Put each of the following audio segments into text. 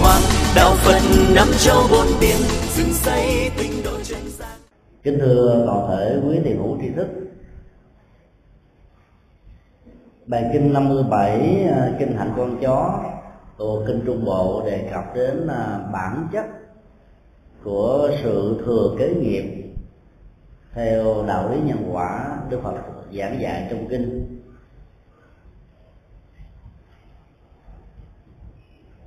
hoàng đạo phật năm châu bốn biển dựng xây tinh độ chân gian. Kính thưa toàn thể quý thầy hữu tri thức. Bài kinh 57 à, kinh hạnh con chó của kinh trung bộ đề cập đến à, bản chất của sự thừa kế nghiệp theo đạo lý nhân quả đức phật giảng dạy trong kinh.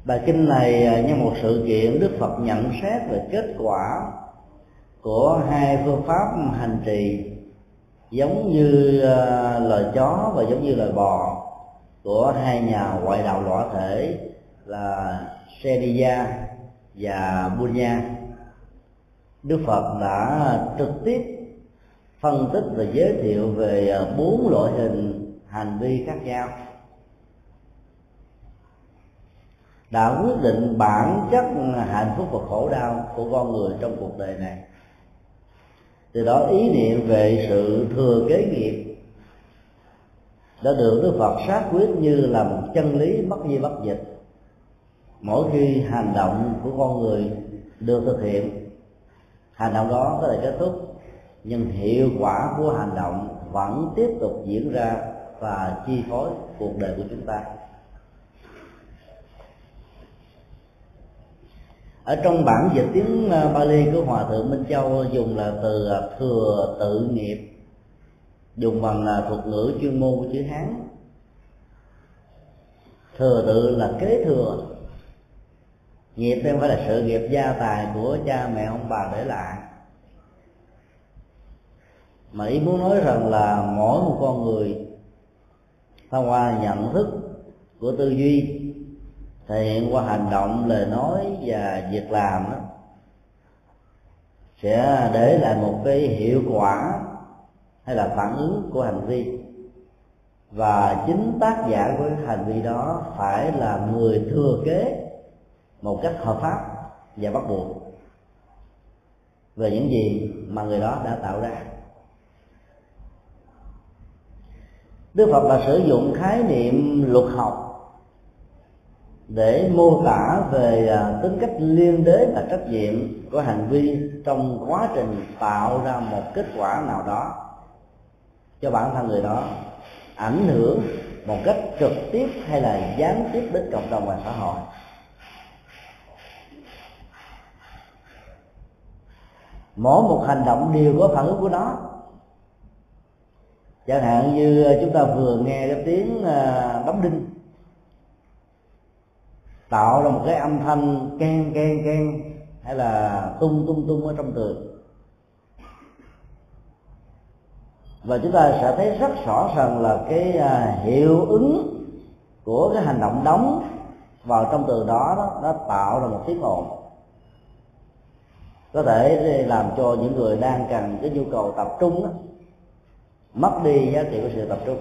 Bài kinh này à, như một sự kiện đức phật nhận xét về kết quả của hai phương pháp hành trì, giống như à, lời chó và giống như lời bò của hai nhà ngoại đạo lõa thể là Seniya và Bunya. Đức Phật đã trực tiếp phân tích và giới thiệu về à, bốn loại hình hành vi khác nhau. Đã quyết định bản chất hạnh phúc và khổ đau của con người trong cuộc đời này. Từ đó ý niệm về sự thừa kế nghiệp đã được Đức Phật xác quyết như là một chân lý bất di bất dịch. Mỗi khi hành động của con người được thực hiện, hành động đó có thể kết thúc, nhưng hiệu quả của hành động vẫn tiếp tục diễn ra và chi phối cuộc đời của chúng ta. Ở trong bản dịch tiếng ờ, Bali của hòa thượng Minh Châu dùng là từ ờ, thừa tự nghiệp, dùng bằng là thuật ngữ chuyên môn của chữ Hán. Thừa tự là kế thừa. Nghiệp đây phải là sự nghiệp gia tài của cha mẹ ông bà để lại. Mà ý muốn nói rằng là mỗi một con người thông qua nhận thức của tư duy thể hiện qua hành động, lời nói và việc làm đó sẽ để lại một cái hiệu quả hay là phản ứng của hành vi. Và chính tác giả của hành vi đó phải là người thừa kế một cách hợp pháp và bắt buộc về những gì mà người đó đã tạo ra. Đức Phật đã sử dụng khái niệm luật học để mô tả về à, tính cách liên đới và trách nhiệm của hành vi trong quá trình tạo ra một kết quả nào đó cho bản thân người đó, ảnh hưởng một cách trực tiếp hay là gián tiếp đến cộng đồng và xã hội. Mỗi một hành động đều có phản ứng của nó. Chẳng hạn như à, chúng ta vừa nghe cái tiếng à, bấm đinh tạo ra một cái âm thanh ken ken ken hay là tung tung tung ở trong tường. Và chúng ta sẽ thấy rất rõ ràng là cái à, hiệu ứng của cái hành động đóng vào trong tường đó, đó nó tạo ra một tiếng ồn. Có thể làm cho những người đang cần cái nhu cầu tập trung đó, mất đi giá trị của sự tập trung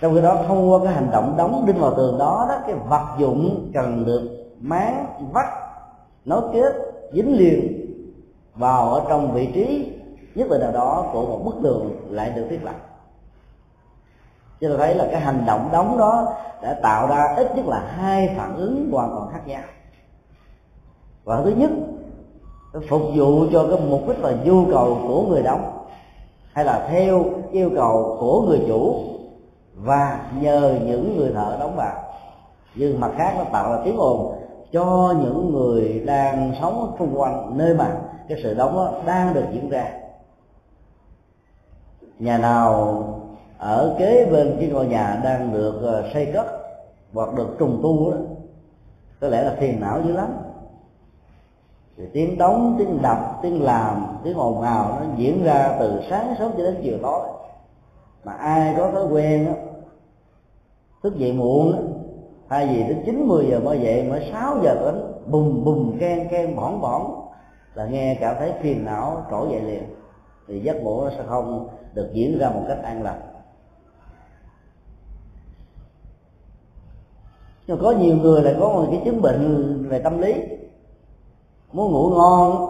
trong khi đó, thông qua cái hành động đóng đinh vào tường đó đó, cái vật dụng cần được máng, vắt, nối kết, dính liền vào ở trong vị trí nhất định nào đó của một bức tường lại được thiết lập. Cho nên thấy là cái hành động đóng đó đã tạo ra ít nhất là hai phản ứng hoàn toàn khác nhau. Và thứ nhất phục vụ cho cái mục đích và nhu cầu của người đóng, hay là theo yêu cầu của người chủ và nhờ những người thợ đóng vào. Nhưng mặt khác nó tạo ra tiếng ồn cho những người đang sống xung quanh nơi mà cái sự đóng đó đang được diễn ra. Nhà nào ở kế bên cái ngôi nhà đang được ờ, xây cất hoặc được trùng tu đó có lẽ là phiền não dữ lắm. Thì tiếng đóng tiếng đập tiếng làm tiếng ồn ào nó diễn ra từ sáng sớm cho đến chiều tối. Mà ai có thói quen đó, thức dậy muộn đó, thay vì đến chín mười giờ mới dậy mới sáu giờ đến bùm bùm ken ken bỏng bỏng là nghe cảm thấy phiền não trỗi dậy liền. Thì giấc ngủ nó sẽ không được diễn ra một cách an lành. Nhưng có nhiều người lại có một cái chứng bệnh về tâm lý. Muốn ngủ ngon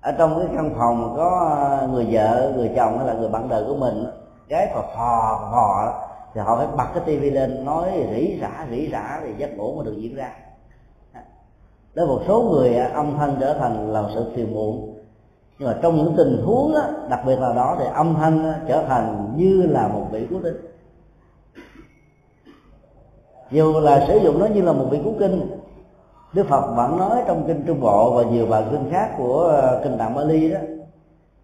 ở trong cái căn phòng có người vợ người chồng hay là người bạn đời của mình gái phò phò phò thì họ phải bật cái tivi lên nói rỉ rả rỉ rả thì giấc ngủ mới được diễn ra. Đối một số người à, âm thanh trở thành là sự phiền muộn. Nhưng mà trong những tình huống đó, đặc biệt là đó thì âm thanh à, trở thành như là một vị cứu tinh. Dù là sử dụng nó như là một vị cứu kinh Đức Phật vẫn nói trong kinh Trung Bộ và nhiều bài kinh khác của à, kinh Tạng Bali đó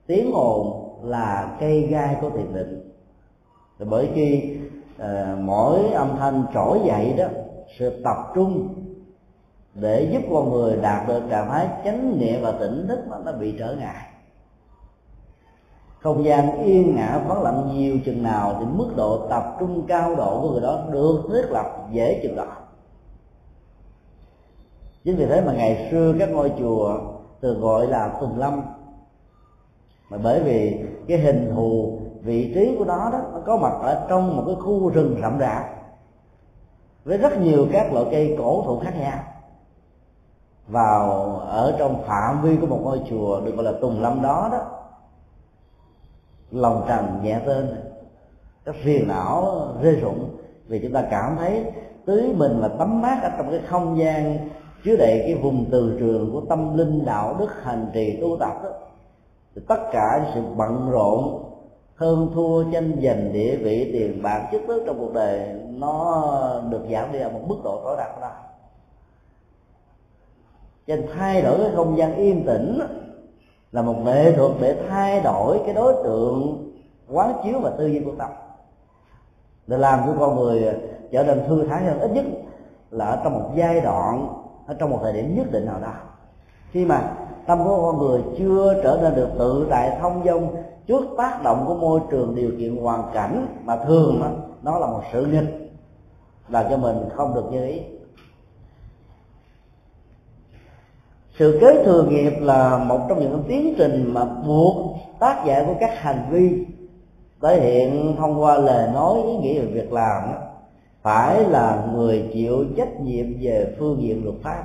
tiếng ồn là cây gai của thiền định. Bởi khi à, mỗi âm thanh trỗi dậy đó sự tập trung để giúp con người đạt được trạng thái chánh niệm và tỉnh thức nó, nó bị trở ngại. Không gian yên ngã vắng lặng nhiều chừng nào thì mức độ tập trung cao độ của người đó được thiết lập dễ chừng đó chính vì thế mà ngày xưa các ngôi chùa thường gọi là tùng lâm. Mà bởi vì cái hình thù vị trí của nó đó nó có mặt ở trong một cái khu rừng rậm rạp với rất nhiều các loại cây cổ thụ khác nhau. Vào, ở trong phạm vi của một ngôi chùa được gọi là tùng lâm đó đó, lòng trần nhẹ tên các phiền não rơi rụng, vì chúng ta cảm thấy tưới mình là tắm mát ở trong cái không gian chứa đầy cái vùng từ trường của tâm linh đạo đức hành trì tu tập đó. Thì tất cả sự bận rộn hơn thua tranh giành địa vị tiền bạc chức tước trong cuộc đời, nó được giảm đi ở một mức độ tối đa đó. Cho nên thay đổi cái không gian yên tĩnh là một nghệ thuật để thay đổi cái đối tượng quán chiếu và tư duy của tâm để làm cho con người trở nên thư thái hơn ít nhất là ở trong một giai đoạn, ở trong một thời điểm nhất định nào đó. Khi mà tâm của con người chưa trở nên được tự tại thông dong trước tác động của môi trường điều kiện hoàn cảnh mà thường đó, nó là một sự nghịch làm cho mình không được như ý. Sự kế thừa nghiệp là một trong những tiến trình mà buộc tác giả của các hành vi thể hiện thông qua lời nói ý nghĩa về việc làm phải là người chịu trách nhiệm về phương diện luật pháp.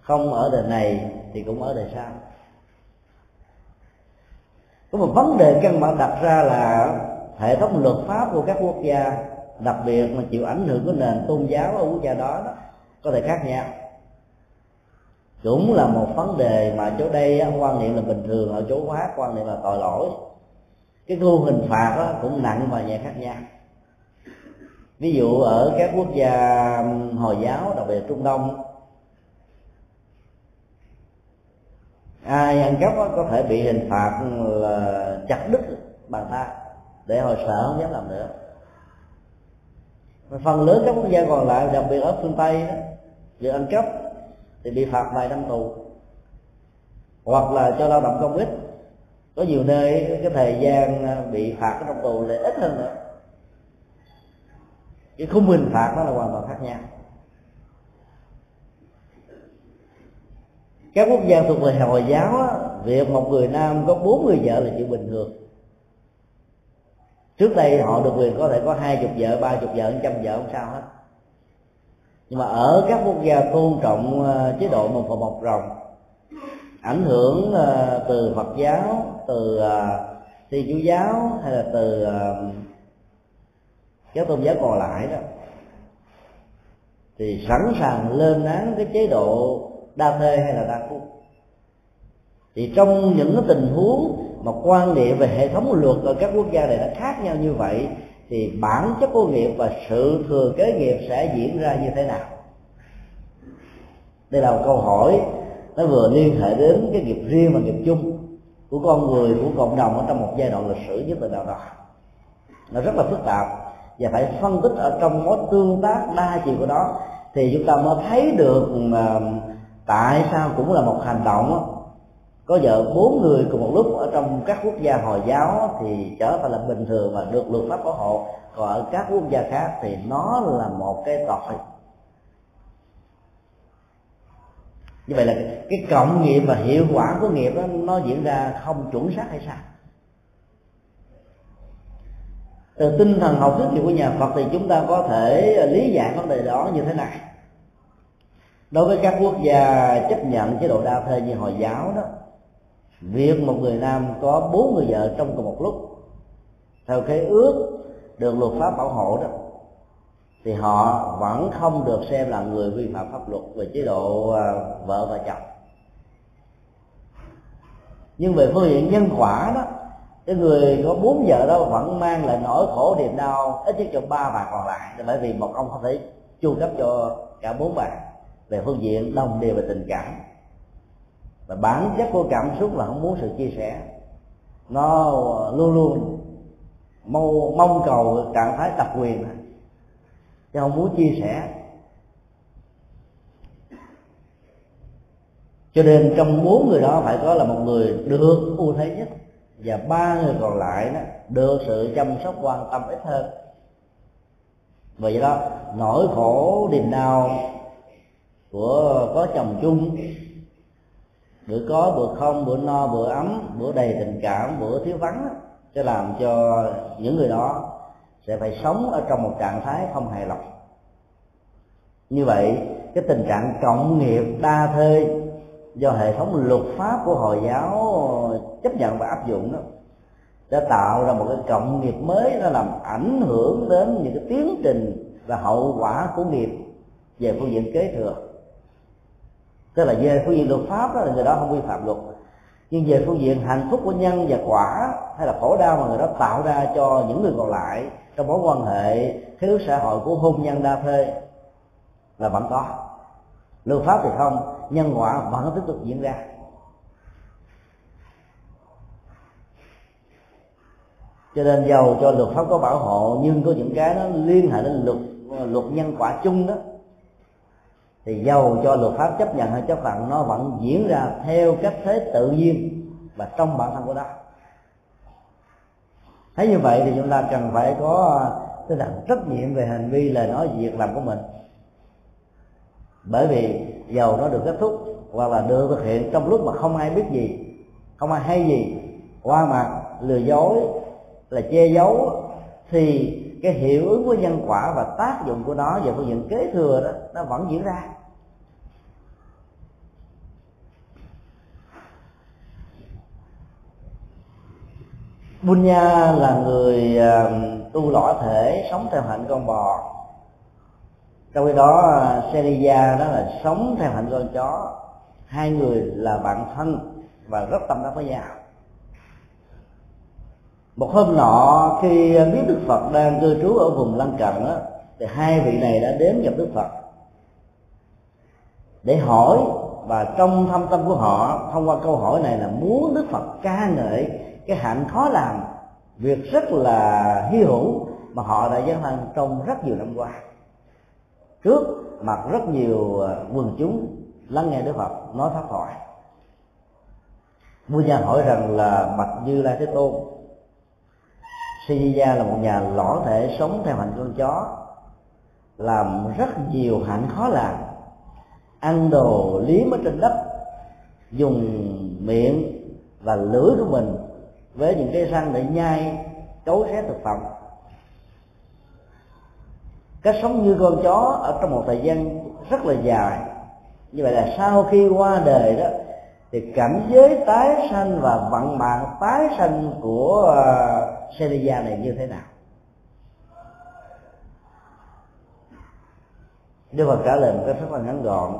Không ở đời này thì cũng ở đời sau có một vấn đề căn bản đặt ra là hệ thống luật pháp của các quốc gia đặc biệt là chịu ảnh hưởng của nền tôn giáo ở quốc gia đó, đó có thể khác nhau. Cũng là một vấn đề mà chỗ đây quan niệm là bình thường ở chỗ khác quan niệm là tội lỗi. Cái khu hình phạt đó cũng nặng và nhẹ khác nhau. Ví dụ ở các quốc gia hồi giáo đặc biệt trung đông ai ăn cắp có thể bị hình phạt là chặt đứt bàn tay để hồi sợ không dám làm nữa. Phần lớn các quốc gia còn lại, đặc biệt ở phương tây đó việc ăn cắp thì bị phạt vài năm tù. Hoặc là cho lao động công ích. Có nhiều nơi cái thời gian à, bị phạt cái trong tù lại ít hơn nữa. Cái khung hình phạt nó là hoàn toàn khác nhau. Các quốc gia thuộc về hồi giáo á, việc một người nam có bốn người vợ là chuyện bình thường. Trước đây họ được quyền có thể có hai chục vợ ba chục vợ trăm vợ không sao hết. Nhưng mà ở các quốc gia tôn trọng ờ, chế độ một phòng một rồng ảnh hưởng ờ, từ phật giáo từ ờ, thi chú giáo hay là từ các tôn giáo còn lại đó thì sẵn sàng lên án cái chế độ đa thê hay là đa phúc thì trong những cái tình huống mà quan niệm về hệ thống luật ở các quốc gia này đã khác nhau như vậy, thì bản chất của nghiệp và sự thừa kế nghiệp sẽ diễn ra như thế nào? Đây là một câu hỏi nó vừa liên hệ đến cái nghiệp riêng và nghiệp chung của con người, của cộng đồng ở trong một giai đoạn lịch sử nhất định nào đó nó rất là phức tạp và phải phân tích ở trong mối tương tác đa chiều của đó thì chúng ta mới thấy được mà tại sao cũng là một hành động có vợ bốn người cùng một lúc ở trong các quốc gia hồi giáo thì trở thành là bình thường và được luật pháp bảo hộ. Còn ở các quốc gia khác thì nó là một cái tội. Như vậy là cái cộng nghiệp và hiệu quả của nghiệp đó, nó diễn ra không chuẩn xác hay sao? Từ tinh thần học thuyết nghiệp của nhà Phật thì chúng ta có thể lý giải vấn đề đó như thế này đối với các quốc gia chấp nhận chế độ đa thê như hồi giáo đó, việc một người nam có bốn người vợ trong cùng một lúc, theo cái ước được luật pháp bảo hộ đó, thì họ vẫn không được xem là người vi phạm pháp luật về chế độ à, vợ và chồng. Nhưng về phương diện nhân quả đó, cái người có bốn vợ đó vẫn mang lại nỗi khổ, niềm đau, ít nhất cho ba bà còn lại, bởi vì một ông không thể chu cấp cho cả bốn bà về phương diện đồng đều về tình cảm. Và bản chất của cảm xúc là không muốn sự chia sẻ. Nó luôn luôn mong, mong cầu trạng thái tập quyền. Chứ không muốn chia sẻ. Cho nên trong bốn người đó phải có là một người được ưu thế nhất. Và ba người còn lại đó được sự chăm sóc quan tâm ít hơn. Vì vậy đó nỗi khổ niềm đau của có chồng chung. Bữa có, bữa không, bữa no, bữa ấm, bữa đầy tình cảm, bữa thiếu vắng, sẽ làm cho những người đó sẽ phải sống ở trong một trạng thái không hài lòng. Như vậy, cái tình trạng cộng nghiệp đa thê do hệ thống luật pháp của hồi giáo chấp nhận và áp dụng đó đã tạo ra một cái cộng nghiệp mới nó làm ảnh hưởng đến những cái tiến trình và hậu quả của nghiệp về phương diện kế thừa tức là về phương diện luật pháp đó là người đó không vi phạm luật. Nhưng về phương diện hạnh phúc của nhân và quả hay là khổ đau mà người đó tạo ra cho những người còn lại trong mối quan hệ thiếu xã hội của hôn nhân đa thê là vẫn có. Luật pháp thì không, nhân quả vẫn tiếp tục diễn ra. Cho nên giàu cho luật pháp có bảo hộ, nhưng có những cái nó liên hệ đến luật luật nhân quả chung đó thì giàu cho luật pháp chấp nhận hay chấp nhận nó vẫn diễn ra theo cách thế tự nhiên và trong bản thân của nó thấy như vậy thì chúng ta cần phải có à, tinh thần trách nhiệm về hành vi lời nói việc làm của mình. Bởi vì dầu nó được kết thúc hoặc là được thực hiện trong lúc mà không ai biết gì, không ai hay gì, qua mặt, lừa dối, là che giấu, thì cái hiệu ứng của nhân quả và tác dụng của nó về phương diện kế thừa đó nó vẫn diễn ra. Bunya là người tu lõa thể sống theo hạnh con bò. Trong khi đó Seriya đó là sống theo hạnh con chó. Hai người là bạn thân và rất tâm đắc với nhau. Một hôm nọ khi biết Đức Phật đang cư trú ở vùng lân cận đó, thì hai vị này đã đến gặp Đức Phật để hỏi. Và trong thâm tâm của họ, thông qua câu hỏi này là muốn Đức Phật ca ngợi cái hạnh khó làm, việc rất là hy hữu mà họ đã dấn thân trong rất nhiều năm qua. Trước mặt rất nhiều ờ, quần chúng lắng nghe Đức Phật nói pháp thoại. Vua nhà hỏi rằng là bạch như lai thế tôn Sijia là một nhà lõa thể sống theo hạnh con chó, làm rất nhiều hạnh khó làm ăn đồ liếm ở trên đất dùng miệng và lưỡi của mình với những cái răng để nhai cấu xé thực phẩm. Cách sống như con chó ở trong một thời gian rất là dài. Như vậy là sau khi qua đời đó thì cảnh giới tái sanh và vận mạng tái sanh của ờ, uh, Seria này như thế nào? Đức Phật trả lời một cách rất là ngắn gọn.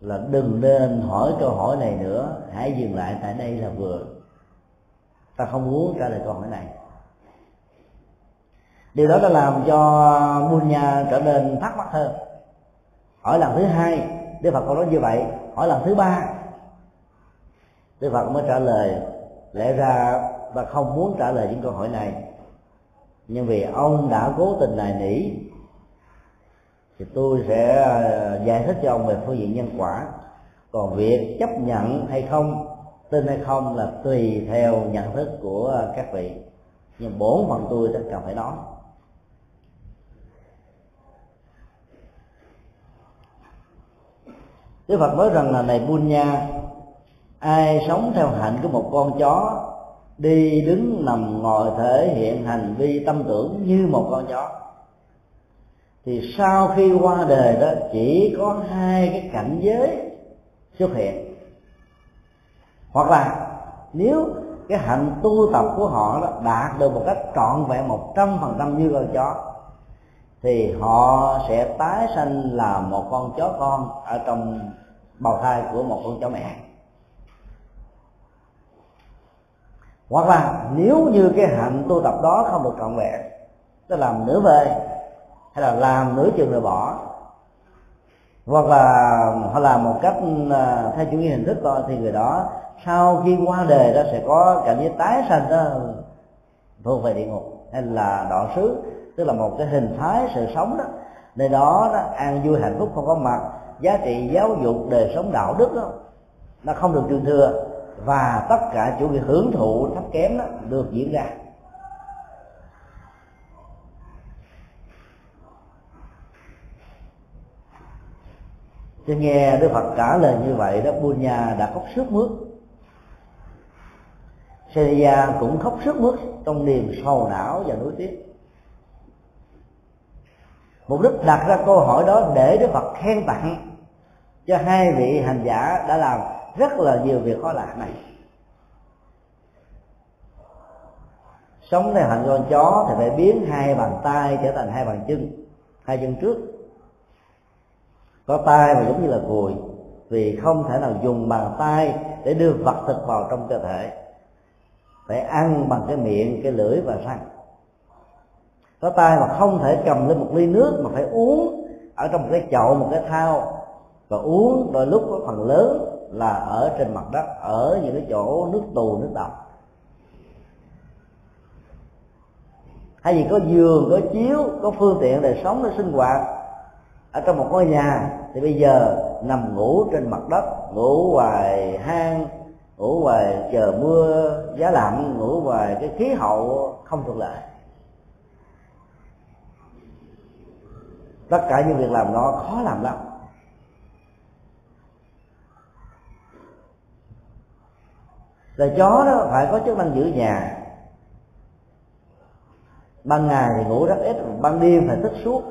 Là đừng nên hỏi câu hỏi này nữa, hãy dừng lại tại đây là vừa. Ta không muốn trả lời câu hỏi này. Điều đó đã làm cho Bunya trở nên thắc mắc hơn. Hỏi lần thứ hai, Đức Phật còn nói như vậy. Hỏi lần thứ ba, Đức Phật mới trả lời lẽ ra ta không muốn trả lời những câu hỏi này nhưng vì ông đã cố tình này nỉ, thì tôi sẽ ờ, giải thích cho ông về phương diện nhân quả. Còn việc chấp nhận hay không, tin hay không là tùy theo nhận thức của các vị. Nhưng bốn phần tôi sẽ cần phải nói. Đức Phật nói rằng là, này Bunya, ai sống theo hạnh của một con chó đi đứng nằm ngồi thể hiện hành vi tâm tưởng như một con chó. Thì sau khi qua đời đó, chỉ có hai cái cảnh giới xuất hiện. Hoặc là nếu cái hạnh tu tập của họ đó đạt được một cách trọn vẹn một trăm phần trăm như con chó, thì họ sẽ tái sanh là một con chó con ở trong bào thai của một con chó mẹ. Hoặc là nếu như cái hạnh tu tập đó không được trọn vẹn tức làm nửa về hay là làm nửa chừng rồi bỏ hoặc là họ làm một cách ờ, theo chủ nghĩa hình thức thôi thì người đó sau khi qua đời đó sẽ có cảm giác tái sanh đó thuộc về địa ngục hay là đọa xứ tức là một cái hình thái sự sống đó. Nơi đó, đó an vui hạnh phúc không có mặt giá trị giáo dục đời sống đạo đức đó, nó không được truyền thừa và tất cả chủ nghĩa hưởng thụ thấp kém đó được diễn ra. Cho nghe Đức Phật trả lời như vậy đó Bunya đã khóc sướt mướt. Seniya cũng khóc sướt mướt trong niềm sầu não và nuối tiếc. Mục đích đặt ra câu hỏi đó để Đức Phật khen tặng cho hai vị hành giả đã làm rất là nhiều việc khó lạ này. Sống theo hạnh con chó thì phải biến hai bàn tay trở thành hai bàn chân, hai chân trước. Có tay mà giống như là cùi vì không thể nào dùng bàn tay để đưa vật thực vào trong cơ thể. Phải ăn bằng cái miệng, cái lưỡi và răng. Có tay mà không thể cầm lên một ly nước mà phải uống ở trong một cái chậu, một cái thao. Và uống đôi lúc có phần lớn là ở trên mặt đất, ở những cái chỗ nước tù, nước độc hay gì có giường, có chiếu, có phương tiện để sống, để sinh hoạt ở trong một ngôi nhà, thì bây giờ nằm ngủ trên mặt đất, ngủ ngoài hang, ngủ ngoài chờ mưa giá lạnh, ngủ ngoài cái khí hậu không thuận lợi. Tất cả những việc làm đó khó làm lắm. Rồi chó đó phải có chức năng giữ nhà. Ban ngày thì ngủ rất ít ban đêm phải thức suốt.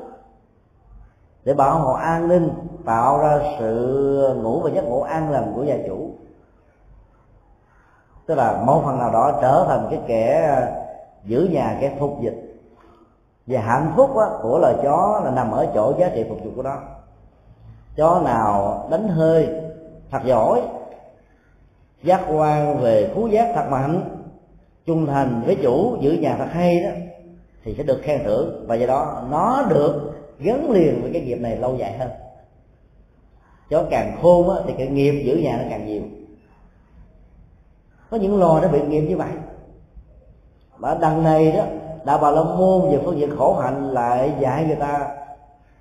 Để bảo hộ an ninh tạo ra sự ngủ và giấc ngủ an lành của gia chủ. Tức là một phần nào đó trở thành cái kẻ à, giữ nhà kẻ phục dịch. Và hạnh phúc á, của loài chó là nằm ở chỗ giá trị phục vụ của nó. Chó nào đánh hơi thật giỏi giác quan về phú giác thật mạnh trung thành với chủ giữ nhà thật hay đó thì sẽ được khen thưởng. Và do đó nó được gắn liền với cái nghiệp này lâu dài hơn. Chó càng khôn á, thì cái nghiệp giữ nhà nó càng nhiều. Có những loài nó bị nghiệp như vậy. Mà đằng này đó đạo bà la môn về phương diện khổ hạnh lại dạy người ta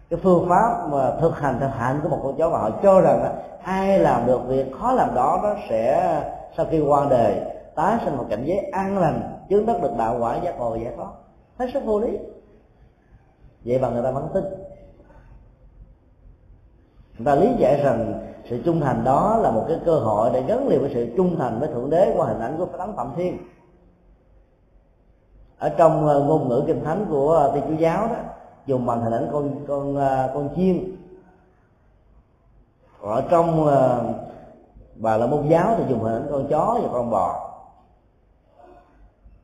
cái phương pháp mà thực hành thực hành của một con chó và họ cho rằng đó, ai làm được việc khó làm đó nó sẽ sau khi qua đời tái sinh một cảnh giới an lành chứng đắc được đạo quả giác ngộ giải thoát. Hết sức vô lý. Vậy mà người ta vẫn tin. Người ta lý giải rằng sự trung thành đó là một cái cơ hội để gắn liền với sự trung thành với thượng đế qua hình ảnh của thánh phạm thiên. Ở trong ờ, ngôn ngữ kinh thánh của tiên chúa giáo đó dùng bằng hình ảnh con con ờ, con chiên ở trong à, bà là môn giáo thì dùng hình ảnh con chó và con bò.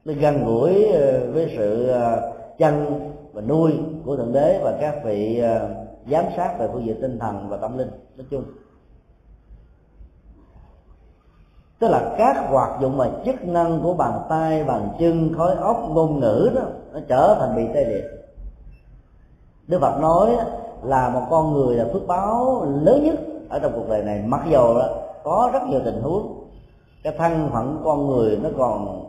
Nó gần gũi à, với sự chăn và nuôi của thượng đế và các vị giám sát về phương diện tinh thần và tâm linh nói chung. Tức là các hoạt dụng mà chức năng của bàn tay bàn chân khối óc ngôn ngữ đó nó trở thành bị tê liệt đức phật nói là một con người là phước báo lớn nhất ở trong cuộc đời này. Mặc dù đó, có rất nhiều tình huống cái thân phận của con người nó còn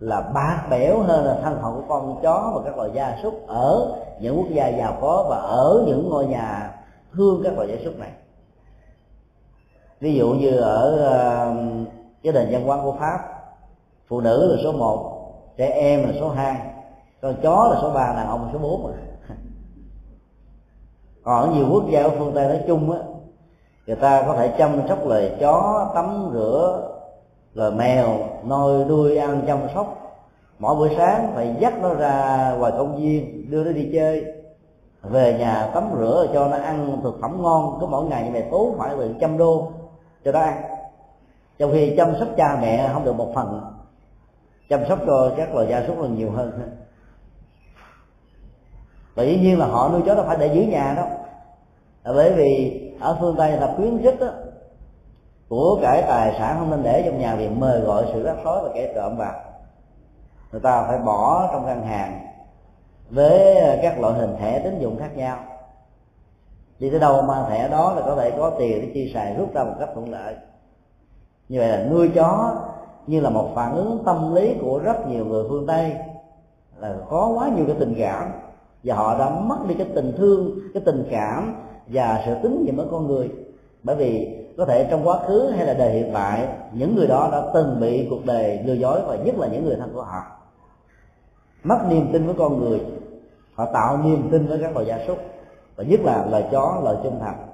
là bạc bẽo hơn là thân phận của con chó và các loài gia súc ở những quốc gia giàu có và ở những ngôi nhà thương các loài gia súc này. Ví dụ như ở uh, cái nền văn hóa của pháp phụ nữ là số 1 trẻ em là số 2 con chó là số 3 đàn ông là số 4 mà còn ở nhiều quốc gia ở phương tây nói chung á, người ta có thể chăm sóc lời chó, tắm rửa rồi mèo nôi đuôi, ăn chăm sóc. Mỗi buổi sáng phải dắt nó ra ngoài công viên, đưa nó đi chơi. Về nhà tắm rửa cho nó ăn thực phẩm ngon, cứ mỗi ngày như vậy tốn phải từ trăm đô cho nó ăn. Trong khi chăm sóc cha mẹ không được một phần, chăm sóc cho các loài gia súc là nhiều hơn và dĩ nhiên là họ nuôi chó đâu phải để dưới nhà đâu. Là bởi vì ở phương tây là khuyến khích đó, của cải tài sản không nên để trong nhà vì mời gọi sự rắc rối và kẻ trộm vào. Người ta phải bỏ trong ngân hàng với các loại hình thẻ tín dụng khác nhau. Đi tới đâu mang thẻ đó là có thể có tiền để chi xài rút ra một cách thuận lợi. Như vậy là nuôi chó như là một phản ứng tâm lý của rất nhiều người phương tây là có quá nhiều cái tình cảm và họ đã mất đi cái tình thương, cái tình cảm và sự tín nhiệm ở con người. Bởi vì có thể trong quá khứ hay là đời hiện tại, những người đó đã từng bị cuộc đời lừa dối và nhất là những người thân của họ. Mất niềm tin với con người. Họ tạo niềm tin với các loài gia súc. Và nhất là loài chó, loài trung thành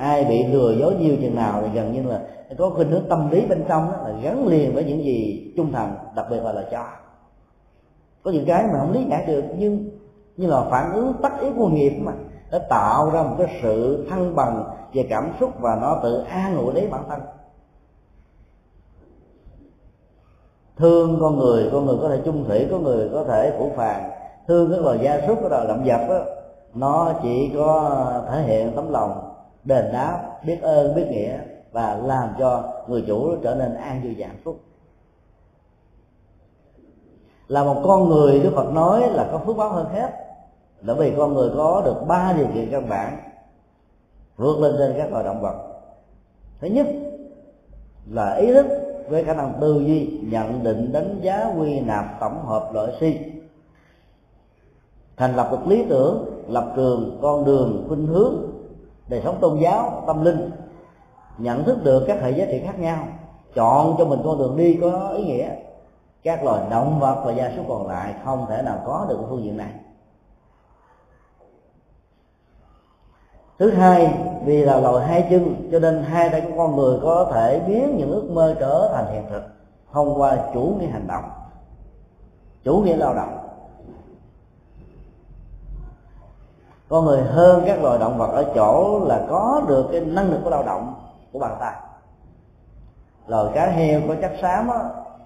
ai bị lừa dối nhiều chừng nào thì gần như là có khuynh hướng tâm lý bên trong đó là gắn liền với những gì trung thành, đặc biệt là loài chó có những cái mà không lý giải được, nhưng như là phản ứng tắc ý của nghiệp mà, nó tạo ra một cái sự thăng bằng về cảm xúc và nó tự an ủi lấy bản thân. Thương con người con người có thể chung thủy có người có thể phủ phàng. Thương cái loài gia súc, cái loài động vật đó nó chỉ có thể hiện tấm lòng, đền đáp, biết ơn, biết nghĩa và làm cho người chủ trở nên an vui và hạnh phúc là một con người đức phật nói là có phước báo hơn hết. Bởi vì con người có được ba điều kiện căn bản, vượt lên trên các loài động vật. Thứ nhất là ý thức với khả năng tư duy, nhận định, đánh giá, quy nạp, tổng hợp loại suy. Thành lập được lý tưởng, lập trường, con đường, khuynh hướng, đời sống tôn giáo, tâm linh. Nhận thức được các hệ giá trị khác nhau, chọn cho mình con đường đi có ý nghĩa các loài động vật và gia súc còn lại không thể nào có được phương diện này. Thứ hai vì là loài hai chân cho nên hai tay của con người có thể biến những ước mơ trở thành hiện thực thông qua chủ nghĩa hành động chủ nghĩa lao động. Con người hơn các loài động vật ở chỗ là có được cái năng lực của lao động của bàn tay. Loài cá heo có chất xám á,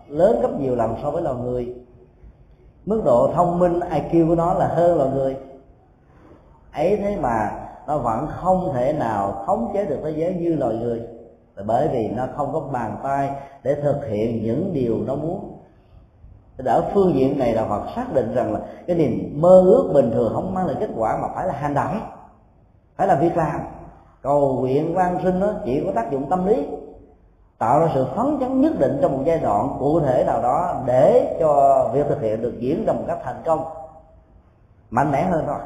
lớn gấp nhiều lần so với loài người. Mức độ thông minh IQ của nó là hơn loài người. Ấy thế mà nó vẫn không thể nào khống chế được thế giới như loài người. Là bởi vì nó không có bàn tay để thực hiện những điều nó muốn. Ở phương diện này là Phật xác định rằng là cái niềm mơ ước bình thường không mang lại kết quả mà phải là hành động, phải là việc làm. Cầu nguyện van sinh nó chỉ có tác dụng tâm lý tạo ra sự phấn chấn nhất định trong một giai đoạn cụ thể nào đó để cho việc thực hiện được diễn ra một cách thành công, mạnh mẽ hơn thôi.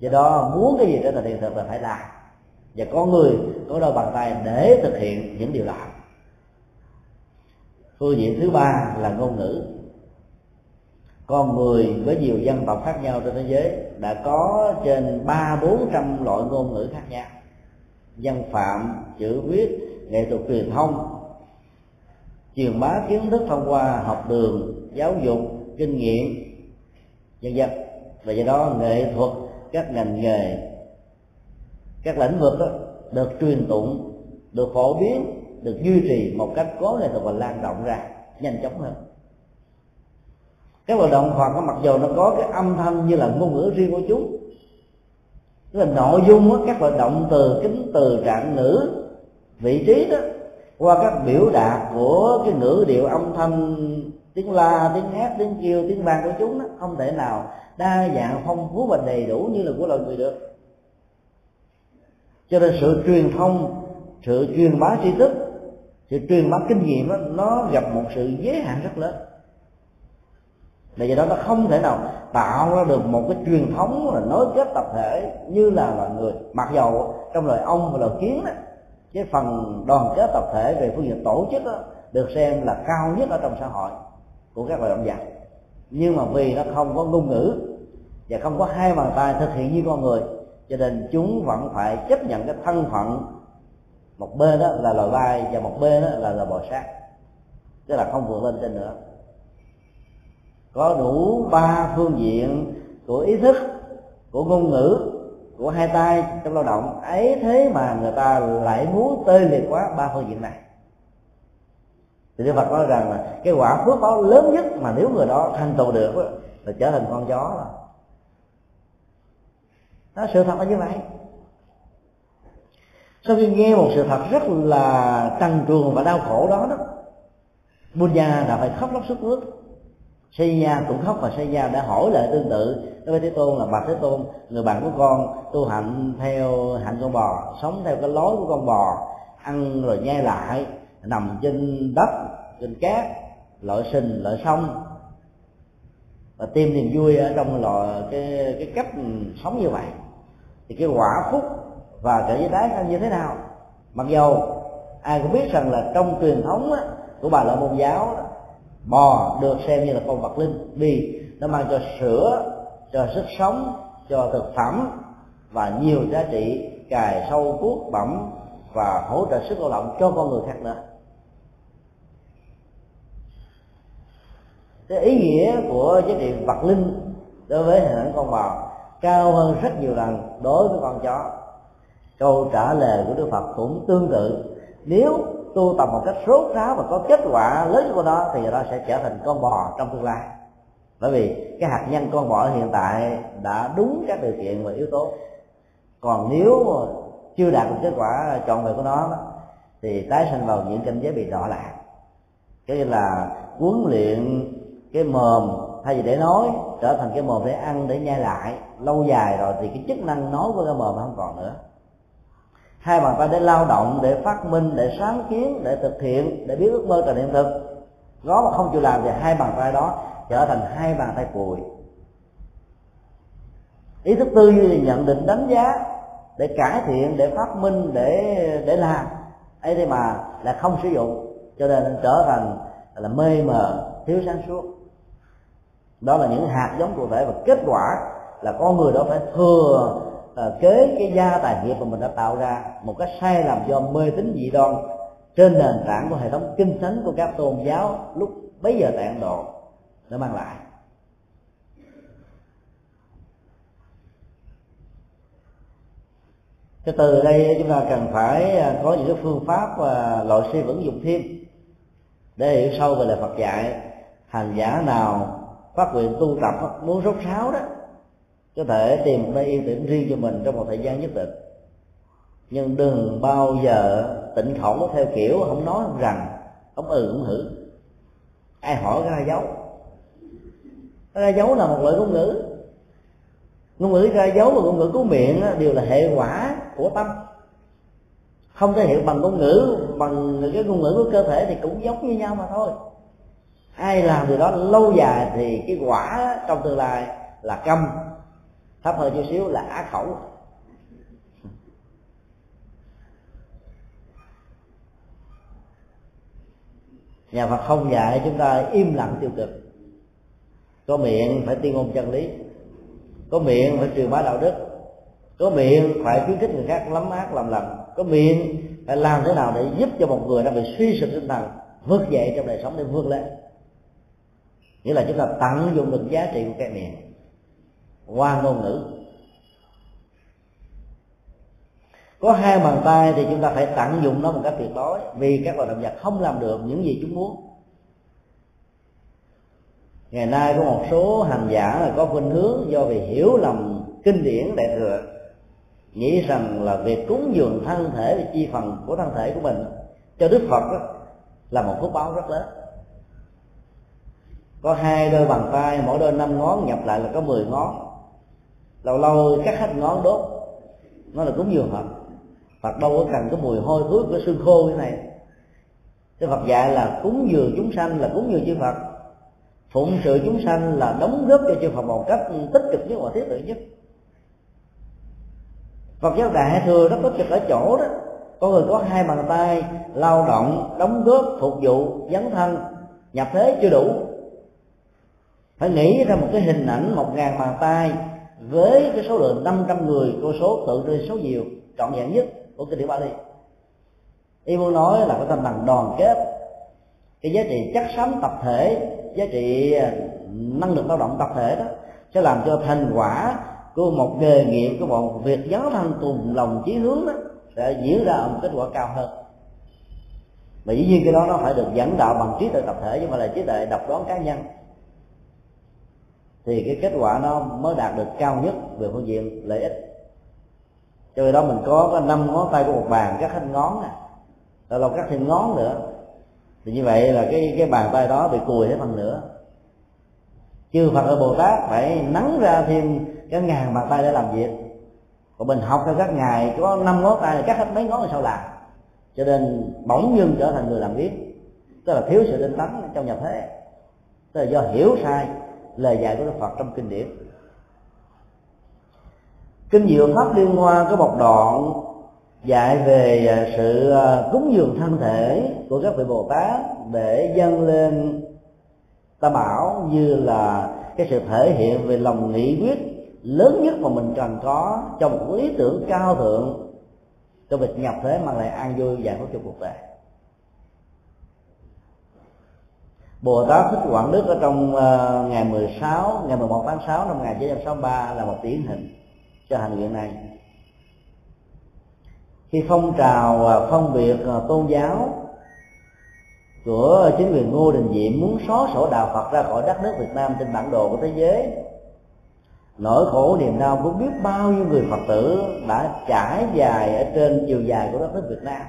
Do đó, muốn cái gì trở thành hiện thực là phải làm. Và có người có đôi bàn tay để thực hiện những điều làm. Phương diện thứ ba là ngôn ngữ. Con người với nhiều dân tộc khác nhau trên thế giới đã có trên ba bốn trăm loại ngôn ngữ khác nhau. Văn phạm, chữ viết nghệ thuật truyền thông truyền bá kiến thức thông qua học đường giáo dục kinh nghiệm vân vân. Và do đó nghệ thuật các ngành nghề các lĩnh vực đó, được truyền tụng được phổ biến được duy trì một cách có nghệ thuật và lan rộng ra nhanh chóng hơn. Các hoạt động Phật mặc dù nó có cái âm thanh như là ngôn ngữ riêng của chúng tức là nội dung đó, các hoạt động từ kính từ trạng ngữ vị trí đó qua các biểu đạt của cái ngữ điệu âm thanh tiếng la tiếng hát tiếng kêu tiếng vang của chúng đó không thể nào đa dạng phong phú và đầy đủ như là của loài người được. Cho nên sự truyền thông sự truyền bá tri thức sự truyền bá kinh nghiệm đó, nó gặp một sự giới hạn rất lớn. Là do đó nó không thể nào tạo ra được một cái truyền thống là nối kết tập thể như là loài người. Mặc dầu trong loài ong và loài kiến đó, cái phần đoàn kết tập thể về phương diện tổ chức đó, được xem là cao nhất ở trong xã hội của các loài động vật. Nhưng mà vì nó không có ngôn ngữ và không có hai bàn tay thực hiện như con người cho nên chúng vẫn phải chấp nhận cái thân phận một bên đó là loài bay và một bên đó là loài bò sát. Tức là không vượt lên trên nữa. Có đủ ba phương diện của ý thức của ngôn ngữ của hai tay trong lao động, ấy thế mà người ta lại muốn tê liệt quá ba phương diện này. Thì đức phật nói rằng là cái quả phước báo lớn nhất mà nếu người đó thành tựu được là trở thành con chó rồi đó sự thật là như vậy. Sau khi nghe một sự thật rất là trần truồng và đau khổ đó đó, Buddha đã phải khóc lóc suốt nước Xây Nha cũng khóc và Xây Nha đã hỏi lại tương tự. Đối với Thế Tôn là bạch Thế Tôn người bạn của con tu hạnh theo hạnh con bò sống theo cái lối của con bò ăn rồi nhai lại nằm trên đất trên cát lội sình lội sông. Và tìm niềm vui ở trong loại cái cái cách sống như vậy. Thì cái quả phúc và cái giới đáy như thế nào? Mặc dầu ai cũng biết rằng là trong truyền thống á, của bà la môn giáo bò được xem như là con vật linh. Vì nó mang cho sữa, cho sức sống, cho thực phẩm và nhiều giá trị cài sâu cuốc bẩm và hỗ trợ sức lao động cho con người khác nữa. Cái ý nghĩa của giá trị vật linh đối với hình ảnh con bò cao hơn rất nhiều lần đối với con chó. Câu trả lời của đức phật cũng tương tự. Nếu tu tập một cách rốt ráo và có kết quả lớn của nó, thì nó sẽ trở thành con bò trong tương lai. Bởi vì cái hạt nhân con bò hiện tại đã đúng các điều kiện và yếu tố. Còn nếu chưa đạt được kết quả chọn về của nó, thì tái sinh vào những cảnh giới bị đỏ lạc. Cái như là huấn luyện cái mồm, thay vì để nói, trở thành cái mồm để ăn, để nhai lại, lâu dài rồi thì cái chức năng nói của cái mồm không còn nữa hai bàn tay để lao động, để phát minh, để sáng kiến, để thực hiện, để biết ước mơ thành hiện thực nó mà không chịu làm thì hai bàn tay đó trở thành hai bàn tay cùi. Ý thức tư duy nhận định, đánh giá, để cải thiện, để phát minh, để để làm. Ấy thế mà là không sử dụng, cho nên trở thành là mê mờ, thiếu sáng suốt. Đó là những hạt giống cụ thể và kết quả là con người đó phải thừa Ờ, kế cái gia tài nghiệp mà mình đã tạo ra một cách sai lầm do mê tín dị đoan trên nền tảng của hệ thống kinh thánh của các tôn giáo lúc bấy giờ tại Ấn Độ đã mang lại. Cái từ đây chúng ta cần phải à, có những cái phương pháp và loại suy vững dụng thêm để hiểu sâu về lời Phật dạy. Hành giả nào phát nguyện tu tập, muốn rốt ráo đó có thể tìm một nơi yên tĩnh riêng cho mình trong một thời gian nhất định. Nhưng đừng bao giờ tịnh khẩu theo kiểu không nói không rằng, không ừ không hử. Ai hỏi ra dấu? Ra dấu là một loại ngôn ngữ. Ngôn ngữ ra dấu và ngôn ngữ của miệng đều là hệ quả của tâm. Không thể hiện bằng ngôn ngữ, bằng cái ngôn ngữ của cơ thể thì cũng giống như nhau mà thôi. Ai làm điều đó lâu dài thì cái quả trong tương lai là câm thấp hơn chút xíu là á khẩu. Nhà Phật không dạy chúng ta im lặng tiêu cực. Có miệng phải tuyên ngôn chân lý. Có miệng phải truyền bá đạo đức. Có miệng phải khuyến khích người khác lắm ác làm lành có miệng phải làm thế nào để giúp cho một người đang bị suy sụp tinh thần vượt dậy trong đời sống để vươn lên. Nghĩa là chúng ta tận dụng được giá trị của cái miệng qua ngôn ngữ. Có hai bàn tay thì chúng ta phải tận dụng nó một cách tuyệt đối vì các loài động vật không làm được những gì chúng muốn. Ngày nay có một số hành giả là có khuynh hướng do vì hiểu lầm kinh điển đại thừa nghĩ rằng là việc cúng dường thân thể và chi phần của thân thể của mình cho đức phật đó, là một phước báo rất lớn. Có hai đôi bàn tay mỗi đôi năm ngón nhập lại là có 10 ngón lâu lâu cắt hết ngón đốt. Nó là cúng dường phật. Phật đâu có cần cái mùi hôi thối của xương khô như này. Cái phật dạy là cúng dường chúng sanh là cúng dường chư phật. Phụng sự chúng sanh là đóng góp cho chư phật một cách tích cực nhất và thiết thực nhất. Phật giáo đại thừa nó có trực ở chỗ đó. Có người có hai bàn tay lao động, đóng góp, phục vụ, dấn thân, nhập thế chưa đủ. Phải nghĩ ra một cái hình ảnh một ngàn bàn tay với cái số lượng 500 người cô số, tự trên số nhiều, trọn vẹn nhất của kinh điển Bali. Y muốn nói là cái tinh thần đoàn kết. Cái giá trị chắc sống tập thể, giá trị à, năng lực lao động tập thể đó, sẽ làm cho thành quả của một nghề nghiệp, của một việc giáo thân cùng lòng chí hướng đó, sẽ diễn ra một kết quả cao hơn. Và dĩ nhiên cái đó nó phải được dẫn đạo bằng trí tuệ tập thể, chứ không phải là trí tuệ độc đoán cá nhân thì cái kết quả nó mới đạt được cao nhất về phương diện lợi ích. Cho nên đó mình có cái năm ngón tay của một bàn cắt hết ngón nè. Lâu lâu cắt thêm ngón nữa. Thì như vậy là cái cái bàn tay đó bị cùi hết phần nữa. Chư phật ở bồ tát phải nắng ra thêm cái ngàn bàn tay để làm việc. Còn mình học theo các ngài, có năm ngón tay là cắt hết mấy ngón là sao làm? Cho nên bỗng dưng trở thành người làm biết tức là thiếu sự tinh tấn trong nhập thế. Tức là do hiểu sai lời dạy của đức phật trong kinh điển. Kinh diệu pháp liên hoa có một đoạn dạy về à, sự à, cúng dường thân thể của các vị bồ tát để dâng lên tam bảo như là cái sự thể hiện về lòng nghị quyết lớn nhất mà mình cần có trong một ý tưởng cao thượng cho việc nhập thế mang lại an vui giải thoát cho cuộc đời. Bồ Tát Thích Quảng Đức ở trong uh, ngày 16, ngày 11 tháng 6 năm 1963 là một điển hình cho hành nguyện này. Khi phong trào ờ, uh, phân biệt uh, ờ, tôn giáo của chính quyền Ngô Đình Diệm muốn xóa sổ đạo Phật ra khỏi đất nước Việt Nam trên bản đồ của thế giới nỗi khổ niềm đau của biết bao nhiêu người phật tử đã trải dài ở trên chiều dài của đất nước việt nam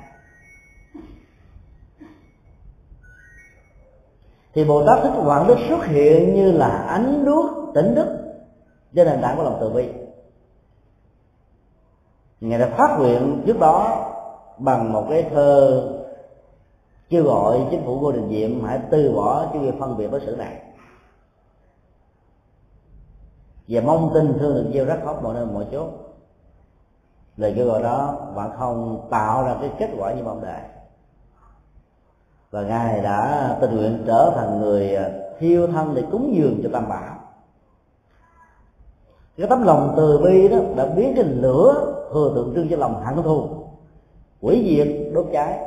thì bồ tát thích quảng đức xuất hiện như là ánh đuốc tỉnh đức. Trên nền tảng của lòng từ bi. Ngài đã phát nguyện trước đó bằng một cái thơ kêu gọi chính phủ vô đình diệm hãy từ bỏ cái việc phân biệt đối xử này. Và mong tin thương được gieo rắc khóc mọi nơi mọi chốt lời kêu gọi đó bạn không tạo ra cái kết quả như mong đợi và ngài đã tình nguyện trở thành người à, thiêu thân để cúng dường cho tam bảo. Cái tấm lòng từ bi đó đã biến cái lửa thừa tượng trưng cho lòng hận thù. Quỷ diệt, đốt cháy,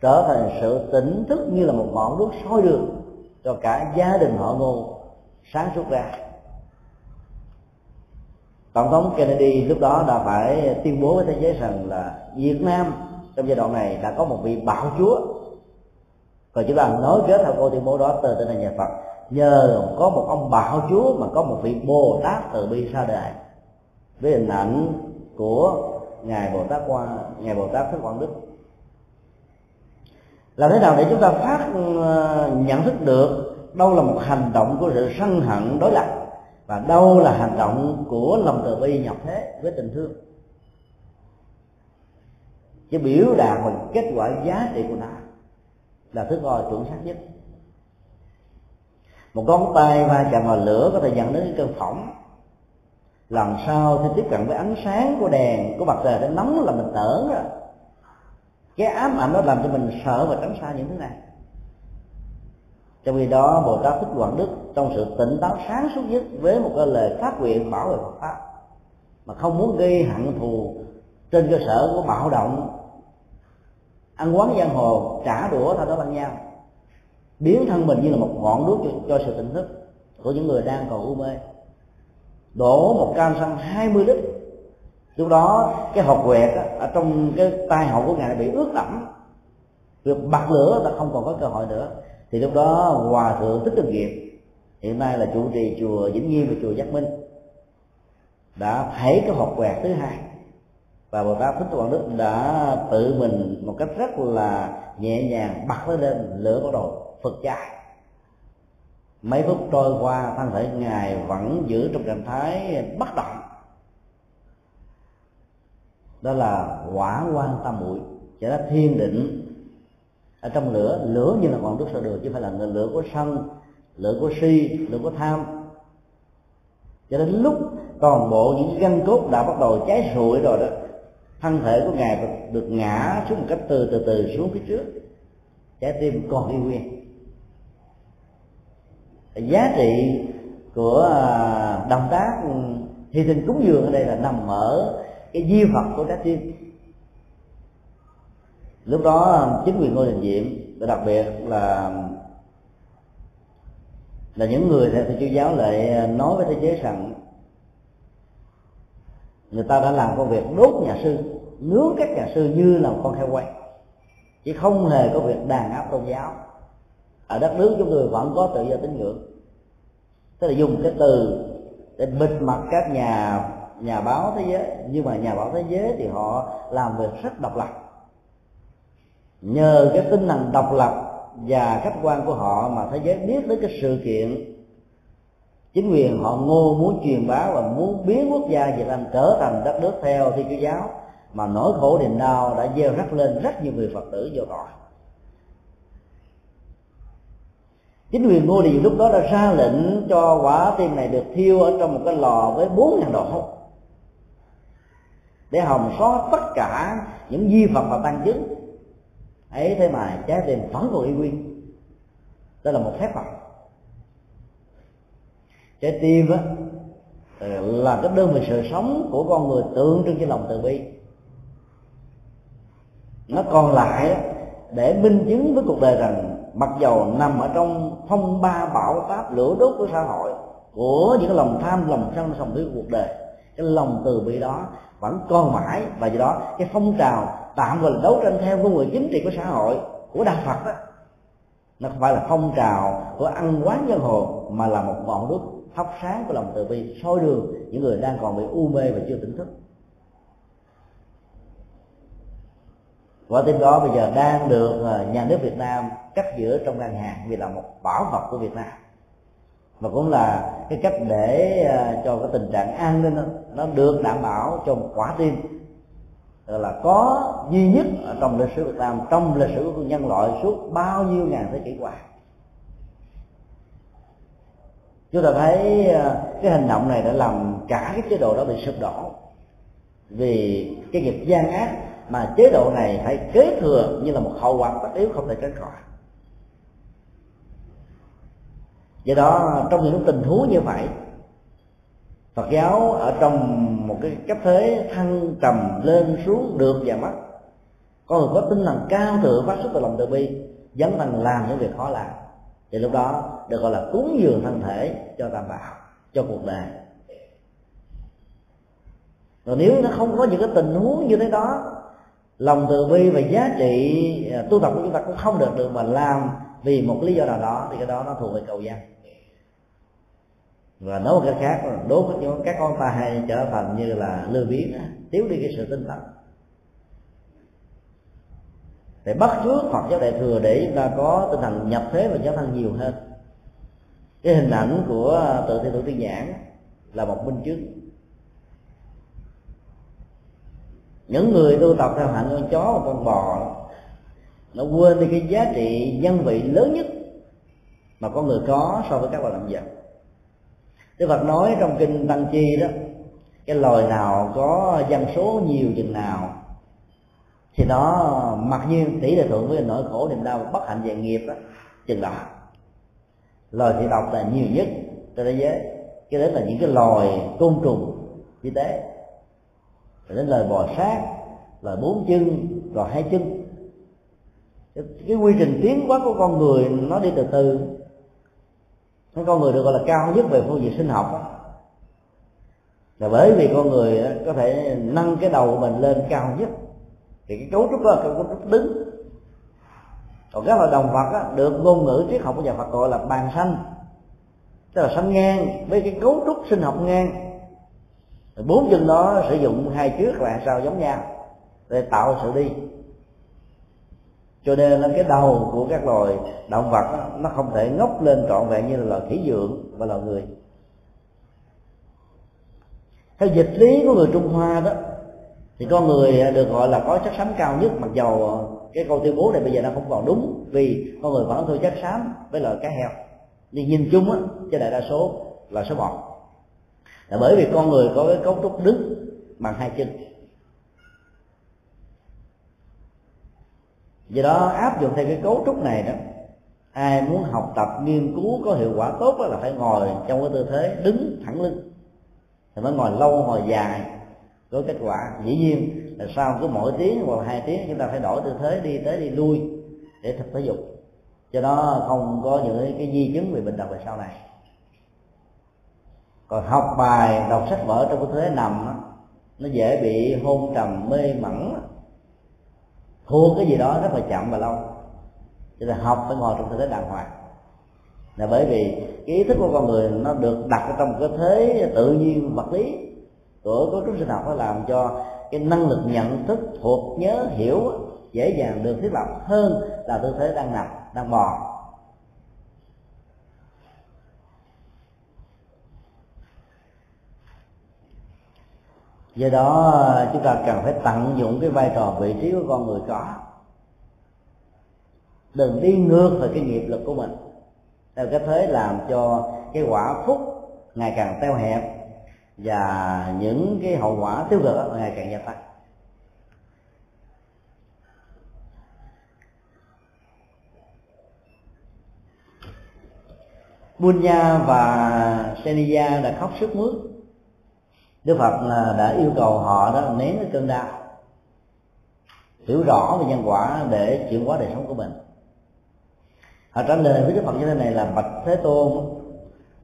trở thành sự tỉnh thức như là một ngọn đuốc soi đường cho cả gia đình họ ngô sáng suốt ra. Tổng thống Kennedy lúc đó đã phải tuyên bố với thế giới rằng là Việt Nam trong giai đoạn này đã có một vị bảo chúa còn chúng ta nói kết theo câu tuyên bố đó từ tên là nhà Phật. Nhờ có một ông bảo chúa mà có một vị Bồ Tát từ bi ra đời. Với hình ảnh của ngài Bồ Tát qua ngài Bồ Tát Thích Quảng Đức. Làm thế nào để chúng ta phát ờ, nhận thức được đâu là một hành động của sự sân hận, đối lập, và đâu là hành động của lòng từ bi nhập thế với tình thương? Chứ biểu đạt bằng kết quả giá trị của nó là thứ ngồi chuẩn xác nhất. Một ngón tay va chạm vào lửa có thể dẫn đến cơn phỏng. Làm sao khi tiếp cận với ánh sáng của đèn, của mặt trời nó nóng là mình tởn rồi cái ám ảnh nó làm cho mình sợ và tránh xa những thứ này. Trong khi đó, bồ tát thích quảng đức trong sự tỉnh táo sáng suốt nhất với một cái lời phát nguyện bảo vệ phật pháp mà không muốn gây hận thù trên cơ sở của bạo động ăn quán giang hồ trả đũa thay đó bằng nhau biến thân mình như là một ngọn đuốc cho, cho sự tỉnh thức của những người đang còn u mê. Đổ một can xăng 20 lít. Lúc đó cái hộp quẹt ở trong cái tai hậu của ngài bị ướt đẫm. Việc bật lửa ta không còn có cơ hội nữa. Thì lúc đó hòa thượng thích tinh nghiệp hiện nay là chủ trì chùa vĩnh nghiêm và chùa giác minh đã thấy cái hộp quẹt thứ hai và bồ tát thích quảng đức đã tự mình một cách rất là nhẹ nhàng bật nó lên lửa bắt đầu phật cháy mấy phút trôi qua, thân thể ngài vẫn giữ trong trạng thái bất động. Đó là quả quan tam muội cho ra thiên định. Ở trong lửa lửa như là ngọn đuốc soi đường chứ không phải là lửa của sân, lửa của si, lửa của tham. Cho đến lúc toàn bộ những gân cốt đã bắt đầu cháy rụi rồi đó thân thể của ngài được ngã xuống một cách từ từ từ xuống phía trước. Trái tim còn y nguyên. Giá trị của à, động tác ừ, hy sinh cúng dường ở đây là nằm ở cái di vật của trái tim. Lúc đó à, chính quyền ngôi đình diệm, và đặc biệt là là những người theo thầy chúa giáo lại à, nói với thế giới rằng, người ta đã làm công việc đốt nhà sư nướng các nhà sư như là một con heo quay. Chứ không hề có việc đàn áp tôn giáo. Ở đất nước chúng tôi vẫn có tự do tín ngưỡng. Tức là dùng cái từ để bịt mặt các nhà nhà báo thế giới. Nhưng mà nhà báo thế giới thì họ làm việc rất độc lập. Nhờ cái tinh thần độc lập và khách quan của họ mà thế giới biết đến cái sự kiện. Chính quyền họ ngô muốn truyền bá và muốn biến quốc gia Việt Nam trở thành đất nước theo thiên chúa giáo mà nỗi khổ niềm đau đã gieo rắc lên rất nhiều người phật tử vô tội. Chính quyền ngô đình lúc đó đã ra lệnh cho quả tim này được thiêu ở trong một cái lò với bốn ngàn độ để hồng xóa tất cả những di vật và tăng chứng. Ấy thế mà trái tim vẫn còn y nguyên đó là một phép phật trái tim á, là cái đơn vị sự sống của con người tượng trưng cho lòng từ bi nó còn lại để minh chứng với cuộc đời rằng mặc dầu nằm ở trong phong ba bão táp lửa đốt của xã hội, của những cái lòng tham, lòng sân sòng của cuộc đời, cái lòng từ bi đó vẫn còn mãi và do đó cái phong trào tạm gọi là đấu tranh theo của người chính trị của xã hội, của đạo phật đó nó không phải là phong trào của ăn quán nhân hồ mà là một ngọn đuốc thắp sáng của lòng từ bi soi đường những người đang còn bị u mê và chưa tỉnh thức. Quả tim đó bây giờ đang được ờ, nhà nước Việt Nam cắt giữa trong ngân hàng vì là một bảo vật của Việt Nam. Và cũng là cái cách để ờ, cho cái tình trạng an ninh nó được đảm bảo cho một quả tim. Là có duy nhất ở trong lịch sử Việt Nam, trong lịch sử của nhân loại suốt bao nhiêu ngàn thế kỷ qua. Chúng ta thấy ờ, cái hành động này đã làm cả cái chế độ đó bị sụp đổ vì cái nghiệp gian ác mà chế độ này phải kế thừa như là một hậu quả tất yếu không thể tránh khỏi. Do đó, trong những tình huống như vậy, Phật giáo ở trong một cái cấp thế thăng trầm lên xuống được và mất con người có tinh thần cao thượng phát xuất từ lòng từ bi dấn thân làm những việc khó làm. Thì lúc đó được gọi là cúng dường thân thể cho tam bảo, cho cuộc đời. Rồi nếu nó không có những cái tình huống như thế đó lòng từ bi và giá trị à, tu tập của chúng ta cũng không được được mà làm vì một lý do nào đó, thì cái đó nó thuộc về cầu gian. Và nói một cái khác là đốt các các con hay trở thành như là lừa biến thiếu đi cái sự tinh tấn để bắt trước hoặc giáo đại thừa để chúng ta có tinh thần nhập thế và giáo thân nhiều hơn. Cái hình ảnh của tự thi, thủ tiên nhãn là một minh chứng. Những người tu tập theo hạnh con chó và con bò, nó quên đi cái giá trị nhân vị lớn nhất mà con người có so với các loài động vật. Đức Phật nói trong kinh Tăng Chi đó, cái loài nào có dân số nhiều chừng nào, thì nó mặc nhiên tỷ lệ thuận với nỗi khổ niềm đau bất hạnh về nghiệp đó, chừng đó. Loài thị tộc là nhiều nhất trên thế giới, cái đấy là những cái loài côn trùng như tế rồi đến lời bò sát lời bốn chân rồi hai chân. Cái, cái quy trình tiến hóa của con người nó đi từ từ. Cái con người được gọi là cao nhất về phương diện sinh học đó. là bởi vì con người có thể nâng cái đầu của mình lên cao nhất. Thì cái cấu trúc đó là cấu trúc đứng. Còn các loài động vật đó, được ngôn ngữ triết học của nhà Phật gọi là bàn xanh tức là xanh ngang với cái cấu trúc sinh học ngang bốn chân đó sử dụng hai trước và sau giống nhau? Để tạo sự đi. Cho nên là cái đầu của các loài động vật đó, nó không thể ngóc lên trọn vẹn như là loài khỉ dượng và loài người. Theo dịch lý của người trung hoa đó thì con người được gọi là có chất xám cao nhất mặc dầu cái câu tuyên bố này bây giờ nó không còn đúng vì con người vẫn thôi chất xám với loài cá heo. Nhưng nhìn chung á cho đại đa số là số một là bởi vì con người có cái cấu trúc đứng bằng hai chân. Do đó, áp dụng theo cái cấu trúc này đó, ai muốn học tập, nghiên cứu có hiệu quả tốt đó là phải ngồi trong cái tư thế đứng thẳng lưng. Thì mới ngồi lâu, ngồi dài, có kết quả. Dĩ nhiên là sau cứ mỗi tiếng hoặc hai tiếng, chúng ta phải đổi tư thế, đi tới đi lui để tập thể dục. Cho đó, không có những cái di chứng về bệnh tật về sau này còn học bài đọc sách vở trong cái thế nằm đó, nó dễ bị hôn trầm mê mẩn thua cái gì đó rất là chậm và lâu. Cho nên học phải ngồi trong tư thế đàng hoàng. Là bởi vì cái ý thức của con người nó được đặt ở trong cái thế tự nhiên vật lý của cấu trúc sinh học nó làm cho cái năng lực nhận thức thuộc nhớ hiểu dễ dàng được thiết lập hơn là tư thế đang nằm đang bò do đó, chúng ta cần phải tận dụng cái vai trò vị trí của con người có. Đừng đi ngược về cái nghiệp lực của mình. Theo cái thế làm cho cái quả phúc ngày càng teo hẹp và những cái hậu quả tiêu cực ngày càng gia tăng. Bunya và Seniya đã khóc sức mướt. Đức Phật đã yêu cầu họ đó nén cái cơn đau, hiểu rõ về nhân quả để chuyển hóa đời sống của mình họ trả lời với Đức Phật như thế này là bạch Thế Tôn,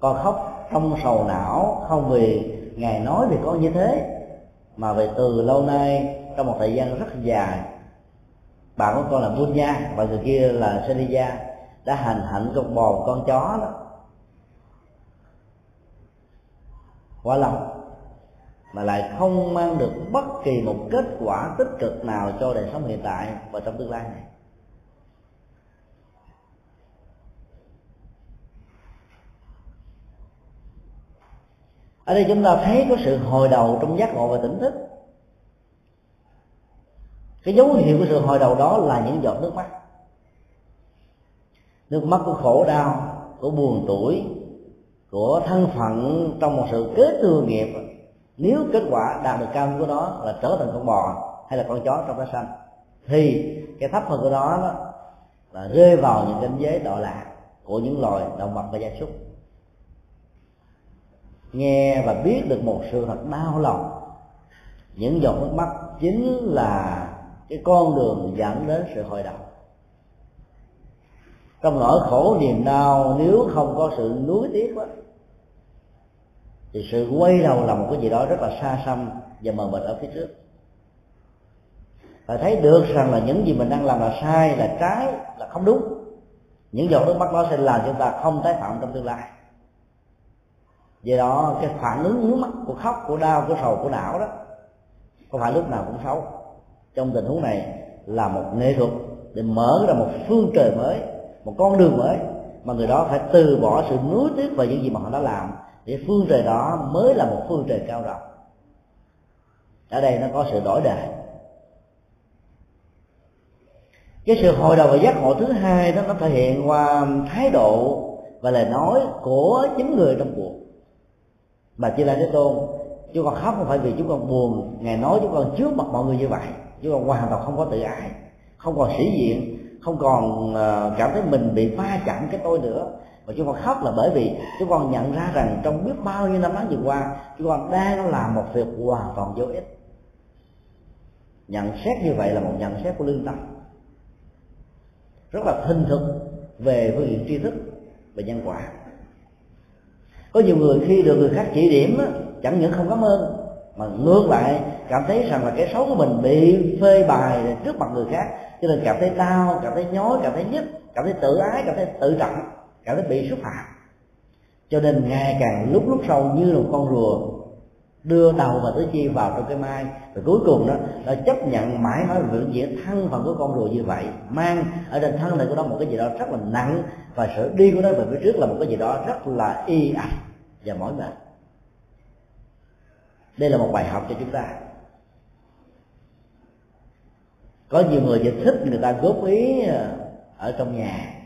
con khóc trong sầu não, không vì ngài nói thì có như thế, mà về từ lâu nay, trong một thời gian rất dài bạn của con là Bunya và người kia là Seniya đã hành hạnh con bò con chó đó quá lòng mà lại không mang được bất kỳ một kết quả tích cực nào cho đời sống hiện tại và trong tương lai này. Ở đây chúng ta thấy có sự hồi đầu trong giác ngộ và tỉnh thức. Cái dấu hiệu của sự hồi đầu đó là những giọt nước mắt. Nước mắt của khổ đau, của buồn tuổi của thân phận trong một sự kết thừa nghiệp nếu kết quả đạt được cao hơn của nó là trở thành con bò hay là con chó trong cái xanh thì cái thấp hơn của đó là rơi vào những cảnh giới đọa lạc của những loài động vật và gia súc. Nghe và biết được một sự thật đau lòng những giọt nước mắt chính là cái con đường dẫn đến sự hồi đầu trong nỗi khổ niềm đau nếu không có sự nuối tiếc đó, thì sự quay đầu là một cái gì đó rất là xa xăm và mờ mịt ở phía trước. Phải thấy được rằng là những gì mình đang làm là sai, là trái, là không đúng. Những giọt nước mắt đó sẽ làm chúng ta không tái phạm trong tương lai. Vì đó, cái phản ứng, nước mắt của khóc, của đau, của sầu, của não đó không phải lúc nào cũng xấu. Trong tình huống này là một nghệ thuật để mở ra một phương trời mới, một con đường mới mà người đó phải từ bỏ sự nuối tiếc về những gì mà họ đã làm thì phương trời đó mới là một phương trời cao rộng. Ở đây nó có sự đổi đời cái sự hồi đầu và giác ngộ thứ hai đó nó thể hiện qua thái độ và lời nói của chính người trong cuộc. Mà chỉ là thế tôn, chúng con khóc không phải vì chúng con buồn ngài nói chúng con trước mặt mọi người như vậy. Chúng con hoàn toàn không có tự ái, không còn sĩ diện, không còn ờ, cảm thấy mình bị va chạm cái tôi nữa và chúng con khóc là bởi vì chúng con nhận ra rằng trong biết bao nhiêu năm tháng vừa qua chúng con đang làm một việc hoàn toàn vô ích. Nhận xét như vậy là một nhận xét của lương tâm. Rất là thinh thực về phương diện tri thức và nhân quả. Có nhiều người khi được người khác chỉ điểm chẳng những không cảm ơn, mà ngược lại cảm thấy rằng là cái xấu của mình bị phê bài trước mặt người khác. Cho nên cảm thấy đau, cảm thấy nhói, cảm thấy nhức, cảm thấy tự ái, cảm thấy tự trọng cảm thấy bị xúc phạm. Cho nên ngày càng lúc lúc sau như là một con rùa đưa đầu và tứ chi vào trong cái mai. Và cuối cùng đó là chấp nhận mãi mãi vĩnh diễn thân phận của con rùa như vậy, mang ở trên thân này của nó một cái gì đó rất là nặng. Và sự đi của nó về phía trước là một cái gì đó rất là y ạch và mỏi mệt. Đây là một bài học cho chúng ta. Có nhiều người thì thích người ta góp ý ờ, ở trong nhà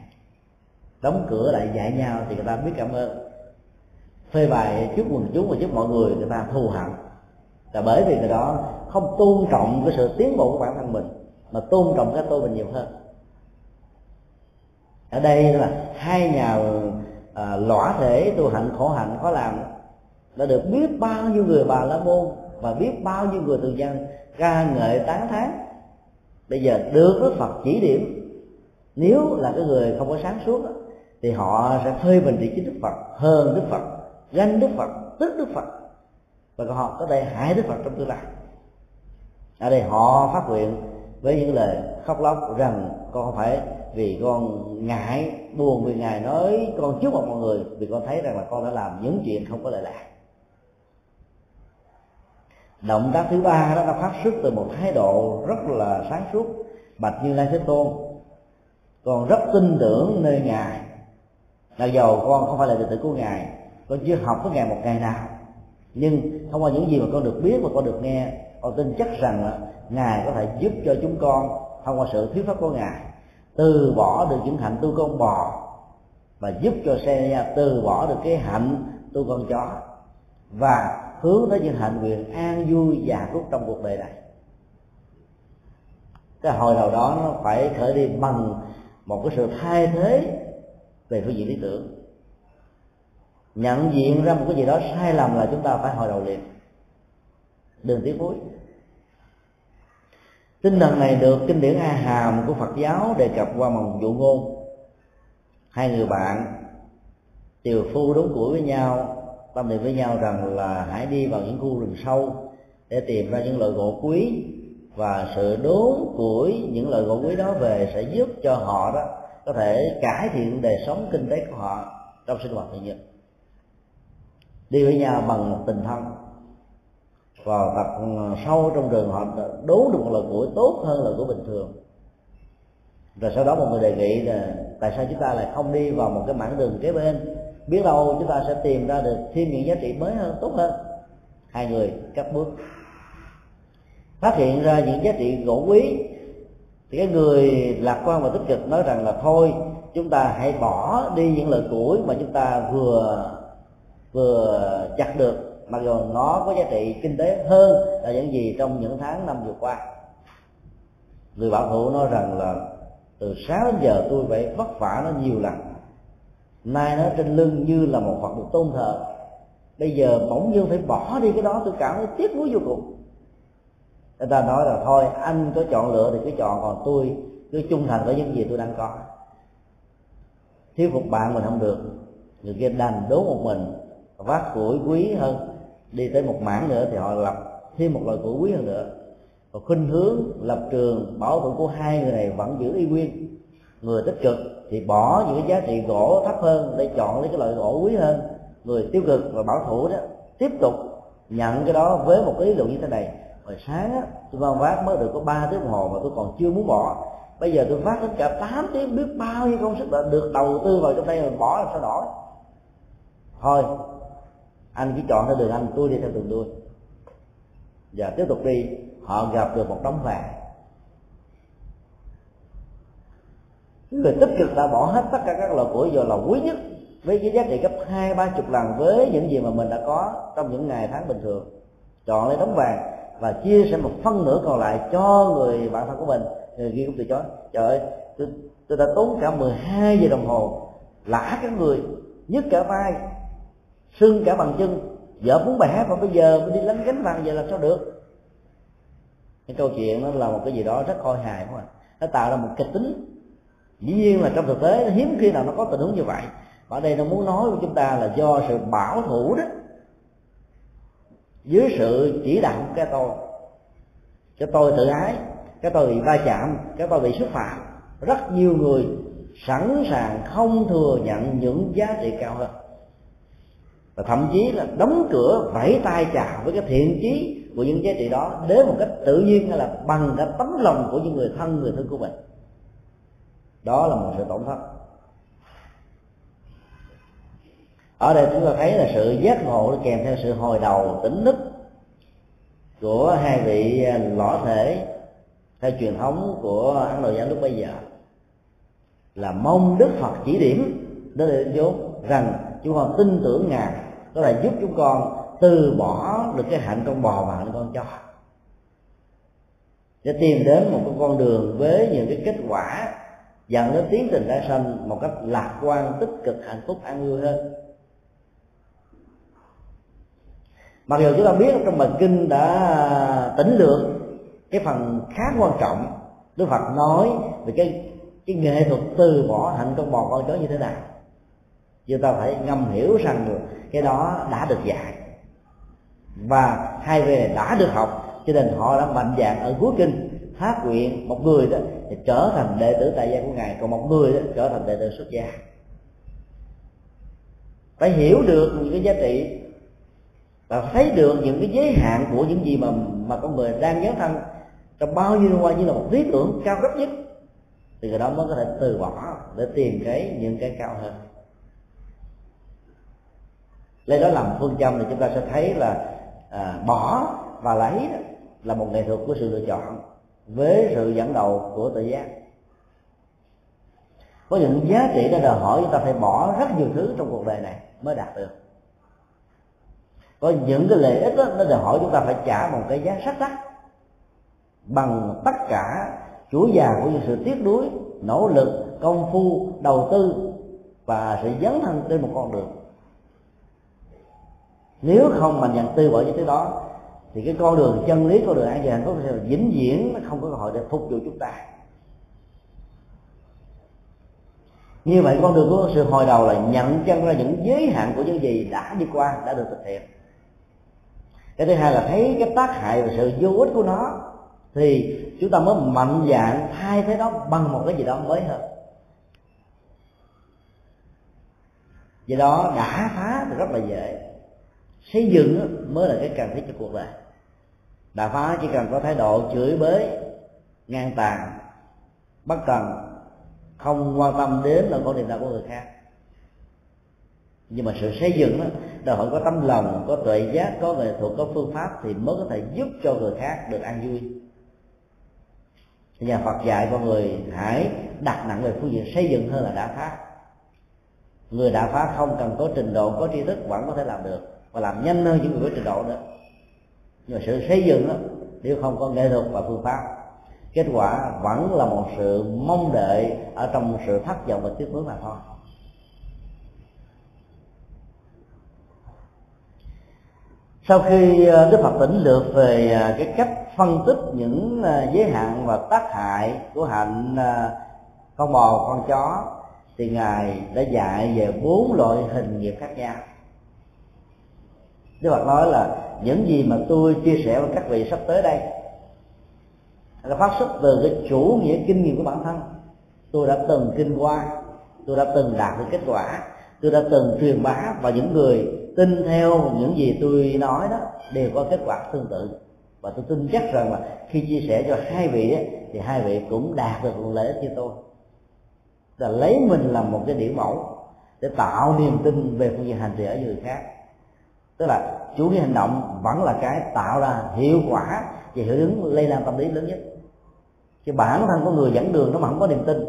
đóng cửa lại dạy nhau thì người ta biết cảm ơn. Phê bài trước quần chúng và trước mọi người người ta thù hận. Là bởi vì người đó không tôn trọng cái sự tiến bộ của bản thân mình mà tôn trọng cái tôi mình nhiều hơn. Ở đây là hai nhà à, lõa thể tu hạnh khổ hạnh khó làm đã được biết bao nhiêu người bà la môn và biết bao nhiêu người từ dân ca ngợi tán thán. Bây giờ được đức phật chỉ điểm nếu là cái người không có sáng suốt thì họ sẽ phê bình trị chính đức phật hơn đức phật, ganh đức phật tức đức phật. Và họ có thể hại đức phật trong tương lai. Ở đây họ phát nguyện với những lời khóc lóc rằng con không phải vì con ngại, buồn vì ngài nói con trước mặt mọi người vì con thấy rằng là con đã làm những chuyện không có lợi lạc động tác thứ ba đó là phát xuất từ một thái độ rất là sáng suốt, bạch như lai thế tôn. Còn rất tin tưởng nơi ngài là dầu, con không phải là đệ tử của ngài. Con chưa học với ngài một ngày nào. Nhưng thông qua những gì mà con được biết và con được nghe, con tin chắc rằng là ngài có thể giúp cho chúng con thông qua sự thuyết pháp của ngài, từ bỏ được những hạnh tu con bò và giúp cho xe từ bỏ được cái hạnh tu con chó và hướng tới những hạnh nguyện an vui và hạnh phúc trong cuộc đời này. Cái hồi đầu đó nó phải khởi đi bằng một cái sự thay thế về phương diện lý tưởng. Nhận diện ra một cái gì đó sai lầm là chúng ta phải hồi đầu liền. Đừng tiếc nuối. Tinh thần này được kinh điển a hàm của phật giáo đề cập qua một dụ ngôn. Hai người bạn, tiều phu đốn củi với nhau, tâm niệm với nhau rằng là hãy đi vào những khu rừng sâu để tìm ra những loại gỗ quý và sự đốn củi, những loại gỗ quý đó về sẽ giúp cho họ đó có thể cải thiện đời sống kinh tế của họ trong sinh hoạt tự nhiên. Đi với nhau bằng một tình thân. Vào tập ừ, sâu trong rừng, họ đố được một lời của tốt hơn là của bình thường. Rồi sau đó một người đề nghị là, tại sao chúng ta lại không đi vào một cái mảng đường kế bên? Biết đâu chúng ta sẽ tìm ra được thêm những giá trị mới hơn, tốt hơn. Hai người cắt bước. Phát hiện ra những giá trị gỗ quý thì cái người lạc quan và tích cực nói rằng là thôi, chúng ta hãy bỏ đi những lời củi mà chúng ta vừa vừa chặt được, mặc dù nó có giá trị kinh tế hơn là những gì trong những tháng năm vừa qua. Người bảo thủ nói rằng là từ sáng đến giờ tôi phải vất vả nó nhiều lần. Nay nó trên lưng như là một phật được tôn thờ. Bây giờ bỗng dưng phải bỏ đi cái đó, tôi cảm thấy tiếc nuối vô cùng người ta nói là thôi, anh có chọn lựa thì cứ chọn, còn tôi cứ trung thành với những gì tôi đang có. Thiếu phục bạn mình không được. Người kia đành đố một mình, vác củi quý hơn, đi tới một mảng nữa thì họ lập thêm một loại củi quý hơn nữa. Và khuynh hướng lập trường, bảo thủ của hai người này vẫn giữ y nguyên. Người tích cực thì bỏ những cái giá trị gỗ thấp hơn để chọn lấy cái loại gỗ quý hơn. Người tiêu cực và bảo thủ đó tiếp tục nhận cái đó với một cái ý luận như thế này hồi sáng á, tôi mang vác mới được có 3 tiếng đồng hồ mà tôi còn chưa muốn bỏ. Bây giờ tôi vác đến cả 8 tiếng, biết bao nhiêu công sức đã được đầu tư vào trong đây rồi bỏ làm sao nổi thôi, anh chỉ chọn theo đường anh, tôi đi theo đường tôi và tiếp tục đi, họ gặp được một đống vàng. Người tích cực đã bỏ hết tất cả các loại của giờ là quý nhất, với cái giá trị gấp hai, ba chục lần với những gì mà mình đã có trong những ngày tháng bình thường. Chọn lấy đống vàng và chia sẻ một phân nửa còn lại cho người bạn thân của mình. Người kia cũng từ chối. Trời ơi tôi, tôi đã tốn cả 12 giờ đồng hồ lã các người nhức cả vai sưng cả bằng chân vợ muốn bẻ mà bây giờ mới đi lánh gánh vàng giờ làm sao được? Cái câu chuyện nó là một cái gì đó rất khôi hài không ạ? Nó tạo ra một kịch tính. Dĩ nhiên là trong thực tế hiếm khi nào nó có tình huống như vậy. Ở đây nó muốn nói với chúng ta là do sự bảo thủ đó dưới sự chỉ đạo của cái tôi. Cái tôi tự ái, cái tôi bị va chạm, cái tôi bị xúc phạm. Rất nhiều người sẵn sàng không thừa nhận những giá trị cao hơn. Và thậm chí là đóng cửa, vẫy tay chào với cái thiện chí của những giá trị đó đến một cách tự nhiên hay là bằng cái tấm lòng của những người thân người thân của mình. Đó là một sự tổn thất. Ở đây chúng ta thấy là sự giác ngộ kèm theo sự hồi đầu, tỉnh thức của hai vị à, lõa thể theo truyền thống của ấn độ giáo lúc bây giờ. Là mong đức phật chỉ điểm đến để vốn rằng chúng con tin tưởng ngài có thể giúp chúng con từ bỏ được cái hạnh con bò và hạnh con chó để tìm đến một cái con đường với những cái kết quả, dẫn đến tiến trình tái sanh một cách lạc quan, tích cực, hạnh phúc, an vui hơn. Mặc dù chúng ta biết trong bài kinh đã à, tỉnh lược, cái phần khá quan trọng, đức phật nói về cái cái nghệ thuật từ bỏ hạnh con bò con chó như thế nào. Chúng ta phải ngầm hiểu rằng được cái đó đã được dạy. Và hai về đã được học, cho nên họ đã mạnh dạng ở cuối kinh, phát nguyện một người đó thì trở thành đệ tử tại gia của ngài, còn một người đó trở thành đệ tử xuất gia. Phải hiểu được những cái giá trị và thấy được những cái giới hạn của những gì mà mà con người đang dấn thân trong bao nhiêu năm qua như là một lý tưởng cao cấp nhất thì người đó mới có thể từ bỏ để tìm cái những cái cao hơn. Lấy đó làm phương châm thì chúng ta sẽ thấy là à, bỏ và lấy là một nghệ thuật của sự lựa chọn với sự dẫn đầu của tự giác. Có những giá trị đã đòi hỏi chúng ta phải bỏ rất nhiều thứ trong cuộc đời này mới đạt được có những cái lợi ích đó, nó đòi hỏi chúng ta phải trả một cái giá rất đắt. Bằng tất cả chuỗi già của những sự tiếc nuối nỗ lực công phu đầu tư và sự dấn thân trên một con đường. Nếu không mà nhận tư bỏ những thứ đó thì cái con đường chân lý con đường an toàn có thể vĩnh viễn nó không có cơ hội để phục vụ chúng ta. Như vậy con đường của sự hồi đầu là nhận chân ra những giới hạn của những gì đã đi qua đã được thực hiện cái thứ hai là thấy cái tác hại và sự vô ích của nó, thì chúng ta mới mạnh dạn thay thế nó bằng một cái gì đó mới hơn. Vì đó đã phá thì rất là dễ. Xây dựng mới là cái cần thiết cho cuộc đời. Đà phá chỉ cần có thái độ chửi bới, ngang tàn, bất cần, không quan tâm đến là có niềm đau của người khác nhưng mà sự xây dựng đó, đòi hỏi có tấm lòng, có tuệ giác, có nghệ thuật, có phương pháp thì mới có thể giúp cho người khác được an vui. Nhà Phật dạy con người hãy đặt nặng về phương diện xây dựng hơn là đã phá. Người đã phá không cần có trình độ, có tri thức, vẫn có thể làm được. Và làm nhanh hơn những người có trình độ nữa. Nhưng mà sự xây dựng đó, nếu không có nghệ thuật và phương pháp, kết quả vẫn là một sự mong đợi ở trong sự thất vọng và tiếc nuối mà thôi. Sau khi ờ, đức phật tỉnh lược về ờ, cái cách phân tích những ờ, giới hạn và tác hại của hạnh con bò, con chó thì ngài đã dạy về bốn loại hình nghiệp khác nhau. Đức phật nói là, những gì mà tôi chia sẻ với các vị sắp tới đây là phát xuất từ cái chủ nghĩa kinh nghiệm của bản thân. Tôi đã từng kinh qua, tôi đã từng đạt được kết quả, tôi đã từng truyền bá và những người tin theo những gì tôi nói đó đều có kết quả tương tự. Và tôi tin chắc rằng là khi chia sẻ cho hai vị ấy, thì hai vị cũng đạt được lợi ích như tôi. Là lấy mình làm một cái điểm mẫu để tạo niềm tin về phương diện hành trì ở người khác. Tức là chủ nghĩa hành động vẫn là cái tạo ra hiệu quả và hiệu ứng lây lan tâm lý lớn nhất. Chứ bản thân của người dẫn đường nó mà không có niềm tin.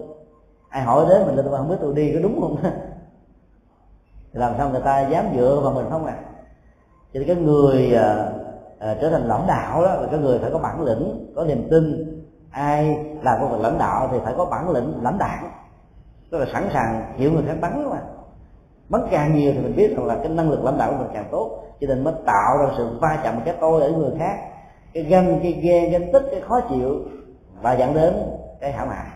Ai hỏi đến mình là tôi không biết tôi đi có đúng không? làm sao người ta dám dựa vào mình không à? Cho nên cái người à, à, trở thành lãnh đạo đó là cái người phải có bản lĩnh có niềm tin. Ai làm công việc lãnh đạo thì phải có bản lĩnh lãnh đạo tức là sẵn sàng chịu người khác bắn mà. Bắn càng nhiều thì mình biết rằng là cái năng lực lãnh đạo của mình càng tốt. Cho nên mới tạo ra sự va chạm cái tôi ở người khác. Cái ganh cái ghen cái tích cái khó chịu và dẫn đến cái hãm hại.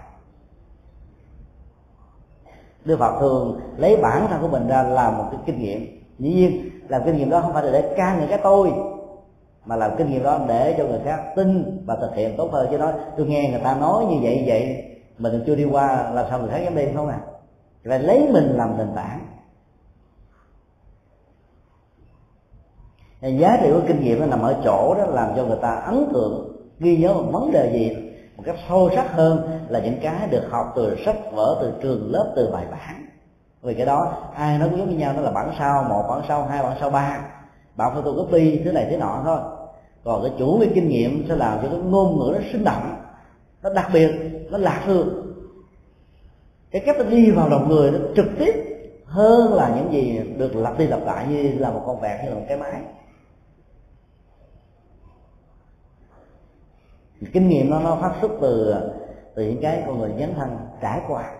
Đức Phật thường lấy bản thân của mình ra làm một cái kinh nghiệm. Dĩ nhiên làm kinh nghiệm đó không phải là để ca những cái tôi, Mà làm kinh nghiệm đó để cho người khác tin và thực hiện tốt hơn. Chứ nói, tôi nghe người ta nói như vậy vậy, Mình chưa đi qua, làm sao người khác dám đi không à? Phải lấy mình làm nền tảng. Giá trị của kinh nghiệm nó nằm ở chỗ đó làm cho người ta ấn tượng, ghi nhớ một vấn đề gì một cách sâu sắc hơn là những cái được học từ sách vở, từ trường lớp, từ bài bản. Vì cái đó, ai nói cũng giống như nhau, nó là bản sao một, bản sao hai, bản sao ba. Bạn copy thứ này thế nọ thôi. Còn cái chủ cái kinh nghiệm sẽ làm cho cái ngôn ngữ nó sinh động, nó đặc biệt, nó lạc hương cái cách nó đi vào lòng người nó trực tiếp hơn là những gì được lặp đi lặp lại như là một con vẹt, như là một cái máy. Kinh nghiệm nó nó phát xuất từ từ những cái con người dấn thân trải qua.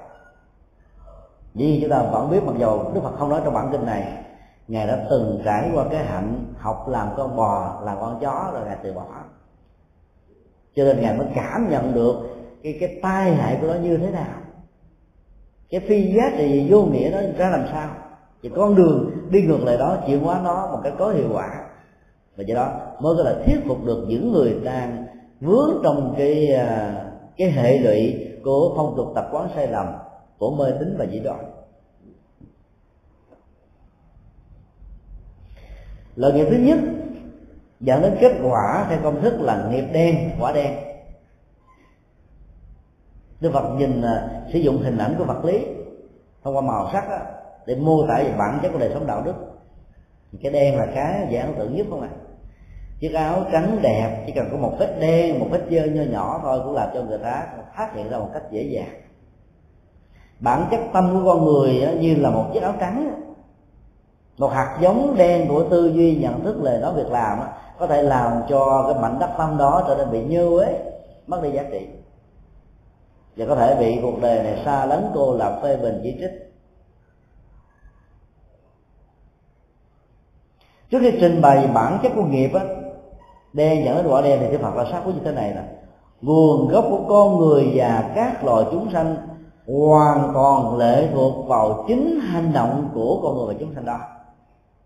Vì chúng ta vẫn biết mặc dù đức phật không nói trong bản kinh này, ngài đã từng trải qua cái hạnh học làm con bò, làm con chó rồi ngài từ bỏ. Cho nên ngài mới cảm nhận được cái cái tai hại của nó như thế nào. Cái phi giá trị vô nghĩa nó ra làm sao? Thì con đường đi ngược lại đó chuyển hóa nó một cách có hiệu quả. Và do đó mới có là thuyết phục được những người đang vướng trong cái à, cái hệ lụy của phong tục tập quán sai lầm của mê tín và dị đoan. Lợi nghiệp thứ nhất dẫn đến kết quả theo công thức là nghiệp đen quả đen. Đức Phật nhìn à, sử dụng hình ảnh của vật lý thông qua màu sắc đó, để mô tả về bản chất của đời sống đạo đức. Cái đen là cái dễ ấn tượng nhất không ạ? à? Chiếc áo trắng đẹp, chỉ cần có một vết đen, một vết dơ nho nhỏ thôi cũng làm cho người ta phát hiện ra một cách dễ dàng. Bản chất tâm của con người như là một chiếc áo trắng một hạt giống đen của tư duy, nhận thức lời nói việc làm có thể làm cho cái mảnh đất tâm đó trở nên bị nhơ ấy mất đi giá trị. Và có thể bị cuộc đời này xa lấn cô lập phê bình chỉ trích. Trước khi trình bày bản chất của nghiệp á đen dẫn đến quả đen thì cái phật là sát của như thế này nè. Nguồn gốc của con người và các loài chúng sanh hoàn toàn lệ thuộc vào chính hành động của con người và chúng sanh đó.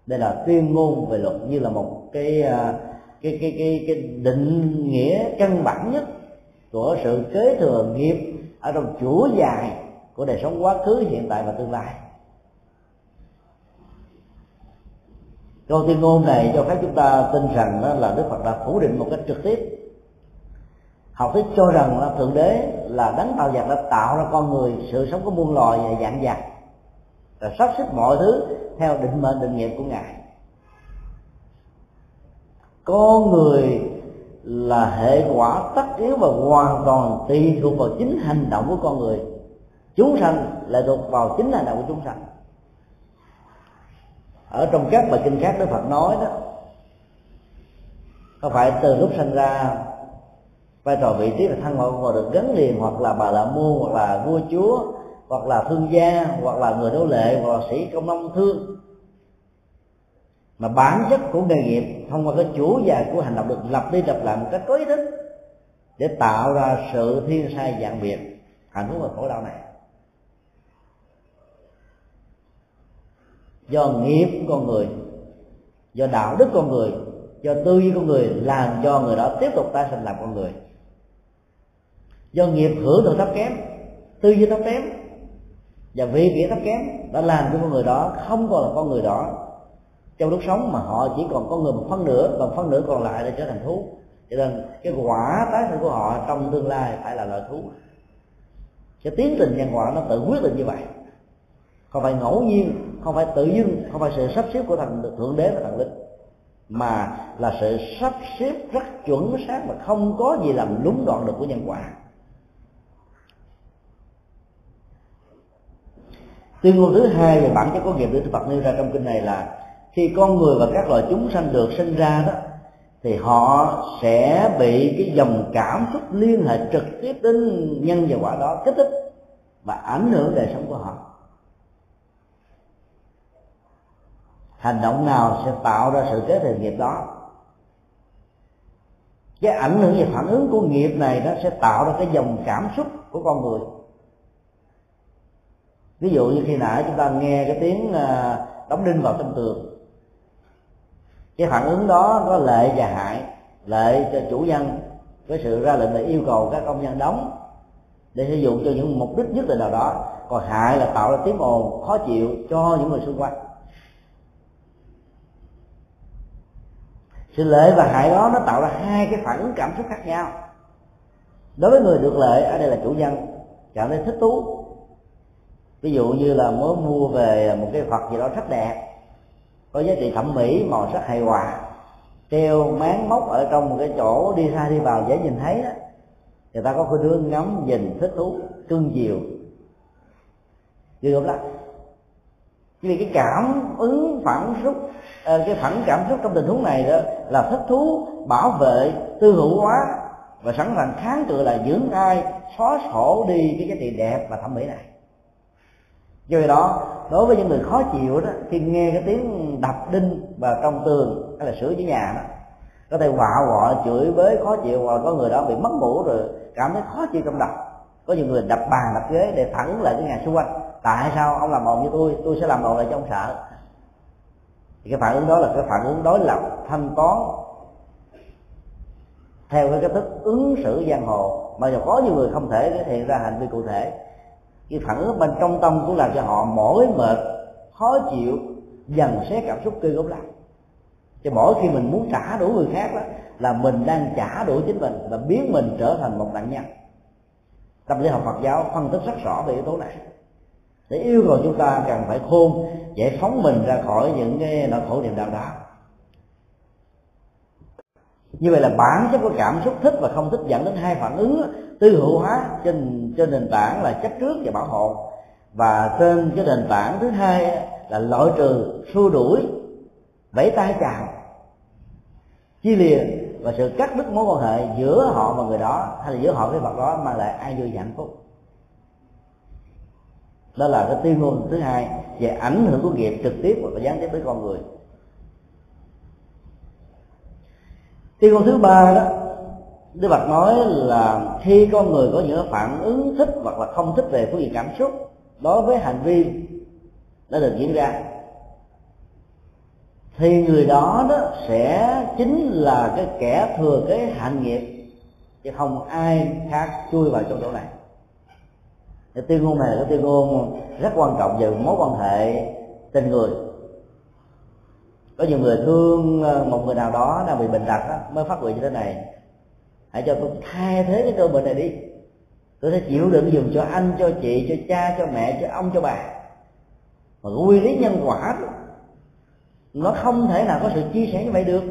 Đây là tuyên ngôn về luật như là một cái à, cái cái cái, cái định nghĩa căn bản nhất của sự kế thừa nghiệp ở trong chuỗi dài của đời sống quá khứ hiện tại và tương lai. Câu tuyên ngôn này cho phép chúng ta tin rằng đó là đức phật đã phủ định một cách trực tiếp. Học thuyết cho rằng là thượng đế là đấng tạo vật, đã tạo ra con người, sự sống của muôn loài và dạng vật, và sắp xếp mọi thứ theo định mệnh, định nghiệp của ngài. Con người là hệ quả tất yếu và hoàn toàn tùy thuộc vào chính hành động của con người. Chúng sanh lại thuộc vào chính hành động của chúng sanh ở trong các bài kinh khác đức phật nói đó, có phải từ lúc sinh ra, vai trò vị trí là thân mẫu của được gắn liền hoặc là bà la môn hoặc là vua chúa, hoặc là thương gia, hoặc là người nô lệ, hoặc là sĩ công nông thương. Mà bản chất của nghề nghiệp thông qua cái chủ dài của hành động được lập đi lập lại một cách có ý thức để tạo ra sự thiên sai dạng biệt, hạnh phúc và khổ đau này. Do nghiệp của con người, do đạo đức con người, do tư duy con người làm cho người đó tiếp tục tái sinh làm con người. Do nghiệp hưởng được thấp kém, tư duy thấp kém, và vị kỷ thấp kém đã làm cho con người đó không còn là con người đó trong lúc sống, mà họ chỉ còn có người một phân nửa và phân nửa còn lại để trở thành thú. Cho nên cái quả tái sinh của họ trong tương lai phải là loại thú. Cái tiến trình nhân quả nó tự quyết định như vậy. Không phải ngẫu nhiên không phải tự dưng, không phải sự sắp xếp của thần thượng đế và thần linh, mà là sự sắp xếp rất chuẩn xác mà không có gì làm lúng đoạn được của nhân quả. Tuyên ngôn thứ hai về bản chất của nghiệp được Phật nêu ra trong kinh này là, khi con người và các loài chúng sanh được sinh ra đó, thì họ sẽ bị cái dòng cảm xúc liên hệ trực tiếp đến nhân và quả đó kích thích và ảnh hưởng đời sống của họ. Hành động nào sẽ tạo ra sự kế thừa nghiệp đó? Cái ảnh hưởng và phản ứng của nghiệp này nó sẽ tạo ra cái dòng cảm xúc của con người. Ví dụ như khi nãy chúng ta nghe cái tiếng à, đóng đinh vào trong tường. Cái phản ứng đó có lợi và hại lợi cho chủ nhân, với sự ra lệnh là yêu cầu các công nhân đóng. Để sử dụng cho những mục đích nhất định nào đó, còn hại là tạo ra tiếng ồn, khó chịu cho những người xung quanh. Sự lợi và hại đó nó tạo ra hai cái phản ứng cảm xúc khác nhau. Đối với người được lợi ở đây là chủ nhân, cảm thấy thích thú. Ví dụ như là mới mua về một cái phật gì đó rất đẹp, có giá trị thẩm mỹ, màu sắc hài hòa, treo máng móc ở trong một cái chỗ đi ra đi vào dễ nhìn thấy đó, người ta có khuynh hướng ngắm, nhìn, thích thú, cưng chiều. Ghê gớm lắm vì cái cảm ứng phản xúc ờ, cái phản cảm xúc trong tình huống này đó là thích thú, bảo vệ, tư hữu hóa và sẵn sàng kháng cự là dưỡng ai xóa sổ đi cái giá trị đẹp và thẩm mỹ này. Do vậy đó, đối với những người khó chịu đó, khi nghe cái tiếng đập đinh vào trong tường hay là sửa chữa nhà đó, có thể quạo quọ chửi bới, khó chịu hoặc có người đó bị mất ngủ rồi, cảm thấy khó chịu trong đầu có nhiều người đập bàn đập ghế để thẳng lại cái nhà xung quanh tại sao? Ông làm bầu như tôi tôi sẽ làm bầu lại cho ông sợ. Thì cái phản ứng đó là cái phản ứng đối lập, thanh toán theo cái cách thức ứng xử giang hồ. Mà dù có nhiều người không thể thể hiện ra hành vi cụ thể. Cái phản ứng bên trong tâm cũng làm cho họ mỏi mệt, khó chịu dần xé cảm xúc cơ gốc lại cho mỗi khi mình muốn trả đũa người khác đó, là mình đang trả đũa chính mình và biến mình trở thành một nạn nhân. Tâm lý học Phật giáo phân tích rất rõ về yếu tố này để yêu cầu chúng ta cần phải khôn, giải phóng mình ra khỏi những cái nỗi khổ niềm đau đó. Như vậy là bản chất của cảm xúc thích và không thích dẫn đến hai phản ứng tư hữu hóa trên trên nền tảng là chấp trước và bảo hộ. Và trên cái nền tảng thứ hai là loại trừ, xua đuổi, vẫy tay chào, chia lìa và sự cắt đứt mối quan hệ giữa họ và người đó hay là giữa họ với vật đó mang lại an vui và hạnh phúc đó là cái tiên ngôn thứ hai về ảnh hưởng của nghiệp trực tiếp và gián tiếp tới con người. Tiên ngôn thứ ba đó, Đức Phật nói là khi con người có những phản ứng thích hoặc là không thích về phương diện cảm xúc đối với hành vi đã được diễn ra, thì người đó đó sẽ chính là cái kẻ thừa cái hạnh nghiệp, chứ không ai khác chui vào trong chỗ này cái tuyên ngôn này là cái tuyên ngôn rất quan trọng về mối quan hệ tình người. Có nhiều người thương ờ, một người nào đó đang bị bệnh tật đó, mới phát nguyện như thế này. Hãy cho tôi thay thế cái cơn bệnh này đi. Tôi sẽ chịu đựng dùng cho anh cho chị cho cha cho mẹ cho ông cho bà. Mà quy lý nhân quả đó, nó không thể nào có sự chia sẻ như vậy được.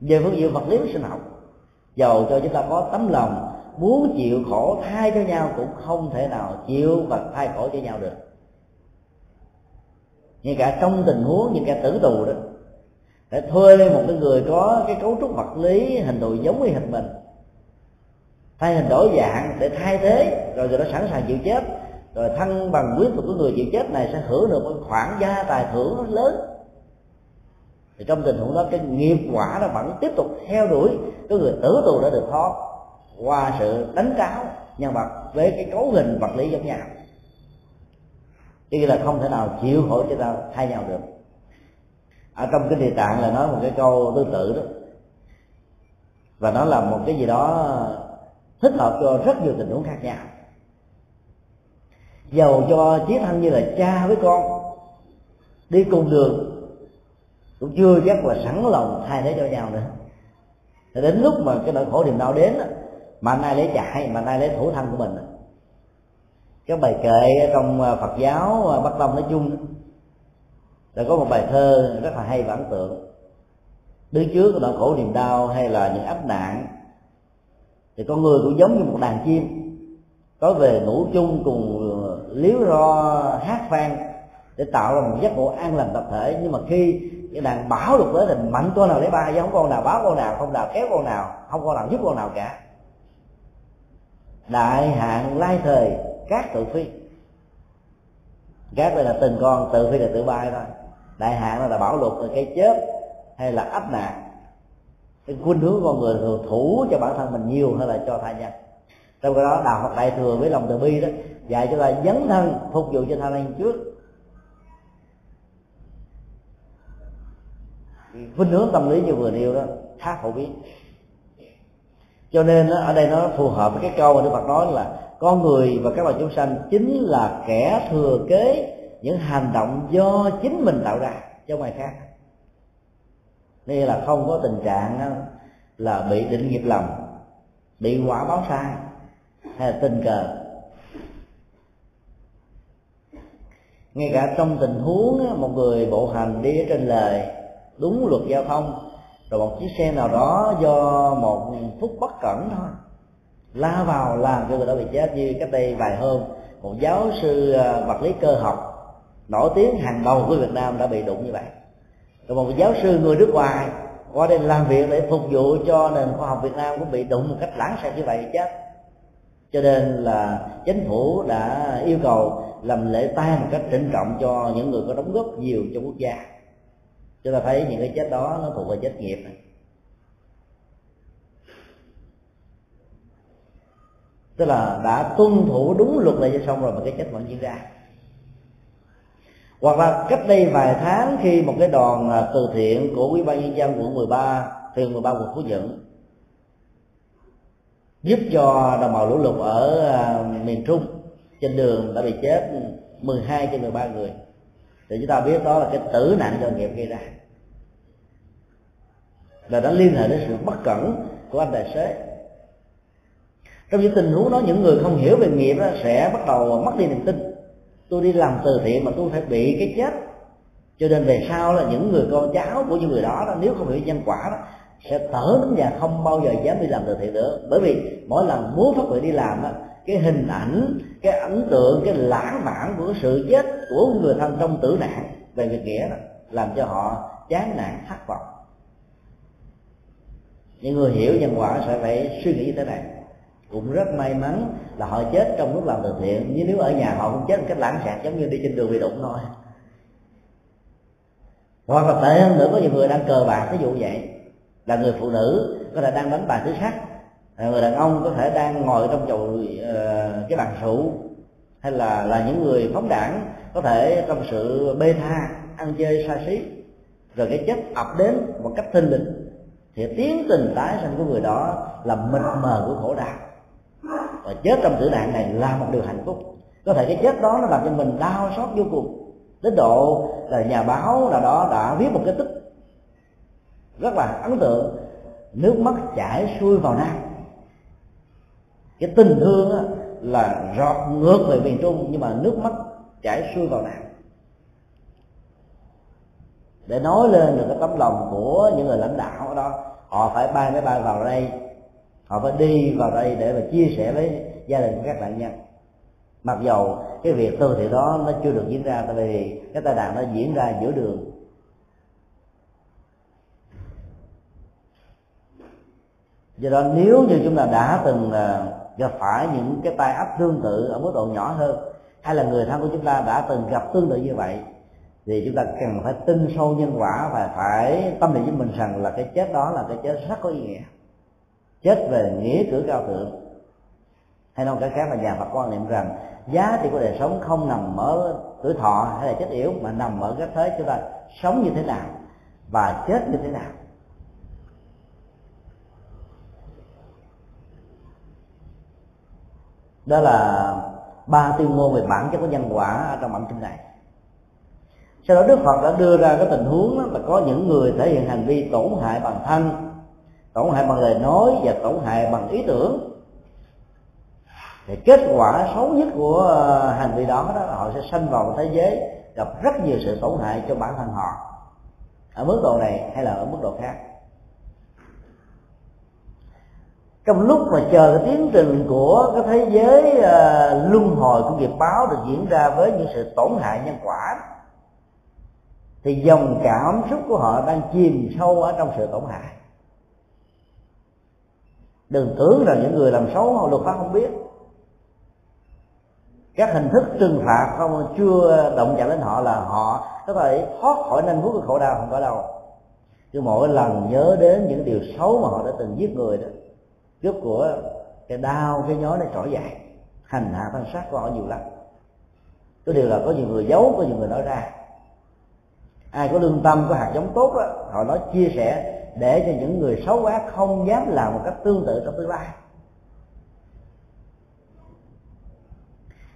Về phương diện vật lý sinh học dầu cho chúng ta có tấm lòng muốn chịu khổ thay cho nhau cũng không thể nào chịu và thay khổ cho nhau được. Ngay cả trong tình huống như cả tử tù đó, để thuê một cái người có cái cấu trúc vật lý, hình thù giống như hình mình, thay hình đổi dạng để thay thế, rồi người đó sẵn sàng chịu chết, rồi thân bằng quyết của người chịu chết này sẽ hưởng được một khoản gia tài thưởng lớn. Thì trong tình huống đó, cái nghiệp quả nó vẫn tiếp tục theo đuổi, cái người tử tù đã được thoát qua sự đánh tráo nhân vật với cái cấu hình vật lý giống nhau. Chứ là không thể nào chịu khổ cho ta thay nhau được. Ở trong cái địa tạng là nói một cái câu tương tự đó. Và nó là một cái gì đó thích hợp cho rất nhiều tình huống khác nhau. Dầu cho chí thân như là cha với con, đi cùng đường, cũng chưa chắc là sẵn lòng thay thế cho nhau nữa. Đến lúc mà cái nỗi khổ niềm đau đến mà anh ai lấy chạy mà anh ai lấy thủ thân của mình. Cái bài kệ trong à, Phật giáo à, Bắc Tông nói chung đã có một bài thơ rất là hay và ấn tượng. Đứng trước nỗi khổ niềm đau hay là những áp nạn, thì con người cũng giống như một đàn chim, có về ngủ chung cùng à, liếu ro, hát vang để tạo ra một giấc ngủ an lành tập thể. Nhưng mà khi cái đàn báo được tới thì mạnh con nào lấy ba chứ không con nào báo con nào, không nào kéo con nào, không con nào giúp con nào cả đại hạn lai thời, các tự phi. Các đây là từng con, tự phi là tự bay thôi. Đại hạn là là bảo luật là cái chết, hay là áp nạn. Cái khuynh hướng con người thường thủ cho bản thân mình nhiều hơn là cho tha nhân. Trong cái đó, đạo Phật đại thừa với lòng từ bi đó, dạy cho ta dấn thân, phục vụ cho tha nhân trước. Khuynh hướng tâm lý như vừa nêu đó, khá phổ biến cho nên ở đây nó phù hợp với cái câu mà Đức Phật nói là con người và các loài chúng sanh chính là kẻ thừa kế những hành động do chính mình tạo ra cho ngoài khác. Nên là không có tình trạng là bị định nghiệp lầm, bị quả báo sai hay là tình cờ. Ngay cả trong tình huống một người bộ hành đi trên lề đúng luật giao thông rồi một chiếc xe nào đó do một phút bất cẩn thôi, la vào làm cho người đó bị chết như cách đây vài hôm. Một giáo sư à, vật lý cơ học nổi tiếng hàng đầu của Việt Nam đã bị đụng như vậy. Rồi một giáo sư người nước ngoài qua đây làm việc để phục vụ cho nền khoa học Việt Nam cũng bị đụng một cách lãng xẹt như vậy chết cho nên là chính phủ đã yêu cầu làm lễ tang một cách trịnh trọng cho những người có đóng góp nhiều cho quốc gia chúng ta thấy những cái chết đó nó thuộc về chết nghiệp. Này tức là đã tuân thủ đúng luật lệ cho xong rồi mà cái chết vẫn diễn ra. Hoặc là cách đây vài tháng khi một cái đoàn à, từ thiện của ủy ban nhân dân quận 13 phường 13 quận Phú Nhuận, giúp cho đồng bào lũ lụt ở à, miền trung trên đường đã bị chết 12 trên 13 người thì chúng ta biết đó là cái tử nạn do nghiệp gây ra. Là nó liên hệ đến sự bất cẩn của anh tài xế. Trong những tình huống đó những người không hiểu về nghiệp đó sẽ bắt đầu mất đi niềm tin. Tôi đi làm từ thiện mà tôi phải bị cái chết. Cho nên về sau là những người con cháu của những người đó, đó nếu không hiểu nhân quả đó sẽ tở và không bao giờ dám đi làm từ thiện nữa. Bởi vì mỗi lần muốn phát nguyện đi làm đó, cái hình ảnh, cái ấn tượng, cái lãng mạn của sự chết của người thân trong tử nạn về việc nghĩa đó, làm cho họ chán nản, thất vọng. Những người hiểu nhân quả sẽ phải suy nghĩ như thế này cũng rất may mắn là họ chết trong lúc làm từ thiện, nhưng nếu ở nhà họ cũng chết một cách lãng xẹt, giống như đi trên đường bị đụng thôi. Hoặc là tệ hơn nữa, có nhiều người đang cờ bạc, ví dụ vậy. Là người phụ nữ có thể đang đánh bài tứ sắc À, người đàn ông có thể đang ngồi trong chầu uh, cái bàn rượu hay là là những người phóng đảng có thể trong sự bê tha ăn chơi xa xí. Rồi cái chết ập đến một cách thinh lịch thì tiến tình tái sanh của người đó là mịt mờ của khổ đau. Và chết trong tử nạn này là một điều hạnh phúc. Có thể cái chết đó nó làm cho mình đau xót vô cùng đến độ là nhà báo nào đó đã viết một cái tích rất là ấn tượng nước mắt chảy xuôi vào nam cái tình thương á, là rọt ngược về miền trung nhưng mà nước mắt chảy xuôi vào nam để nói lên được cái tấm lòng của những người lãnh đạo ở đó họ phải bay máy bay vào đây họ phải đi vào đây để mà chia sẻ với gia đình của các nạn nhân. Mặc dầu cái việc từ thiện đó nó chưa được diễn ra tại vì cái tai nạn nó diễn ra giữa đường. Do đó nếu như chúng ta đã từng à, gặp phải những cái tai ách tương tự ở mức độ nhỏ hơn. Hay là người thân của chúng ta đã từng gặp tương tự như vậy, thì chúng ta cần phải tin sâu nhân quả và phải tâm niệm với mình rằng là cái chết đó là cái chết rất có ý nghĩa. Chết về nghĩa cử cao thượng. Hay nói cái khác là nhà Phật quan niệm rằng, giá trị của đời sống không nằm ở tuổi thọ hay là chết yếu mà nằm ở cái thế chúng ta sống như thế nào và chết như thế nào. Đó là ba tuyên ngôn về bản chất của nhân quả ở trong bản kinh này. Sau đó đức phật đã đưa ra cái tình huống là có những người thể hiện hành vi tổn hại bằng thân, tổn hại bằng lời nói và tổn hại bằng ý tưởng. Thì kết quả xấu nhất của ờ, hành vi đó đó là họ sẽ sanh vào thế giới gặp rất nhiều sự tổn hại cho bản thân họ. Ở mức độ này hay là ở mức độ khác? Trong lúc mà chờ cái tiến trình của cái thế giới uh, luân hồi của nghiệp báo được diễn ra với những sự tổn hại nhân quả thì dòng cảm xúc của họ đang chìm sâu ở trong sự tổn hại. Đừng tưởng rằng những người làm xấu họ luật pháp không biết. Các hình thức trừng phạt không chưa động chạm đến họ là họ có thể thoát khỏi nanh vuốt cái khổ đau không có đâu. Chứ mỗi lần nhớ đến những điều xấu mà họ đã từng giết người đó giúp của cái đau cái nhói nó trỗi dậy. Hành hạ thân xác của họ nhiều lắm. Cái điều là có nhiều người giấu có nhiều người nói ra. Ai có lương tâm có hạt giống tốt đó, họ nói chia sẻ để cho những người xấu quá không dám làm một cách tương tự trong tương lai.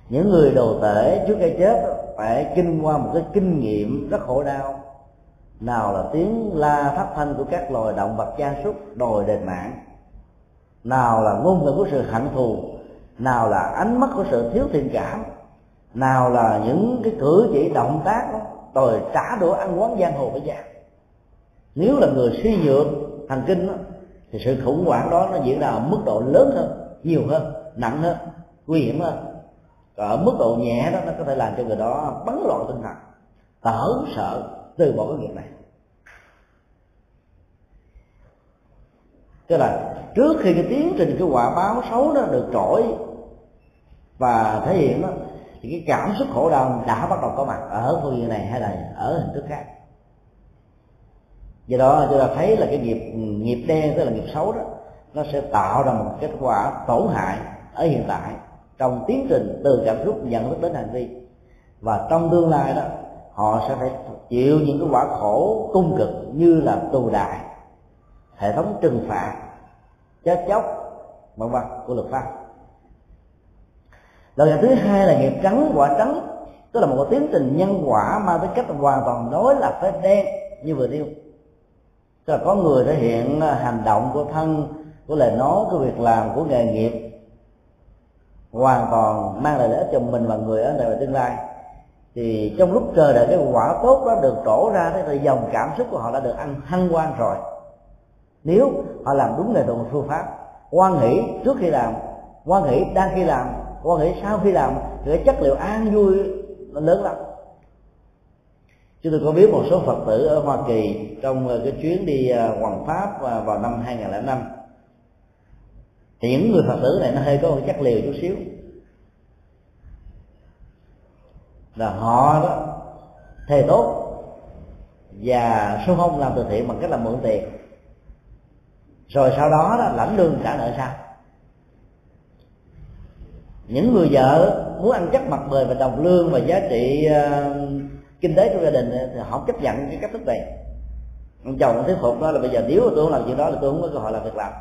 Những người đồ tể trước cái chết phải kinh qua một cái kinh nghiệm rất khổ đau. Nào là tiếng la phát thanh của các loài động vật gia súc đòi đền mạng nào là ngôn ngữ của sự hận thù nào là ánh mắt của sự thiếu thiện cảm nào là những cái cử chỉ động tác đó, đòi trả đũa ăn quán giang hồ với gia nếu là người suy nhược thần kinh đó, thì sự khủng hoảng đó nó diễn ra ở mức độ lớn hơn nhiều hơn nặng hơn nguy hiểm hơn. Còn ở mức độ nhẹ đó nó có thể làm cho người đó bấn loạn tinh thần tở sợ từ bỏ cái việc này. Tức là trước khi cái tiến trình cái quả báo xấu đó được trỗi và thể hiện đó, thì cái cảm xúc khổ đau đã bắt đầu có mặt ở phương diện này hay là ở hình thức khác. Do đó chúng ta thấy là cái nghiệp nghiệp đen, tức là nghiệp xấu đó, nó sẽ tạo ra một kết quả tổn hại ở hiện tại trong tiến trình từ cảm xúc nhận thức đến hành vi. Và trong tương lai đó, họ sẽ phải chịu những cái quả khổ cung cực như là tù đại hệ thống trừng phạt chết chóc, vân vân, của luật pháp. Loại thứ hai là nghiệp trắng, quả trắng, tức là một tiến trình nhân quả mang tới cách hoàn toàn đối lập với đen như vừa nêu. Tức là có người thể hiện hành động của thân, của lời nói, của việc làm, của nghề nghiệp, hoàn toàn mang lại lợi ích cho mình và người ở đời và tương lai. Thì trong lúc chờ đợi cái quả tốt đó được trổ ra, thì dòng cảm xúc của họ đã được ăn hăng quan rồi nếu họ làm đúng nghệ thuật phương pháp quan nghĩ trước khi làm quan nghĩ đang khi làm quan nghĩ sau khi làm, thì cái chất liệu an vui nó lớn lắm. Chúng tôi có biết một số phật tử ở hoa kỳ trong ờ, cái chuyến đi ờ, hoàng pháp ờ, vào năm 2005 thì những người phật tử này nó hơi có một chất liều chút xíu. Là họ đó thề tốt và số không làm từ thiện bằng cách là mượn tiền rồi sau đó, đó lãnh lương trả nợ sao những người vợ muốn ăn chắc mặt bền và đồng lương và giá trị uh, kinh tế trong gia đình ờ, thì họ chấp nhận cái cách thức này. Ông chồng thuyết phục đó là bây giờ nếu tôi không làm chuyện đó là tôi không có cơ hội làm việc làm.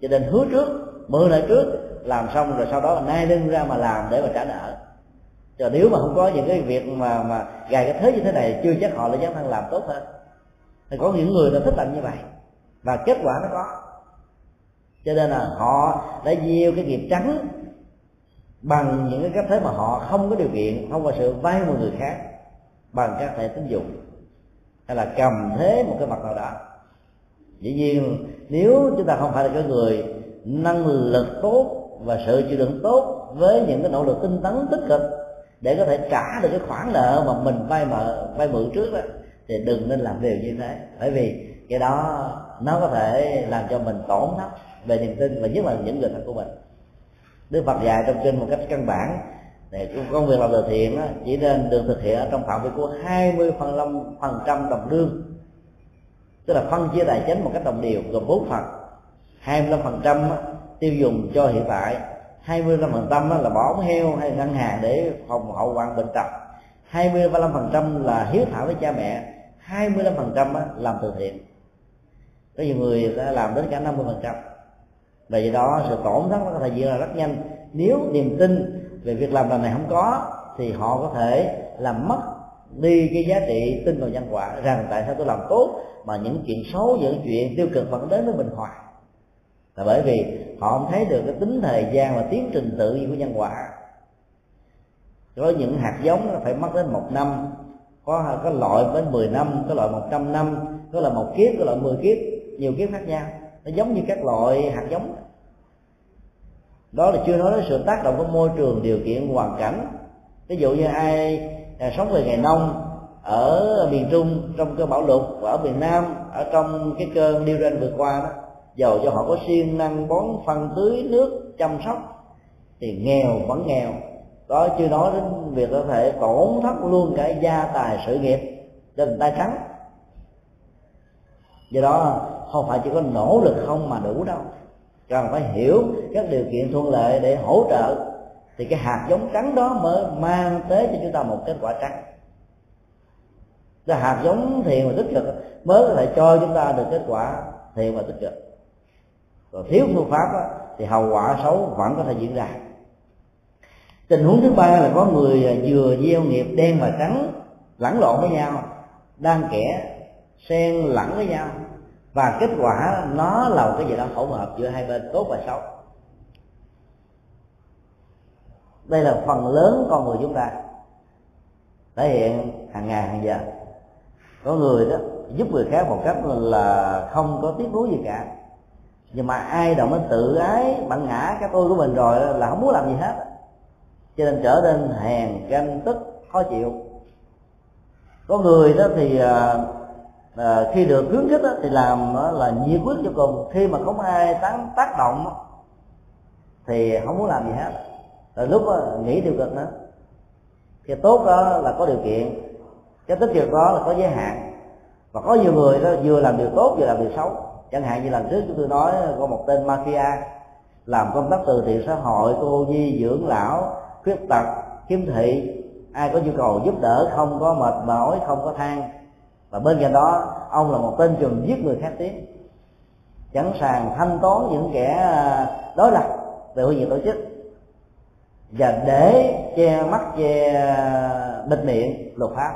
Cho nên hứa trước mượn nợ trước làm xong rồi sau đó là nay lưng ra mà làm để mà trả nợ. Rồi nếu mà không có những cái việc mà mà gài cái thế như thế này chưa chắc họ lại dám ăn làm tốt hơn. Thì có những người là thích làm như vậy và kết quả nó có. Cho nên là họ đã gieo cái nghiệp trắng bằng những cái cách thế mà họ không có điều kiện, không có sự vay một người khác bằng các thẻ tín dụng hay là cầm thế một cái mặt nào đó. Dĩ nhiên, nếu chúng ta không phải là cái người năng lực tốt và sự chịu đựng tốt với những cái nỗ lực tinh tấn tích cực để có thể trả được cái khoản nợ mà mình vay mượn vay mượn trước đó, thì đừng nên làm điều như thế. Bởi vì cái đó nó có thể làm cho mình tổn thất về niềm tin và nhất là những người thân của mình. Đức Phật dạy trong kinh một cách căn bản để công việc làm từ thiện chỉ nên được thực hiện ở trong phạm vi của 20 phần phần trăm đồng lương. Tức là phân chia tài chính một cách đồng đều, gồm bốn phần. 25 phần trăm tiêu dùng cho hiện tại 25 phần trăm là bỏ ống heo hay ngân hàng để phòng hậu hoạn bệnh tật 25 phần trăm là hiếu thảo với cha mẹ 25 phần trăm làm từ thiện có nhiều người đã làm đến cả 50 phần trăm. Và vì đó sự tổn thất nó có thể diễn ra rất nhanh. Nếu niềm tin về việc làm lần này không có, thì họ có thể làm mất đi cái giá trị tin vào nhân quả, rằng tại sao tôi làm tốt, mà những chuyện xấu, những chuyện tiêu cực vẫn đến với mình hoài. Là bởi vì họ không thấy được cái tính thời gian và tiến trình tự nhiên của nhân quả. Có những hạt giống nó phải mất đến một năm, có có loại đến 10 năm, có loại 100 năm, có là một kiếp, có loại 10 kiếp nhiều kiếp khác nhau. Nó giống như các loại hạt giống. Đó là chưa nói đến sự tác động của môi trường điều kiện hoàn cảnh. Ví dụ như ai à, sống về nghề nông ở miền trung trong cơn bão lụt và ở miền nam ở trong cái cơn điêu rên vừa qua đó dầu cho họ có siêng năng bón phân tưới nước chăm sóc thì nghèo vẫn nghèo. Đó chưa nói đến việc có thể tổn thất luôn cả gia tài sự nghiệp cho người ta trắng. Do đó không phải chỉ có nỗ lực không mà đủ đâu. Cần phải hiểu các điều kiện thuận lợi để hỗ trợ. Thì cái hạt giống trắng đó mới mang tới cho chúng ta một kết quả trắng. Cái hạt giống thiện và tích cực mới có thể cho chúng ta được kết quả thiện và tích cực. Còn thiếu phương pháp đó, thì hậu quả xấu vẫn có thể diễn ra. Tình huống thứ ba là có người vừa gieo nghiệp đen và trắng lẫn lộn với nhau đang kẻ xen lẫn với nhau và kết quả nó là một cái gì đó hỗn hợp giữa hai bên tốt và xấu. Đây là phần lớn con người chúng ta thể hiện hàng ngày, hàng giờ. Có người đó giúp người khác một cách là không có tiếc nuối gì cả. Nhưng mà ai động đến tự ái bạn ngã cái tôi của mình rồi là không muốn làm gì hết. Cho nên trở nên hèn ganh tức, khó chịu. Có người đó thì à, à, khi được khuyến khích đó, thì làm đó là nhiệt quyết cho cùng. Khi mà không ai tán tác động đó, thì không muốn làm gì hết. Rồi lúc đó, nghĩ tiêu cực nữa. Cái tốt đó là có điều kiện. Cái tích cực đó là có giới hạn. Và có nhiều người đó vừa làm điều tốt vừa làm điều xấu. Chẳng hạn như lần trước chúng tôi nói có một tên mafia làm công tác từ thiện xã hội cô di dưỡng lão khuyết tật khiếm thị. Ai có nhu cầu giúp đỡ không có mệt mỏi không có than và bên cạnh đó, ông là một tên trùm giết người khác tiếng sẵn sàng thanh toán những kẻ à, đối lập về hủy diệt tổ chức. Và để che mắt che à, bịt miệng luật pháp,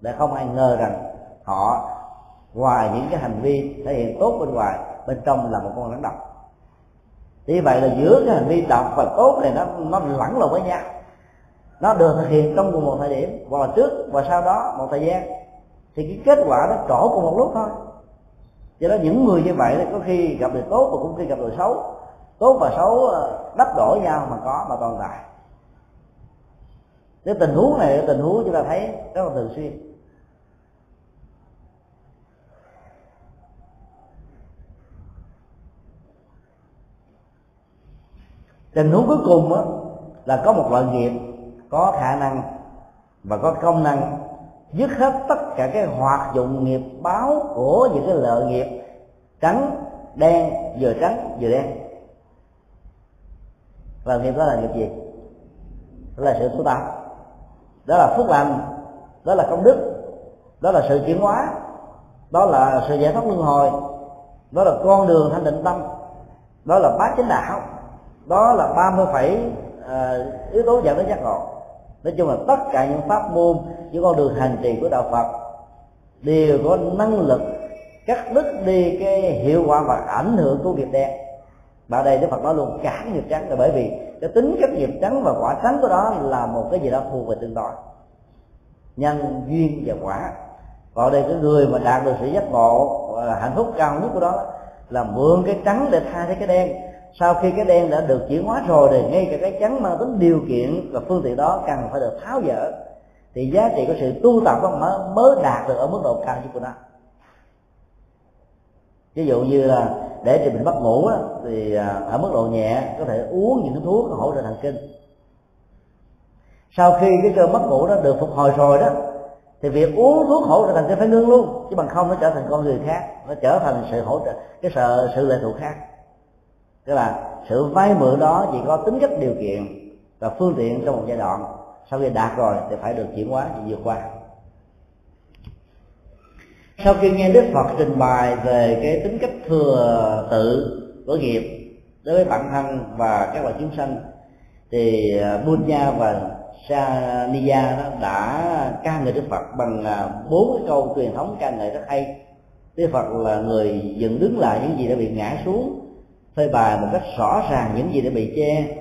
để không ai ngờ rằng họ, ngoài những cái hành vi thể hiện tốt bên ngoài, bên trong là một con rắn độc. Như vậy là giữa cái hành vi độc và tốt này nó nó lẫn lộn với nhau. Nó được thực hiện trong cùng một thời điểm, hoặc là trước và sau đó, một thời gian thì cái kết quả nó trổ cùng một lúc thôi. Do đó những người như vậy có khi gặp được tốt và cũng khi gặp được xấu. Tốt và xấu ờ, đắp đổi nhau mà có mà tồn tại. Cái tình huống này tình huống chúng ta thấy rất là thường xuyên. Tình huống cuối cùng đó, là có một loại nghiệp có khả năng và có công năng dứt hết tất cả cái hoạt dụng nghiệp báo của những cái lợi nghiệp. Trắng, đen, vừa trắng, vừa đen. Và nghiệp đó là nghiệp gì? Đó là sự tu tập. Đó là phước lành. Đó là công đức. Đó là sự chuyển hóa. Đó là sự giải thoát luân hồi. Đó là con đường thanh định tâm. Đó là bát chánh đạo. Đó là ba mươi phẩy ờ, yếu tố dẫn đến giác ngộ nói chung là tất cả những pháp môn, những con đường hành trì của đạo phật đều có năng lực cắt đứt đi cái hiệu quả và ảnh hưởng của nghiệp đen và đây đức phật nói luôn, cả nghiệp trắng là bởi vì cái tính chất nghiệp trắng và quả trắng của đó là một cái gì đó phù về tương đối nhân duyên và quả. Còn đây cái người mà đạt được sự giác ngộ ờ, hạnh phúc cao nhất của đó là mượn cái trắng để thay thế cái đen sau khi cái đen đã được chuyển hóa rồi thì ngay cả cái trắng mang tính điều kiện và phương tiện đó cần phải được tháo dỡ. Thì giá trị của sự tu tập mới mới đạt được ở mức độ cao nhất của nó. Ví dụ như là để cho mình mất ngủ á, thì à, ở mức độ nhẹ có thể uống những cái thuốc hỗ trợ thần kinh. Sau khi cái cơn mất ngủ đó được phục hồi rồi đó thì việc uống thuốc hỗ trợ thần kinh phải ngưng luôn chứ bằng không nó trở thành con người khác nó trở thành sự hỗ trợ cái sự sự lệ thuộc khác tức là sự vay mượn đó chỉ có tính chất điều kiện và phương tiện trong một giai đoạn. Sau khi đạt rồi thì phải được chuyển hóa và vượt qua. Sau khi nghe đức phật trình bày về cái tính cách thừa tự của nghiệp đối với bản thân và các loài chúng sanh thì à, Bunya và Saniya đó đã ca ngợi Đức Phật bằng à, bốn cái câu truyền thống ca ngợi rất hay. Đức Phật là người dựng đứng lại những gì đã bị ngã xuống phơi bày một cách rõ ràng những gì đã bị che.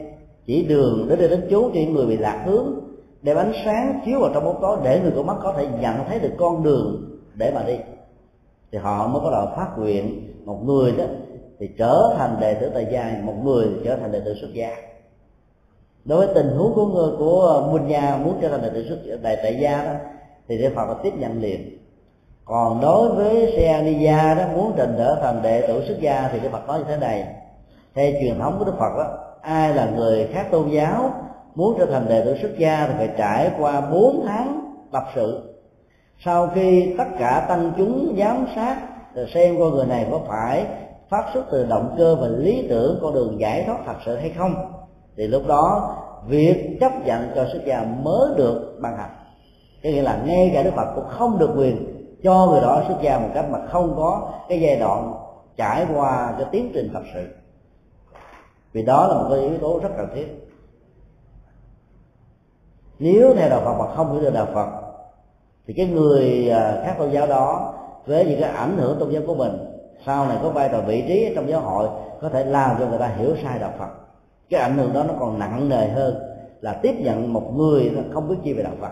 Chỉ đường để đến chốn cho những người bị lạc hướng, đem ánh sáng chiếu vào trong bóng tối để người có mắt có thể nhận thấy được con đường để mà đi. Thì họ mới có đầu phát nguyện, một người đó thì trở thành đệ tử tại gia một người trở thành đệ tử xuất gia. Đối với tình huống của người của minh Gia muốn trở thành đệ tử xuất đại tại gia đó, thì Đức Phật tiếp nhận liền. Còn đối với xe ni gia đó muốn trình trở thành đệ tử xuất gia thì Đức Phật nói như thế này theo truyền thống của Đức Phật đó ai là người khác tôn giáo muốn trở thành đệ tử xuất gia thì phải trải qua 4 tháng tập sự. Sau khi tất cả tăng chúng giám sát xem con người này có phải phát xuất từ động cơ và lý tưởng con đường giải thoát thật sự hay không, thì lúc đó việc chấp nhận cho xuất gia mới được ban hành. Cái nghĩa là ngay cả đức phật cũng không được quyền cho người đó xuất gia một cách mà không có cái giai đoạn trải qua cái tiến trình thật sự vì đó là một cái yếu tố rất cần thiết. Nếu theo đạo phật mà không hiểu được đạo phật thì cái người à, khác tôn giáo đó với những cái ảnh hưởng tôn giáo của mình sau này có vai trò vị trí trong giáo hội có thể làm cho người ta hiểu sai đạo phật. Cái ảnh hưởng đó nó còn nặng nề hơn là tiếp nhận một người không biết chi về đạo phật.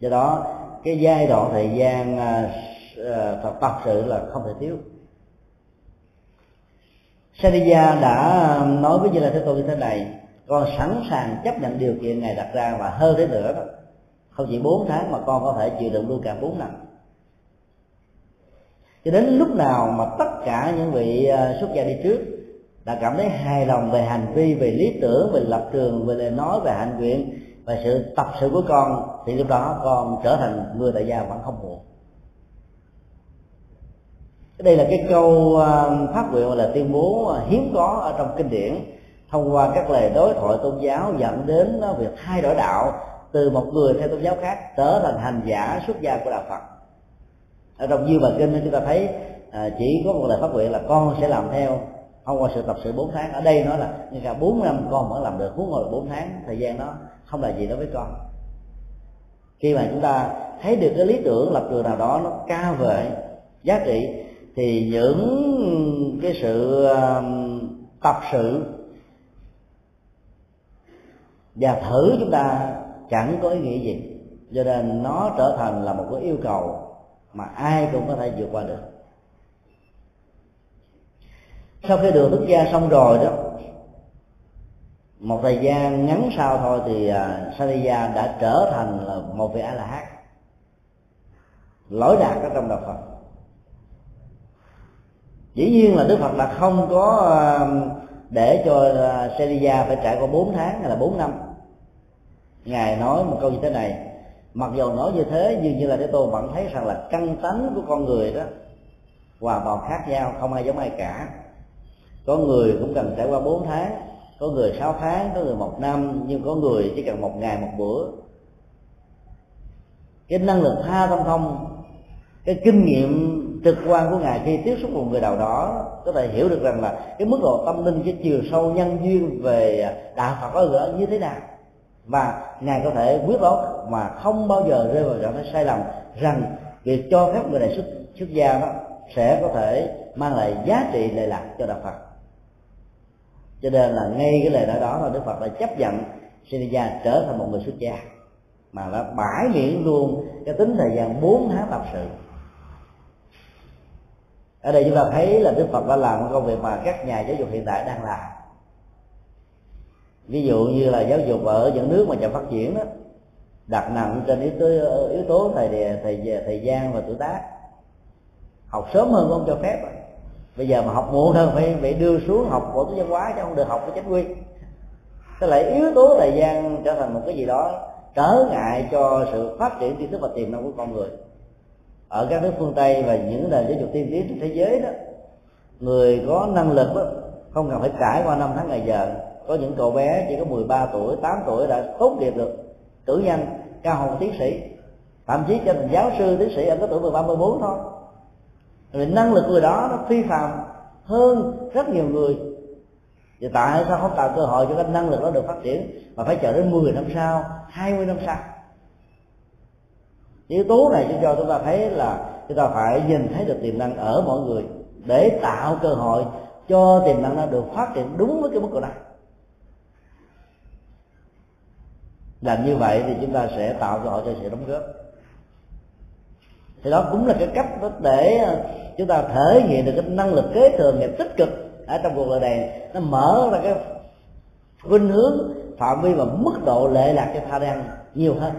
Do đó cái giai đoạn thời gian uh, tập sự là không thể thiếu. Saniya đã um, nói với Như Lai Thế Tôn như thế này, con sẵn sàng chấp nhận điều kiện ngài đặt ra và hơn thế nữa đó. Không chỉ 4 tháng mà con có thể chịu đựng luôn cả 4 năm. Cho đến lúc nào mà tất cả những vị ờ, xuất gia đi trước đã cảm thấy hài lòng về hành vi, về lý tưởng, về lập trường, về lời nói, về hạnh nguyện và sự tập sự của con, thì lúc đó con trở thành người tại gia vẫn không muộn đây là cái câu à, phát nguyện là tuyên bố à, hiếm có ở trong kinh điển thông qua các lời đối thoại tôn giáo dẫn đến à, việc thay đổi đạo từ một người theo tôn giáo khác trở thành hành giả xuất gia của đạo phật. Ở trong nhiều bài kinh chúng ta thấy à, chỉ có một lời phát nguyện là con sẽ làm theo không qua sự tập sự 4 tháng. Ở đây nói là như cả 4 năm con vẫn làm được huống ngồi 4 tháng thời gian đó không là gì đối với con. Khi mà chúng ta thấy được cái lý tưởng lập trường nào đó nó cao về giá trị thì những cái sự um, tập sự và thử chúng ta chẳng có ý nghĩa gì. Cho nên nó trở thành là một cái yêu cầu mà ai cũng có thể vượt qua được. Sau khi được thức gia xong rồi đó một thời gian ngắn sau thôi thì à, uh, Sariya đã trở thành là một vị a la hán. Lỗi đạt ở trong đạo Phật dĩ nhiên là Đức Phật là không có ờ, để cho uh, phải trải qua 4 tháng hay là 4 năm. Ngài nói một câu như thế này mặc dù nói như thế nhưng như là thế tôi vẫn thấy rằng là căn tánh của con người đó hòa vào khác nhau không ai giống ai cả. Có người cũng cần trải qua 4 tháng có người 6 tháng có người một năm nhưng có người chỉ cần một ngày một bữa. Cái năng lực tha tâm thông cái kinh nghiệm trực quan của ngài khi tiếp xúc một người nào đó, có thể hiểu được rằng là cái mức độ tâm linh, cái chiều sâu nhân duyên về đạo phật ở như thế nào. Và ngài có thể quyết đoán mà không bao giờ rơi vào trạng thái sai lầm rằng việc cho phép người này xuất xuất gia đó sẽ có thể mang lại giá trị lệ lạc cho đạo phật. Cho nên là ngay cái lời nói đó là đức phật đã chấp nhận Srinivasa trở thành một người xuất gia, mà đã bãi miễn luôn cái tính thời gian 4 tháng tập sự ở đây chúng ta thấy là đức phật đã làm một công việc mà các nhà giáo dục hiện tại đang làm. Ví dụ như là giáo dục ở những nước mà chậm phát triển đó, đặt nặng trên yếu tố yếu tố thời thời thời gian và tuổi tác. Học sớm hơn không cho phép. Bây giờ mà học muộn hơn, phải phải đưa xuống học phổ thông văn hóa chứ không được học cái chánh quy. Tức lại yếu tố thời gian trở thành một cái gì đó trở ngại cho sự phát triển tri thức và tiềm năng của con người ở các nước phương tây và những nền giáo dục tiên tiến trên thế giới đó người có năng lực đó, không cần phải trải qua năm tháng ngày giờ. Có những cậu bé chỉ có 13 tuổi 8 tuổi đã tốt nghiệp được cử nhân cao học tiến sĩ. Thậm chí cho thành giáo sư tiến sĩ ở cái tuổi 13 14 thôi. Vì năng lực người đó nó phi phạm hơn rất nhiều người. Và tại sao không tạo cơ hội cho cái năng lực đó được phát triển mà phải chờ đến 10 năm sau 20 năm sau? Yếu tố này cho cho chúng ta thấy là chúng ta phải nhìn thấy được tiềm năng ở mọi người để tạo cơ hội cho tiềm năng nó được phát triển đúng với cái mức độ này. Làm như vậy thì chúng ta sẽ tạo cơ hội cho sự đóng góp. Thì đó cũng là cái cách để à, chúng ta thể hiện được cái năng lực kế thừa nghiệp tích cực ở trong cuộc đời này. Nó mở ra cái khuynh hướng, phạm vi và mức độ lệ lạc cho tha đen nhiều hơn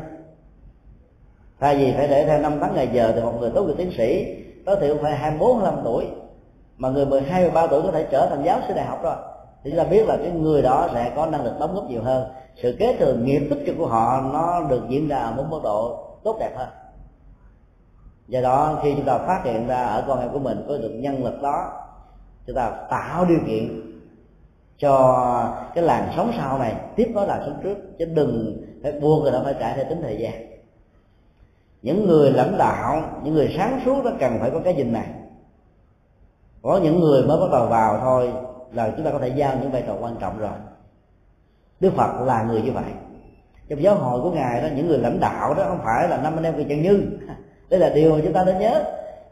thay vì phải để theo năm tháng ngày giờ thì một người tốt nghiệp tiến sĩ tối thiểu phải hai bốn năm tuổi. Mà người 12 13 tuổi có thể trở thành giáo sư đại học rồi. Thì chúng ta biết là cái người đó sẽ có năng lực đóng góp nhiều hơn. Sự kế thừa nghiệp tích cực của họ, nó được diễn ra ở một mức độ tốt đẹp hơn. Do đó, khi chúng ta phát hiện ra ở con em của mình có được nhân lực đó, chúng ta tạo điều kiện cho cái làn sóng sau này tiếp nối làn sóng trước, chứ đừng phải buông người đó phải trải theo tính thời gian những người lãnh đạo, những người sáng suốt nó cần phải có cái nhìn này. Có những người mới bắt đầu vào thôi là chúng ta có thể giao những vai trò quan trọng rồi. Đức phật là người như vậy. Trong giáo hội của ngài đó, những người lãnh đạo đó không phải là năm anh em kỳ trần như. Đây là điều mà chúng ta nên nhớ.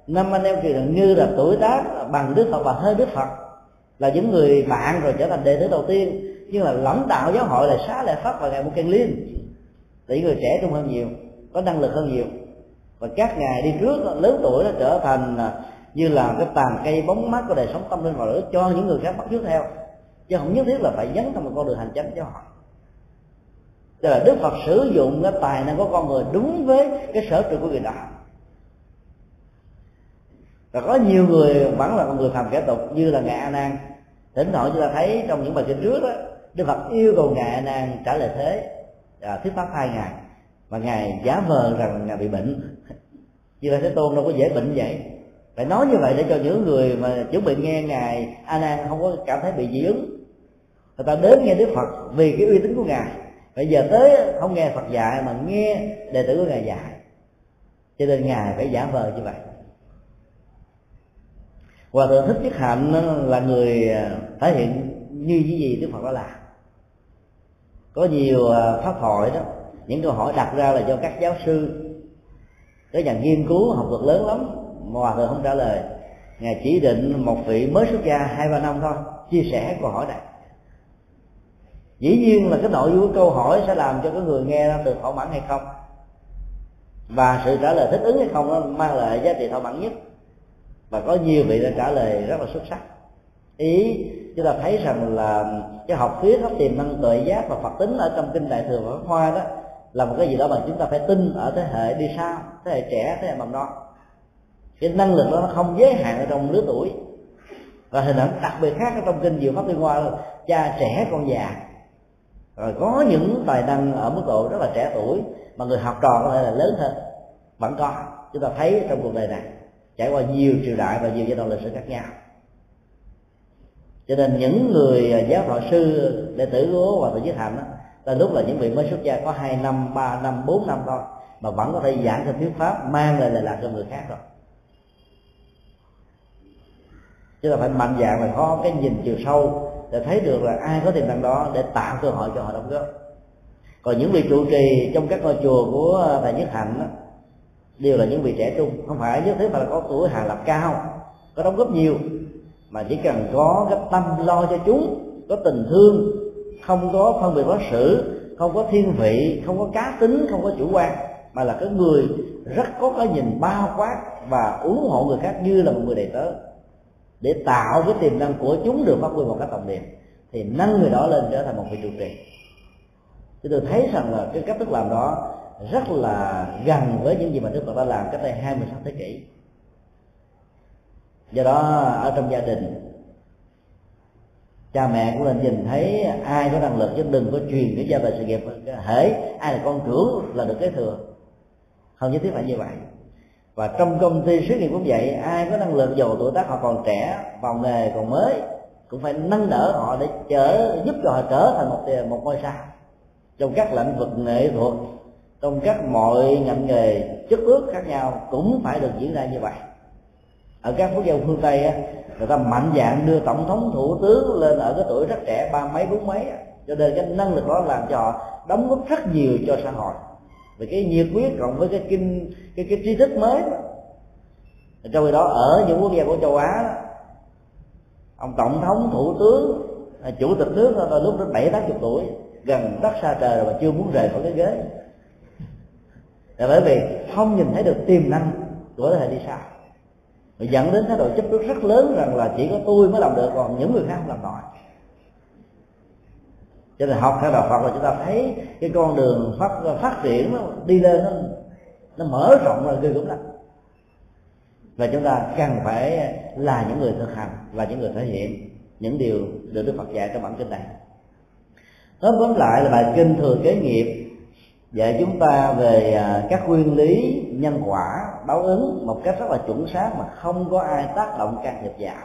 Năm anh em kỳ trần như là tuổi tác bằng đức phật và hơn đức phật. Là những người bạn rồi trở thành đệ tử đầu tiên. Nhưng là lãnh đạo giáo hội là xá lệ pháp và ngài một kiên liên. Tỷ người trẻ trung hơn nhiều có năng lực hơn nhiều. Và các ngài đi trước lớn tuổi nó trở thành à, như là cái tàn cây bóng mát của đời sống tâm linh và lửa cho những người khác bắt chước theo. Chứ không nhất thiết là phải dấn trong một con đường hành chánh cho họ. Tức là đức phật sử dụng cái tài năng của con người đúng với cái sở trường của người đó và có nhiều người vẫn là con người phàm kẻ tục như là ngài a nan thỉnh thoảng chúng ta thấy trong những bài kinh trước đó đức phật yêu cầu ngài a nan trả lời thế à, thuyết pháp hai ngày và ngài giả vờ rằng ngài bị bệnh. Như là thế tôn đâu có dễ bệnh vậy. Phải nói như vậy để cho những người mà chuẩn bị nghe ngài a nan không có cảm thấy bị dị ứng. Người ta đến nghe đức phật vì cái uy tín của ngài. Bây giờ tới không nghe phật dạy mà nghe đệ tử của ngài dạy. Cho nên ngài phải giả vờ như vậy. Hòa thượng thích nhất hạnh là người à, thể hiện như những gì đức phật đã làm. Có nhiều à, pháp thoại đó những câu hỏi đặt ra là do các giáo sư, các nhà nghiên cứu học thuật lớn lắm, mà hòa thượng không trả lời. Ngài chỉ định một vị mới xuất gia hai, ba năm thôi, chia sẻ câu hỏi này. Dĩ nhiên là cái nội dung của câu hỏi sẽ làm cho cái người nghe nó được thỏa mãn hay không? Và sự trả lời thích ứng hay không nó mang lại giá trị thỏa mãn nhất. Và có nhiều vị đã trả lời rất là xuất sắc. Ý, chúng ta thấy rằng là cái học thuyết nó tiềm năng tuệ giác và phật tính ở trong kinh đại thừa và hoa đó là một cái gì đó mà chúng ta phải tin ở thế hệ đi sau, thế hệ trẻ, thế hệ mầm non. Cái năng lực đó nó không giới hạn ở trong lứa tuổi. Và hình ảnh đặc biệt khác ở trong kinh diệu pháp liên hoa là cha trẻ con già. Rồi có những tài năng ở mức độ rất là trẻ tuổi mà người học trò có thể là lớn hơn. Vẫn có. Chúng ta thấy trong cuộc đời này, trải qua nhiều triều đại và nhiều giai đoạn lịch sử khác nhau. Cho nên những người à, giáo thọ sư, đệ tử của hòa thượng giới thành tới lúc là những vị mới xuất gia có hai năm ba năm bốn năm thôi. Mà vẫn có thể giảng theo thuyết pháp mang lại lời lạc cho người khác rồi. Chúng ta phải mạnh dạng và có cái nhìn chiều sâu để thấy được là ai có tiềm năng đó để tạo cơ hội cho họ đóng góp. Còn những vị trụ trì trong các ngôi chùa của à, thầy nhất hạnh đó, đều là những vị trẻ trung. Không phải nhất thiết phải là có tuổi hàng lập cao có đóng góp nhiều mà chỉ cần có cái tâm lo cho chúng có tình thương không có phân biệt đối xử, không có thiên vị, không có cá tính, không có chủ quan, mà là cái người rất có cái nhìn bao quát và ủng hộ người khác như là một người đệ tớ. Để tạo cái tiềm năng của chúng được phát huy một cách tổng điểm, thì nâng người đó lên trở thành một vị trụ trì. Thì tôi thấy rằng là cái cách thức làm đó rất là gần với những gì mà Đức Phật đã làm cách đây 26 thế kỷ. Do đó, ở trong gia đình cha mẹ cũng nên nhìn thấy ai có năng lực chứ đừng có truyền cái gia tài sự nghiệp hễ ai là con trưởng là được kế thừa. Không nhất thiết phải như vậy. Và trong công ty xí nghiệp cũng vậy, ai có năng lực dù tuổi tác họ còn trẻ, vào nghề còn mới, cũng phải nâng đỡ họ để chở, giúp cho họ trở thành một một ngôi sao. Trong các lĩnh vực nghệ thuật, trong các mọi ngành nghề, chất ước khác nhau cũng phải được diễn ra như vậy ở các quốc gia phương tây á, người ta mạnh dạng đưa tổng thống thủ tướng lên ở cái tuổi rất trẻ ba mấy bốn mấy cho nên cái năng lực đó làm cho họ đóng góp rất nhiều cho xã hội. Vì cái nhiệt huyết cộng với cái kinh cái cái tri thức mới đó. trong khi đó ở những quốc gia của châu á đó, ông tổng thống thủ tướng à, chủ tịch nước đó, lúc đó bảy tám chục tuổi gần đất xa trời rồi mà chưa muốn rời khỏi cái ghế. Là bởi vì không nhìn thấy được tiềm năng của thế hệ đi sau và dẫn đến thái độ chấp trước rất lớn rằng là chỉ có tôi mới làm được, còn những người khác không làm nổi. Cho nên học theo đạo Phật là chúng ta thấy cái con đường phát phát triển nó đi lên, nó nó mở rộng ra, ghê gớm lắm. Và chúng ta cần phải là những người thực hành và những người thể hiện những điều được Đức Phật dạy trong bản kinh này. Tóm tóm lại là bài kinh thừa kế nghiệp dạy chúng ta về à, các nguyên lý nhân quả báo ứng một cách rất là chuẩn xác mà không có ai tác động can thiệp vào.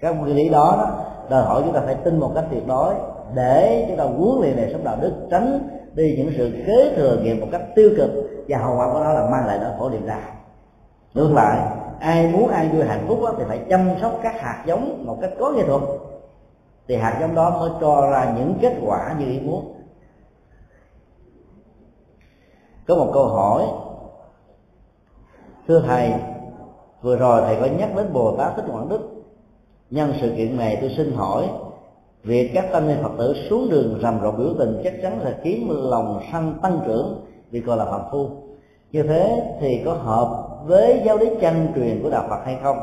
Các nguyên lý đó, đó đòi hỏi chúng ta phải tin một cách tuyệt đối để chúng ta huấn luyện này sống đạo đức tránh đi những sự kế thừa nghiệp một cách tiêu cực và hậu quả của nó là mang lại nỗi khổ niềm đau. Ngược lại ai muốn ai vui hạnh phúc đó, thì phải chăm sóc các hạt giống một cách có nghệ thuật. Thì hạt giống đó mới cho ra những kết quả như ý muốn. Có một câu hỏi. Thưa thầy, vừa rồi thầy có nhắc đến bồ tát thích quảng đức. Nhân sự kiện này tôi xin hỏi, việc các tăng ni phật tử xuống đường rầm rộ biểu tình chắc chắn là khiến lòng sân tăng trưởng, vì gọi là phạm phu. Như thế thì có hợp với giáo lý chân truyền của đạo phật hay không?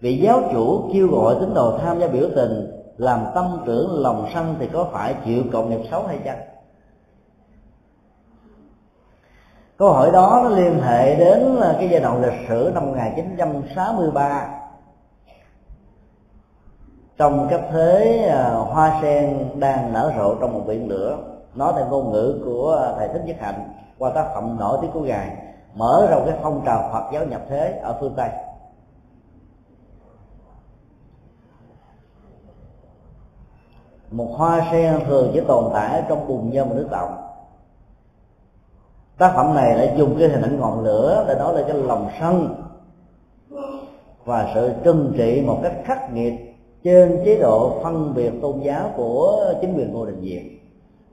Vì giáo chủ kêu gọi tín đồ tham gia biểu tình, làm tâm trưởng lòng sân thì có phải chịu cộng nghiệp xấu hay chăng? Câu hỏi đó nó liên hệ đến à, cái giai đoạn lịch sử năm 1963 trong cái thế à, hoa sen đang nở rộ trong một biển lửa nói theo ngôn ngữ của à, thầy thích nhất hạnh qua tác phẩm nổi tiếng của ngài, mở ra cái phong trào Phật giáo nhập thế ở phương Tây. Một hoa sen thường chỉ tồn tại trong bùn nhơ và nước động tác phẩm này đã dùng cái hình ảnh ngọn lửa để nói lên cái lòng sân và sự trừng trị một cách khắc nghiệt trên chế độ phân biệt tôn giáo của chính quyền ngô đình diệm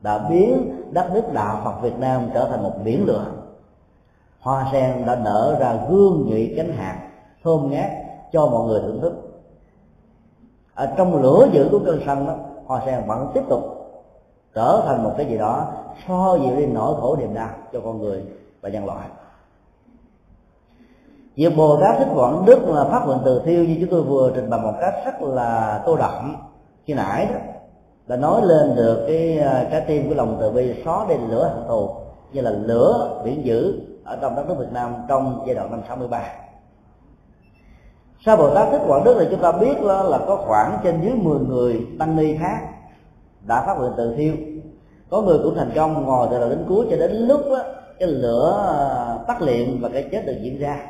đã biến đất nước đạo Phật Việt Nam trở thành một biển lửa. Hoa sen đã nở ra gương nhụy cánh hạt, thơm ngát cho mọi người thưởng thức. Ở trong lửa dữ của cơn sân đó, hoa sen vẫn tiếp tục trở thành một cái gì đó so dịu đi nỗi khổ niềm đau cho con người và nhân loại. Việc bồ tát thích quảng đức là phát nguyện từ thiêu như chúng tôi vừa trình bày một cách rất là tô đậm khi nãy đó là nói lên được cái à, trái tim của lòng từ bi xóa đi lửa hận thù như là lửa biển dữ ở trong đất nước Việt Nam trong giai đoạn năm 63 sau Bồ Tát Thích Quảng Đức thì chúng ta biết là, là có khoảng trên dưới 10 người tăng ni khác đã phát nguyện từ thiêu. Có người cũng thành công ngồi từ đầu đến cuối cho đến lúc đó, cái lửa à, tắt liệm và cái chết được diễn ra.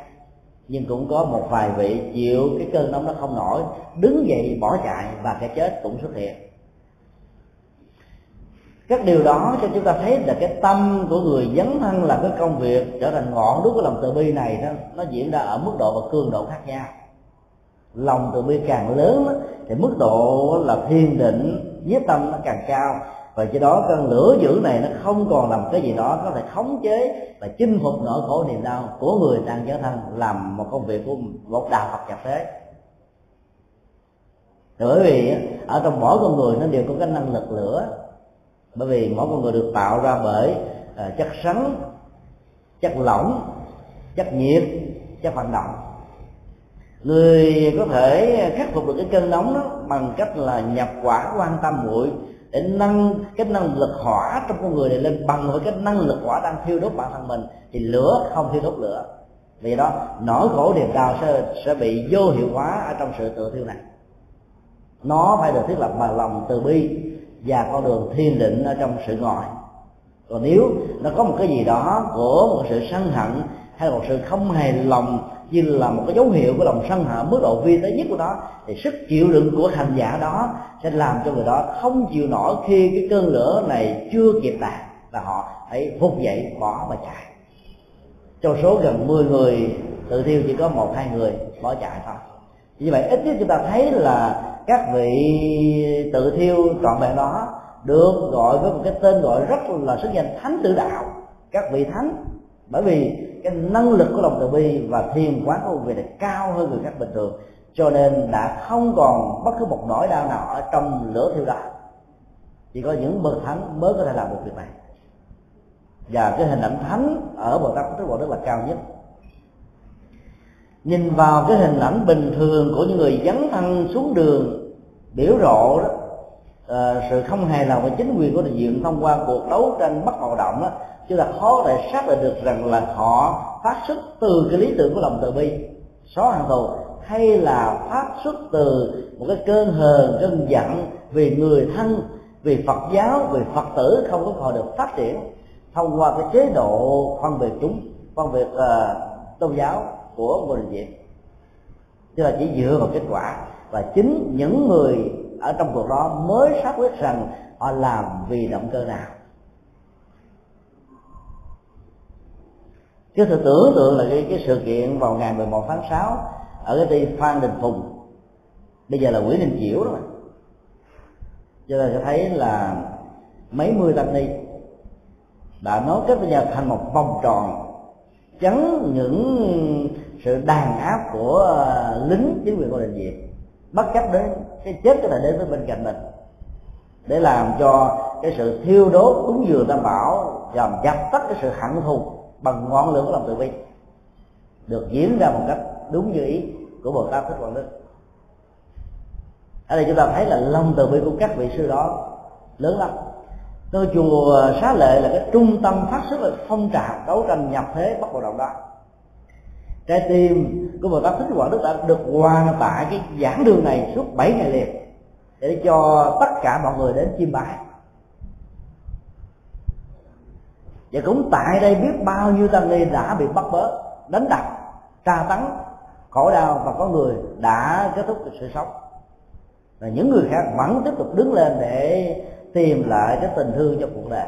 Nhưng cũng có một vài vị chịu cái cơn nóng nó không nổi đứng dậy bỏ chạy và cái chết cũng xuất hiện. Các điều đó cho chúng ta thấy là cái tâm của người dấn thân làm cái công việc trở thành ngọn đuốc của lòng từ bi này đó nó diễn ra ở mức độ và cường độ khác nhau. Lòng từ bi càng lớn thì mức độ là thiền định nhiếp tâm nó càng cao. Và do đó cơn lửa dữ này nó không còn làm cái gì đó có thể khống chế và chinh phục nỗi khổ niềm đau của người đang dấn thân làm một công việc của một đạo Phật nhập thế bởi vì ở trong mỗi con người nó đều có cái năng lực lửa. Bởi vì mỗi con người được tạo ra bởi à, chất sắn, chất lỏng, chất nhiệt, chất vận động người có thể khắc phục được cái cơn nóng đó bằng cách là nhập quả quan tâm muội để nâng cái năng lực hỏa trong con người này lên bằng với cái năng lực hỏa đang thiêu đốt bản thân mình, thì lửa không thiêu đốt lửa. Vì đó, nỗi khổ niềm đau sẽ sẽ bị vô hiệu hóa ở trong sự tự thiêu này. Nó phải được thiết lập bằng lòng từ bi và con đường thiên định ở trong sự ngồi. Còn nếu nó có một cái gì đó của một sự sân hận hay một sự không hài lòng như là một cái dấu hiệu của lòng sân hận, mức độ vi tế nhất của nó. Thì sức chịu đựng của hành giả đó sẽ làm cho người đó không chịu nổi khi cái cơn lửa này chưa kịp đạt và họ phải phục dậy, bỏ mà chạy. Trong số gần 10 người, tự thiêu chỉ có một hai người bỏ chạy thôi. Như vậy, ít nhất chúng ta thấy là các vị tự thiêu trọn vẹn đó được gọi với một cái tên gọi rất là sức danh thánh tự đạo. Các vị thánh, bởi vì cái năng lực của lòng từ bi và thiền quán của vị này cao hơn người khác bình thường. Cho nên đã không còn bất cứ một nỗi đau nào ở trong lửa thiêu đó chỉ có những bậc thánh mới có thể làm được việc này. Và cái hình ảnh thánh ở bậc tát tức bộ rất là cao nhất. Nhìn vào cái hình ảnh bình thường của những người dấn thân xuống đường biểu lộ đó uh, sự không hài lòng về chính quyền của đại diện thông qua cuộc đấu tranh bất bạo động đó chúng ta khó thể xác định được rằng là họ phát xuất từ cái lý tưởng của lòng từ bi. Xóa hận thù hay là phát xuất từ một cái cơn hờn cơn giận vì người thân vì phật giáo vì phật tử không có họ được phát triển thông qua cái chế độ phân biệt chúng phân biệt uh, tôn giáo của ngôi đình diệm. Tức là chỉ dựa vào kết quả và chính những người ở trong cuộc đó mới xác quyết rằng họ làm vì động cơ nào. Cứ thử tưởng tượng là cái, cái sự kiện vào ngày 11 tháng 6 ở cái ty Phan Đình Phùng. Bây giờ là Nguyễn Đình Chiểu đó mà. Cho nên sẽ thấy là mấy mươi tăng ni đã nối kết với nhau thành một vòng tròn chắn những sự đàn áp của ờ, lính chính quyền của đình việt bất chấp đến cái chết có thể đến với bên cạnh mình để làm cho cái sự thiêu đốt đúng dường tam bảo làm dập tắt cái sự hận thù bằng ngọn lửa của lòng từ bi được diễn ra một cách đúng như ý của bồ tát thích quảng đức. Ở đây chúng ta thấy là lòng từ bi của các vị sư đó lớn lắm. Ngôi chùa xá lệ là cái trung tâm phát xuất là phong trào đấu tranh nhập thế bắt đầu động đó trái tim của bồ tát thích quảng đức đã được hoàn tại cái giảng đường này suốt 7 ngày liền để cho tất cả mọi người đến chiêm bái. Và cũng tại đây biết bao nhiêu tăng ni đã bị bắt bớ, đánh đập, tra tấn, khổ đau và có người đã kết thúc được sự sống. Và những người khác vẫn tiếp tục đứng lên để tìm lại cái tình thương cho cuộc đời.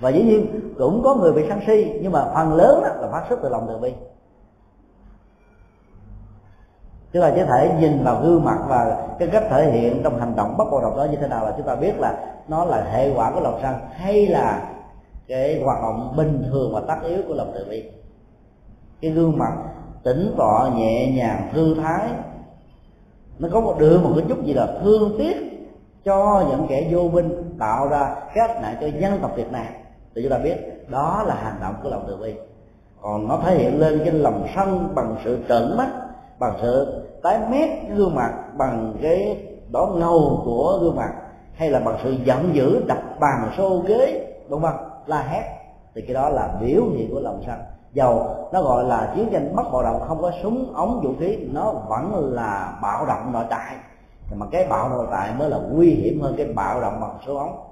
Và dĩ nhiên cũng có người bị sân si, nhưng mà phần lớn là phát xuất từ lòng từ bi. Chúng ta chỉ thể nhìn vào gương mặt và cái cách thể hiện trong hành động bất bạo động đó như thế nào là chúng ta biết là nó là hệ quả của lòng sân hay là cái hoạt động bình thường và tất yếu của lòng từ bi. Cái gương mặt tỉnh tọa nhẹ nhàng, thư thái, nó có một, đưa một cái chút gì là thương tiếc cho những kẻ vô minh, tạo ra các nạn cho dân tộc Việt Nam. Thì chúng ta biết, đó là hành động của lòng từ bi. Còn nó thể hiện lên cái lòng sân bằng sự trợn mắt, bằng sự tái mét gương mặt, bằng cái đỏ ngầu của gương mặt, hay là bằng sự giận dữ đập bàn xô ghế, đúng không? La hét. Thì cái đó là biểu hiện của lòng sân. Dầu nó gọi là chiến tranh bất bạo động, không có súng, ống, vũ khí, nó vẫn là bạo động nội tại. Mà cái bạo nội tại mới là nguy hiểm hơn cái bạo động bằng số ống.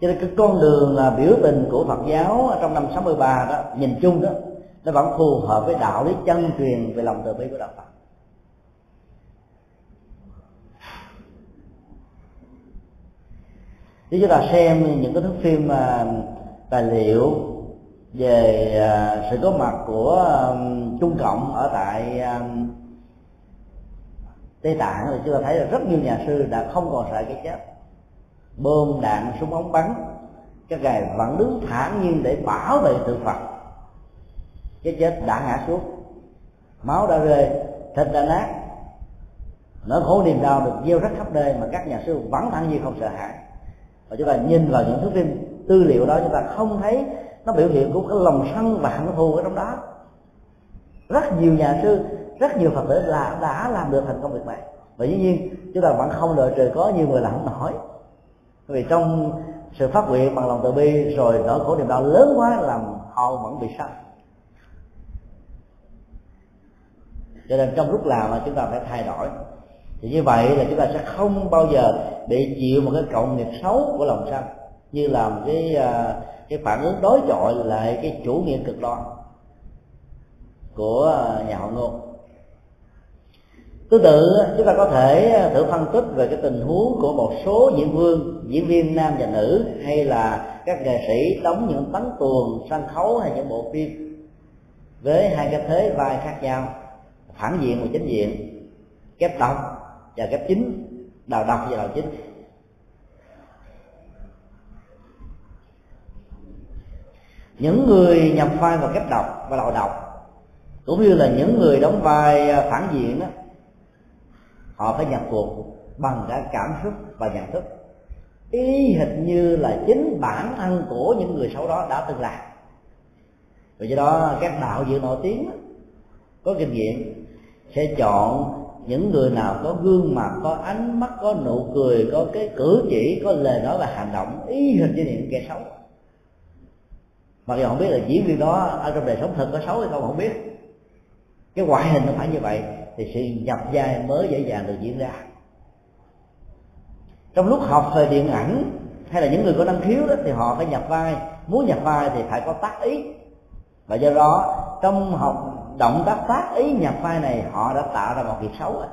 Cho nên cái con đường là biểu tình của Phật giáo trong năm 63 đó, nhìn chung đó, nó vẫn phù hợp với đạo lý chân truyền về lòng từ bi của đạo Phật. Nếu chúng ta xem những cái thước phim mà tài liệu về à, sự có mặt của à, Trung Cộng ở tại à, Tây Tạng thì chúng ta thấy là rất nhiều nhà sư đã không còn sợ cái chết. Bơm đạn, súng ống bắn, các ngài vẫn đứng thản nhiên để bảo vệ tự Phật. Cái chết đã ngã xuống, máu đã rơi, thịt đã nát. Nỗi khổ niềm đau được gieo rất khắp nơi mà các nhà sư vẫn thẳng nhiên không sợ hãi và chúng ta nhìn vào những thước phim tư liệu đó, chúng ta không thấy nó biểu hiện của cái lòng sân và hận thù ở trong đó. Rất nhiều nhà sư, rất nhiều phật tử là đã làm được thành công việc này. Và dĩ nhiên, chúng ta vẫn không đợi trời có nhiều người làm không nổi. Vì trong sự phát nguyện bằng lòng từ bi rồi nỗi khổ niềm đau lớn quá làm họ vẫn bị sanh cho nên trong lúc làm là chúng ta phải thay đổi thì như vậy là chúng ta sẽ không bao giờ bị chịu một cái cộng nghiệp xấu của lòng sân như là một cái à, cái phản ứng đối chọi lại cái chủ nghĩa cực đoan của à, nhà họ ngô tương tự, chúng ta có thể thử phân tích về cái tình huống của một số diễn viên diễn viên nam và nữ hay là các nghệ sĩ đóng những tấn tuồng, sân khấu hay những bộ phim với hai cái thế vai khác nhau, phản diện và chính diện, kép đồng và kép chính đào độc và đào chính. Những người nhập vai vào kép độc và đào độc cũng như là những người đóng vai à, phản diện đó, họ phải nhập cuộc bằng cả cảm xúc và nhận thức. Y hệt như là chính bản thân của những người xấu đó đã từng làm. Vì do đó các đạo diễn nổi tiếng có kinh nghiệm sẽ chọn những người nào có gương mặt, có ánh mắt, có nụ cười, có cái cử chỉ, có lời nói và hành động, y hình như những kẻ xấu. Mặc dù không biết là diễn viên đó ở trong đời sống thật có xấu hay không không biết. Cái ngoại hình nó phải như vậy, thì sự nhập vai mới dễ dàng được diễn ra. Trong lúc học về điện ảnh, hay là những người có năng khiếu đó, thì họ phải nhập vai. Muốn nhập vai thì phải có tác ý. Và do đó, trong học động tác tác ý nhập vai này họ đã tạo ra một việc xấu rồi.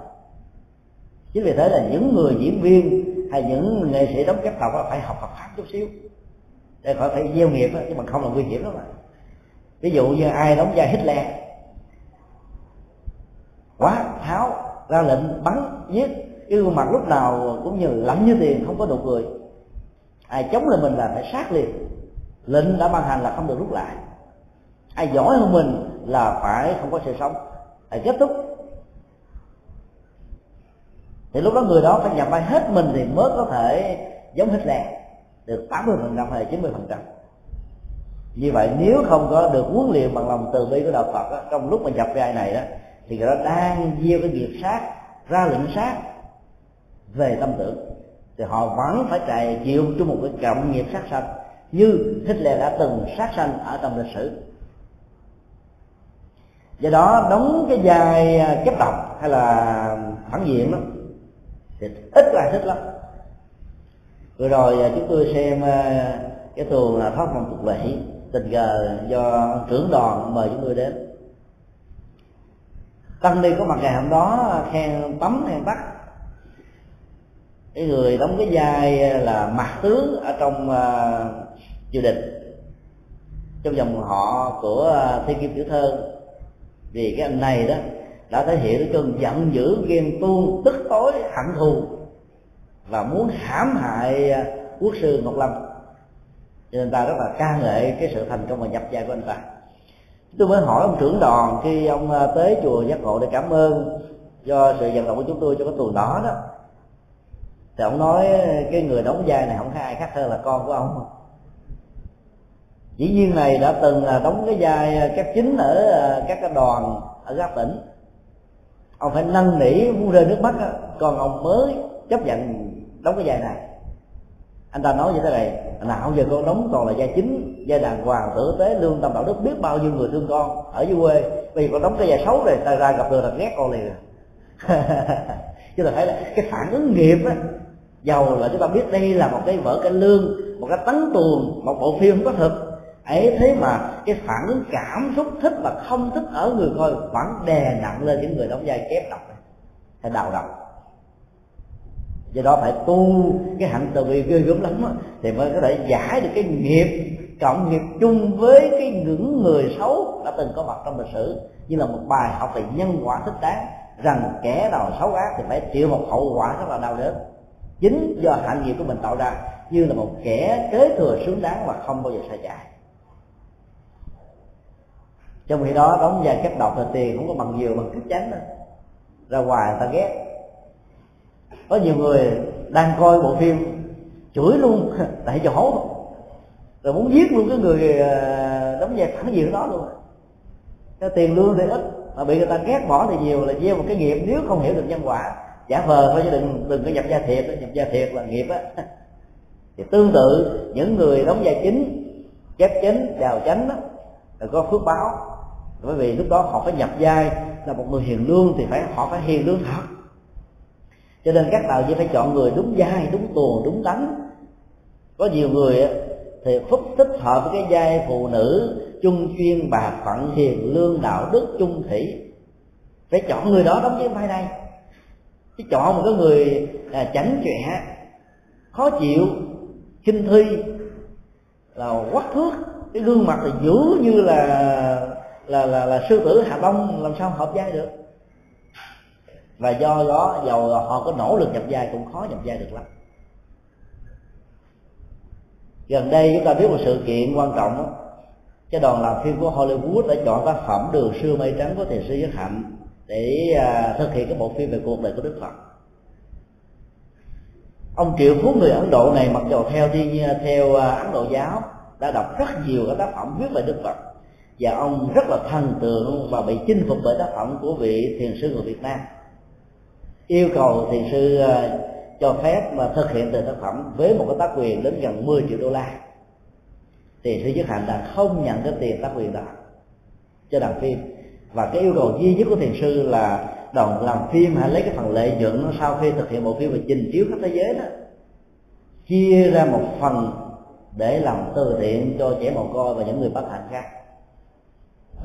Chính vì thế là những người diễn viên hay những nghệ sĩ đóng kép tộc phải học Phật pháp chút xíu để khỏi phải gieo nghiệp đó, chứ bằng không là nguy hiểm lắm mà ví dụ như ai đóng vai Hitler quá tháo ra lệnh bắn giết cái gương mặt lúc nào cũng như lạnh như tiền không có nụ cười. Ai chống lại mình là phải sát liền. Lệnh đã ban hành là không được rút lại. Ai giỏi hơn mình là phải không có sự sống. Phải kết thúc. Thì lúc đó người đó phải nhập vai hết mình thì mới có thể giống hết Hitler được 80 phần trăm hay 90 phần trăm. Như vậy nếu không có được huấn luyện bằng lòng từ bi của đạo Phật đó, trong lúc mà nhập vai này đó thì người đó đang gieo cái nghiệp sát ra lệnh sát về tâm tưởng. Thì họ vẫn phải chạy chịu trong một cái cộng nghiệp sát sanh như Hitler đã từng sát sanh ở trong lịch sử do đó đóng cái vai à, kép độc hay là phản diện đó thì ít là thích lắm. Vừa rồi à, chúng tôi xem à, cái tuồng là thoát vòng tục lệ tình cờ do trưởng đoàn mời chúng tôi đến. Tăng đi có mặt ngày hôm đó khen tắm khen tắt. Cái người đóng cái vai là mặt tướng ở trong uh, triều đình trong dòng họ của uh, thiên kim tiểu thơ vì cái anh này đó đã thể hiện cái cơn giận dữ, ghen tuông tức tối, hận thù và muốn hãm hại à, quốc sư ngọc lâm. Cho nên ta rất là ca ngợi cái sự thành công và nhập gia của anh ta. Tôi mới hỏi ông trưởng đoàn khi ông à, tới chùa giác ngộ để cảm ơn do sự vận động của chúng tôi cho cái tuần đó đó. Thì ông nói cái người đóng vai này không có ai khác hơn là con của ông diễn viên này đã từng à, đóng cái vai à, các chính ở à, các cái đoàn ở các tỉnh. Ông phải năn nỉ muốn rơi nước mắt đó. còn ông mới chấp nhận đóng cái vai này. Anh ta nói như thế này, nào, giờ con đóng còn là gia chính gia đàng hoàng, tử tế, lương tâm đạo đức, biết bao nhiêu người thương con ở dưới quê. Bây giờ con đóng cái vai xấu rồi, ta ra gặp được là ghét con liền chứ là thấy là cái phản ứng nghiệp á. Giàu là chúng ta biết đây là một cái vở cái lương, một cái tấn tuồng, một bộ phim không có thực ấy thế mà cái phản ứng cảm xúc thích và không thích ở người coi vẫn đè nặng lên những người đóng vai kép độc hay đào độc do đó phải tu cái hạnh từ bi ghê gớm lắm đó, thì mới có thể giải được cái nghiệp cộng nghiệp chung với cái những người xấu đã từng có mặt trong lịch sử. Như là một bài học về nhân quả thích đáng rằng kẻ nào xấu ác thì phải chịu một hậu quả rất là đau đớn. Chính do hạnh nghiệp của mình tạo ra như là một kẻ kế thừa xứng đáng và không bao giờ sai trái trong khi đó đóng vai cách độc là tiền không có bằng nhiều bằng cách chánh đâu. Ra ngoài người ta ghét. Có nhiều người đang coi bộ phim chửi luôn tại cho hố rồi muốn giết luôn cái người ờ, đóng vai phản diện đó luôn. Cái tiền lương thì ít mà bị người ta ghét bỏ thì nhiều là gieo một cái nghiệp nếu không hiểu được nhân quả. Giả vờ thôi chứ đừng đừng có nhập gia thiệt nhập gia thiệt là nghiệp á. Thì tương tự những người đóng vai chính chép chính đào chánh đó, là có phước báo bởi vì lúc đó họ phải nhập giai là một người hiền lương thì phải họ phải hiền lương thật. Cho nên các đạo diễn phải chọn người đúng vai đúng tuồng đúng đắn có nhiều người thì phúc thích hợp với cái giai phụ nữ chung chuyên bà phận hiền lương đạo đức chung thủy. Phải chọn người đó đóng cái vai này. Chứ chọn một cái người à, chảnh chọe khó chịu khinh thi là quắc thước. Cái gương mặt là dữ như là là là, là sư tử hạ long làm sao hợp vai được? Và do đó dầu họ có nỗ lực nhập vai cũng khó nhập vai được lắm. Gần đây chúng ta biết một sự kiện quan trọng đó. Cái đoàn làm phim của Hollywood đã chọn tác phẩm đường xưa mây trắng của thiền sư Nhất Hạnh để à, thực hiện cái bộ phim về cuộc đời của Đức Phật. Ông triệu phú người Ấn Độ này mặc dù theo đi theo à, Ấn Độ giáo đã đọc rất nhiều các tác phẩm viết về Đức Phật và ông rất là thần tượng và bị chinh phục bởi tác phẩm của vị thiền sư người Việt Nam. Yêu cầu thiền sư ờ, cho phép mà thực hiện từ tác phẩm với một cái tác quyền đến gần 10 triệu đô la. Thì sư nhất hạnh là không nhận cái tiền tác quyền đó. Cho đoàn phim. Và cái yêu cầu duy nhất của thiền sư là đoàn làm phim hãy lấy cái phần lợi nhuận sau khi thực hiện bộ phim và trình chiếu khắp thế giới đó. Chia ra một phần để làm từ thiện cho trẻ mồ côi và những người bất hạnh khác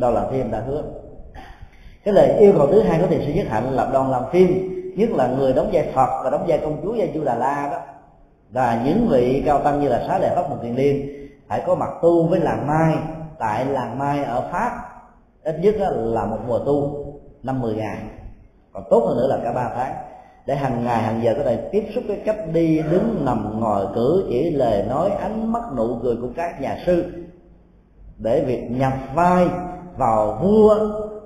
đoàn làm phim đã hứa. Cái lời yêu cầu thứ hai của thiền sư nhất hạnh là đoàn làm phim, nhất là người đóng vai phật và đóng vai công chúa vai chu đà la đó. Và những vị cao tăng như là xá lợi pháp một thiền liên phải có mặt tu với làng mai, tại làng mai ở pháp. Ít nhất là một mùa tu, năm mười ngày. Còn tốt hơn nữa là cả ba tháng. Để hàng ngày, hàng giờ có thể tiếp xúc với cách đi, đứng nằm, ngồi, cử chỉ lời nói, ánh mắt, nụ cười của các nhà sư. Để việc nhập vai vào vua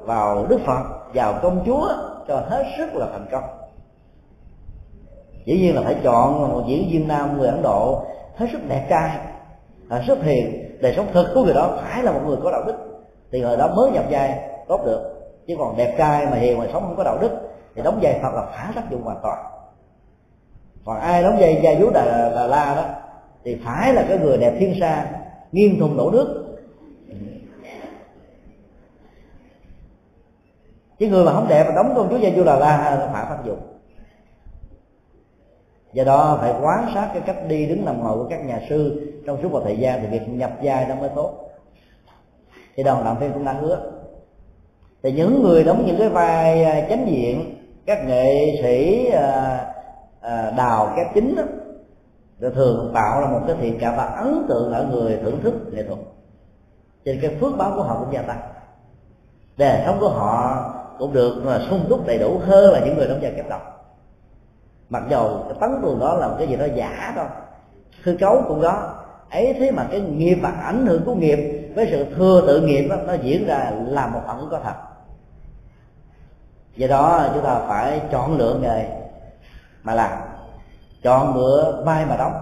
vào đức phật vào công chúa cho hết sức là thành công. Dĩ nhiên là phải chọn một diễn viên nam người ấn độ hết sức đẹp trai hết sức hiền đời sống thực của người đó phải là một người có đạo đức. Thì người đó mới nhập vai tốt được. Chứ còn đẹp trai mà hiền mà sống không có đạo đức thì đóng vai thật là phá tác dụng hoàn toàn. Còn ai đóng vai vai vú đà, đà la đó thì phải là cái người đẹp thiên sa nghiêng thùng đổ nước chứ người mà không đẹp mà đóng con chúa gia vua là la là phản tác dụng do đó phải quan sát cái cách đi đứng nằm ngồi của các nhà sư trong suốt một thời gian thì việc nhập vai nó mới tốt. Thì đồng làm phim cũng đã hứa. Thì những người đóng những cái vai à, chánh diện các nghệ sĩ à, à, đào các chính đó, thường tạo ra một cái thiện cảm và ấn tượng ở người thưởng thức nghệ thuật. Trên cái phước báo của họ cũng gia tăng. Đời sống của họ cũng được sung túc đầy đủ hơn là những người nông dân kép độc mặc dầu cái tấn tuồng đó là một cái gì đó giả thôi hư cấu cũng đó ấy thế mà cái nghiệp và ảnh hưởng của nghiệp với sự thừa tự nghiệp đó, nó diễn ra là một phần có thật. Do đó chúng ta phải chọn lựa nghề mà làm. Chọn lựa vai mà đóng.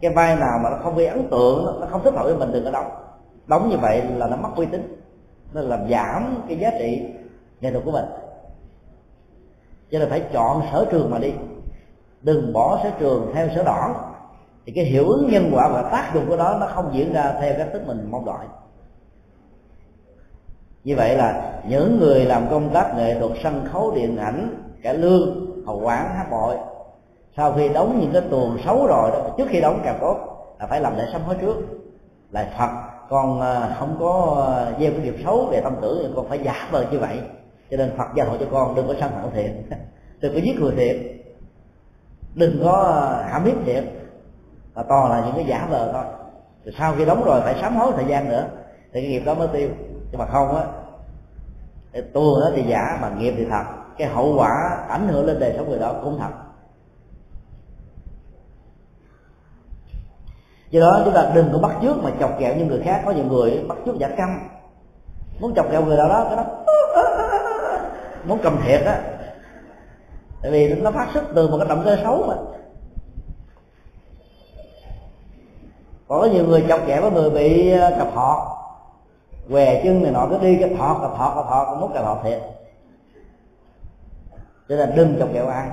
Cái vai nào mà nó không gây ấn tượng nó không thích hợp với mình đừng có đóng. Đóng như vậy là nó mất uy tín nó làm giảm cái giá trị nghệ thuật của mình cho nên phải chọn sở trường mà đi. Đừng bỏ sở trường theo sở đỏ thì cái hiệu ứng nhân quả và tác dụng của đó nó không diễn ra theo cách thức mình mong đợi. Như vậy là những người làm công tác nghệ thuật sân khấu, điện ảnh cả lương, hậu quản hát bội, sau khi đóng những cái tuồng xấu rồi đó, trước khi đóng càng tốt là phải làm lễ sám hối trước. Là phật con à, không có à, gieo cái nghiệp xấu về tâm tưởng, con phải giả vờ như vậy cho nên phật gia hộ cho con, đừng có sân hận thiện đừng có giết người thiện đừng có à, hãm hiếp thiện và toàn là những cái giả vờ thôi. Rồi sau khi đóng rồi phải sám hối thời gian nữa. Thì cái nghiệp đó mới tiêu. Nhưng mà không á tu đó thì giả, mà nghiệp thì thật. Cái hậu quả ảnh hưởng lên đời sống người đó cũng thật. Do đó chúng ta đừng có bắt trước mà chọc ghẹo như người khác. Có nhiều người bắt trước giả câm. Muốn chọc ghẹo người nào đó, cái đó muốn cầm thiệt á. Tại vì nó phát xuất từ một cái động cơ xấu mà. Còn có nhiều người chọc ghẹo có người bị ờ, cặp họ què chân này nọ cứ đi cái thọt cặp thọt cặp thọt muốn cặp thọt thiệt. Cho nên đừng chọc ghẹo ai.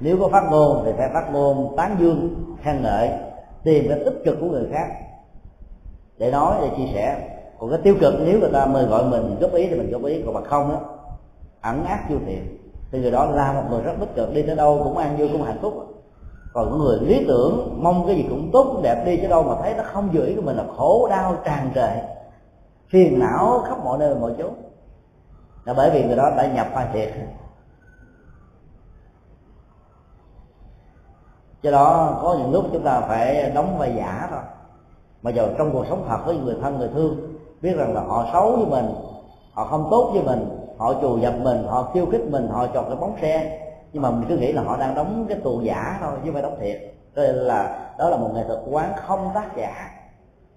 Nếu có phát ngôn thì phải phát ngôn tán dương, khen ngợi, tìm cái tích cực của người khác. Để nói, để chia sẻ. Còn cái tiêu cực, nếu người ta mời gọi mình, góp ý thì mình góp ý. Còn mà không á ẩn ác vô thiện thì người đó là một người rất tích cực đi tới đâu cũng an vui, cũng hạnh phúc. Còn những người lý tưởng, mong cái gì cũng tốt cũng đẹp đi chứ đâu mà thấy nó không vừa ý của mình là khổ đau tràn trề, phiền não khắp mọi nơi mọi chỗ là bởi vì người đó đã nhập hoàn thiệt. Do đó có những lúc chúng ta phải đóng vai giả thôi. Mà giờ trong cuộc sống thật với người thân, người thương, biết rằng là họ xấu với mình, họ không tốt với mình họ chù dập mình, họ khiêu khích mình, họ chọn cái bóng xe. Nhưng mà mình cứ nghĩ là họ đang đóng cái tù giả thôi, chứ không phải đóng thiệt. Cho nên là đó là một nghệ thuật quán không tác giả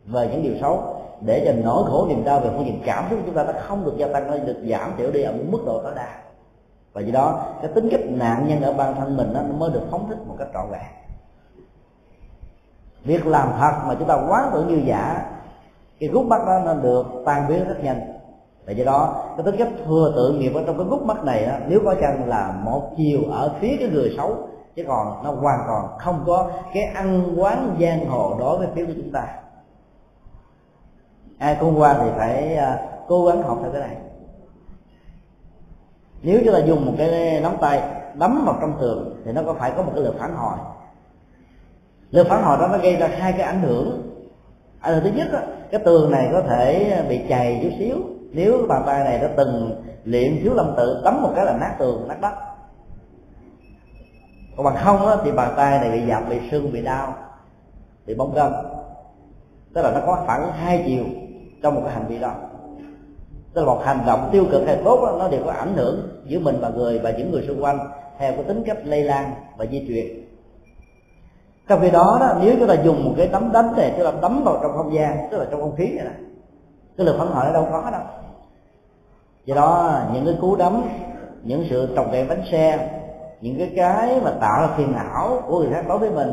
về những điều xấu. Để cho nỗi khổ niềm đau về phương diện cảm xúc của chúng ta nó không được gia tăng, nó được giảm thiểu đi ở một mức độ tối đa. Và do đó, cái tính cách nạn nhân ở bản thân mình nó mới được phóng thích một cách trọn vẹn. Việc làm thật mà chúng ta quán tưởng như giả, cái gút mắt đó nó được tan biến rất nhanh và do đó cái tính cách thừa tự nghiệp ở trong cái gút mắt này đó, nếu có chăng là một chiều ở phía cái người xấu chứ còn nó hoàn toàn không có cái ăn quán giang hồ đối với phía của chúng ta. Ai cũng qua thì phải à, cố gắng học theo cái này. Nếu chúng ta dùng một cái nắm tay đấm vào trong tường thì nó có phải có một cái lực phản hồi. Lực phản hồi đó nó gây ra hai cái ảnh hưởng. Ảnh hưởng thứ nhất đó, cái tường này có thể bị chày chút xíu nếu cái bàn tay này nó từng luyện thiếu lâm tự cấm một cái là nát tường nát đất. Còn bằng không á, thì bàn tay này bị dập bị sưng bị đau bị bong gân. Tức là nó có phản hai chiều trong một cái hành vi đó. Tức là một hành động tiêu cực hay tốt đó, nó đều có ảnh hưởng giữa mình và người và những người xung quanh theo cái tính cách lây lan và di truyền. Trong khi đó, đó nếu chúng ta dùng một cái tấm đánh này chúng ta đấm vào trong không gian tức là trong không khí này nè cái lực phản hồi đâu có đâu do đó, những cái cú đấm, những sự trồng đèn bánh xe, những cái cái mà tạo ra phiền não của người khác đối với mình,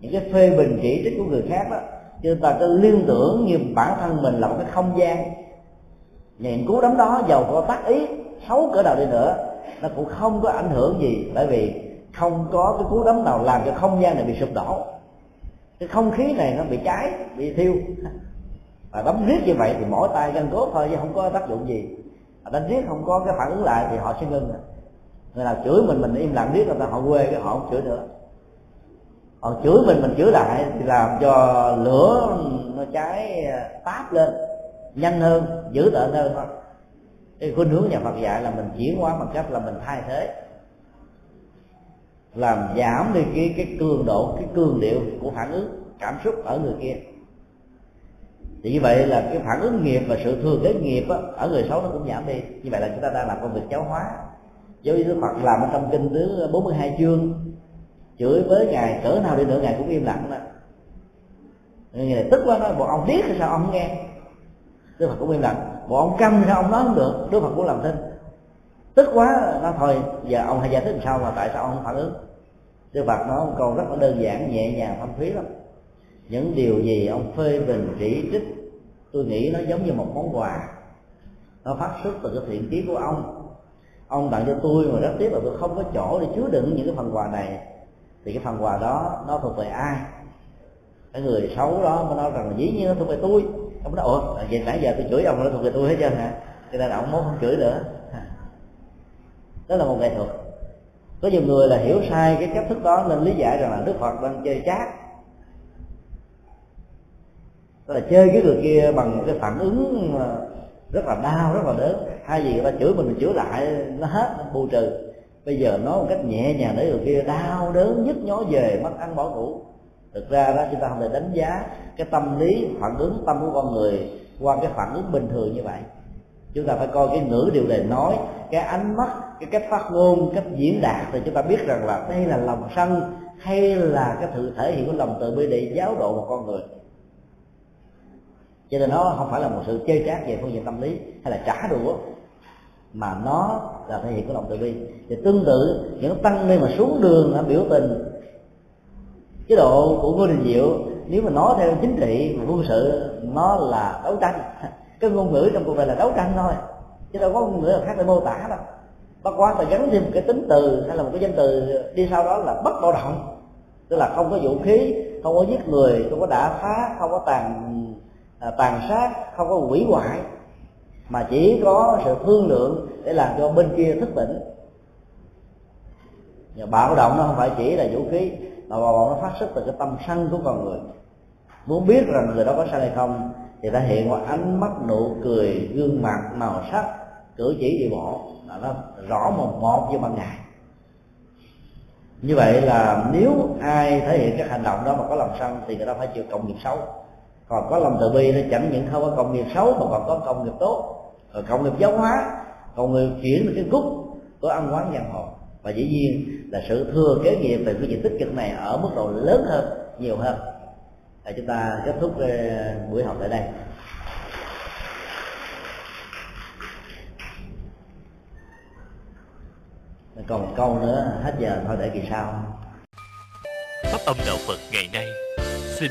những cái phê bình chỉ trích của người khác đó chúng ta cứ liên tưởng như bản thân mình là một cái không gian. Những cú đấm đó giàu có tác ý, xấu cỡ nào đi nữa, nó cũng không có ảnh hưởng gì, bởi vì không có cái cú đấm nào làm cho không gian này bị sụp đổ. Cái không khí này nó bị cháy, bị thiêu. Và đấm riết như vậy thì mỗi tay gân cốt thôi chứ không có tác dụng gì đánh riết không có cái phản ứng lại thì họ sẽ ngưng. Người nào chửi mình mình im lặng riết người ta họ quê cái họ không chửi nữa. Họ chửi mình mình chửi lại thì làm cho lửa nó cháy à, táp lên. Nhanh hơn, dữ tợn hơn thôi. Cái khuynh hướng nhà Phật dạy là mình chuyển hóa bằng cách là mình thay thế. Làm giảm đi cái cái cường độ, cái cường điệu của phản ứng, cảm xúc ở người kia thì như vậy là cái phản ứng nghiệp và sự thừa kế nghiệp á, ở người xấu nó cũng giảm đi. Như vậy là chúng ta đang làm công việc giáo hóa. Giống như Đức Phật làm ở trong kinh thứ 42 chương. Chửi với ngài cỡ nào đi nữa ngài cũng im lặng đó. Người này tức quá nói bọn ông biết thì sao ông không nghe? Đức Phật cũng im lặng. Bọn ông câm thì sao ông nói không được? Đức Phật cũng làm thinh tức quá nó thôi giờ ông hãy giải thích làm sao mà tại sao ông không phản ứng? Đức Phật nói một câu rất là đơn giản nhẹ nhàng thâm thúy lắm những điều gì ông phê bình chỉ trích tôi nghĩ nó giống như một món quà. Nó phát xuất từ cái thiện chí của ông. Ông tặng cho tôi mà rất tiếc là tôi không có chỗ để chứa đựng những cái phần quà này. Thì cái phần quà đó, nó thuộc về ai? Cái người xấu đó mới nói rằng là dĩ nhiên nó thuộc về tôi. Ông nói, ủa, vậy nãy giờ tôi chửi ông nó thuộc về tôi hết trơn hả? Cho nên là ông muốn không chửi nữa. Đó là một nghệ thuật. Có nhiều người là hiểu sai cái cách thức đó nên lý giải rằng là đức phật đang chơi chát tức là chơi cái người kia bằng cái phản ứng ờ, rất là đau, rất là đớn. Hai gì người ta chửi mình mình chửi lại, nó hết, nó bù trừ. Bây giờ nói một cách nhẹ nhàng để người kia đau đớn nhức nhói về mất ăn bỏ ngủ. Thực ra đó, chúng ta không thể đánh giá cái tâm lý, phản ứng tâm của con người qua cái phản ứng bình thường như vậy. Chúng ta phải coi cái ngữ điều đề nói, cái ánh mắt, cái cách phát ngôn, cách diễn đạt thì chúng ta biết rằng là đây là lòng sân hay là cái sự thể hiện của lòng từ bi để giáo độ một con người cho nên nó không phải là một sự chơi trác về phương diện tâm lý hay là trả đũa, mà nó là thể hiện của lòng từ bi. Thì tương tự, những tăng ni mà xuống đường biểu tình, chế độ của ngô đình diệu, nếu mà nói theo chính trị và quân sự, nó là đấu tranh. Cái ngôn ngữ trong cuộc đời là đấu tranh thôi, chứ đâu có ngôn ngữ nào khác để mô tả đâu. Bất quá ta gắn thêm một cái tính từ hay là một cái danh từ đi sau đó là bất bạo động. Tức là không có vũ khí, không có giết người, không có đả phá, không có tàn Ờ, tàn sát, không có hủy hoại, mà chỉ có sự thương lượng để làm cho bên kia thức tỉnh. Và bạo động nó không phải chỉ là vũ khí, mà bạo động nó phát xuất từ cái tâm sân của con người. Muốn biết rằng người đó có sai hay không, thì ta hiện qua ánh mắt nụ cười, gương mặt, màu sắc, cử chỉ đi bộ. Là nó rõ một một như ban ngày. Như vậy là nếu ai thể hiện các hành động đó mà có lòng sân, thì người ta phải chịu cộng nghiệp xấu còn có lòng từ bi nó chẳng những không có công nghiệp xấu mà còn có công nghiệp tốt. Rồi công nghiệp giáo hóa, công nghiệp chuyển được cái cúc của ăn quán giang hồ. Và dĩ nhiên là sự thừa kế nghiệp về phương diện tích cực này ở mức độ lớn hơn, nhiều hơn. Để chúng ta kết thúc ờ, buổi học tại đây. Còn một câu nữa, hết giờ thôi để kỳ sau. Pháp âm đạo phật ngày nay xin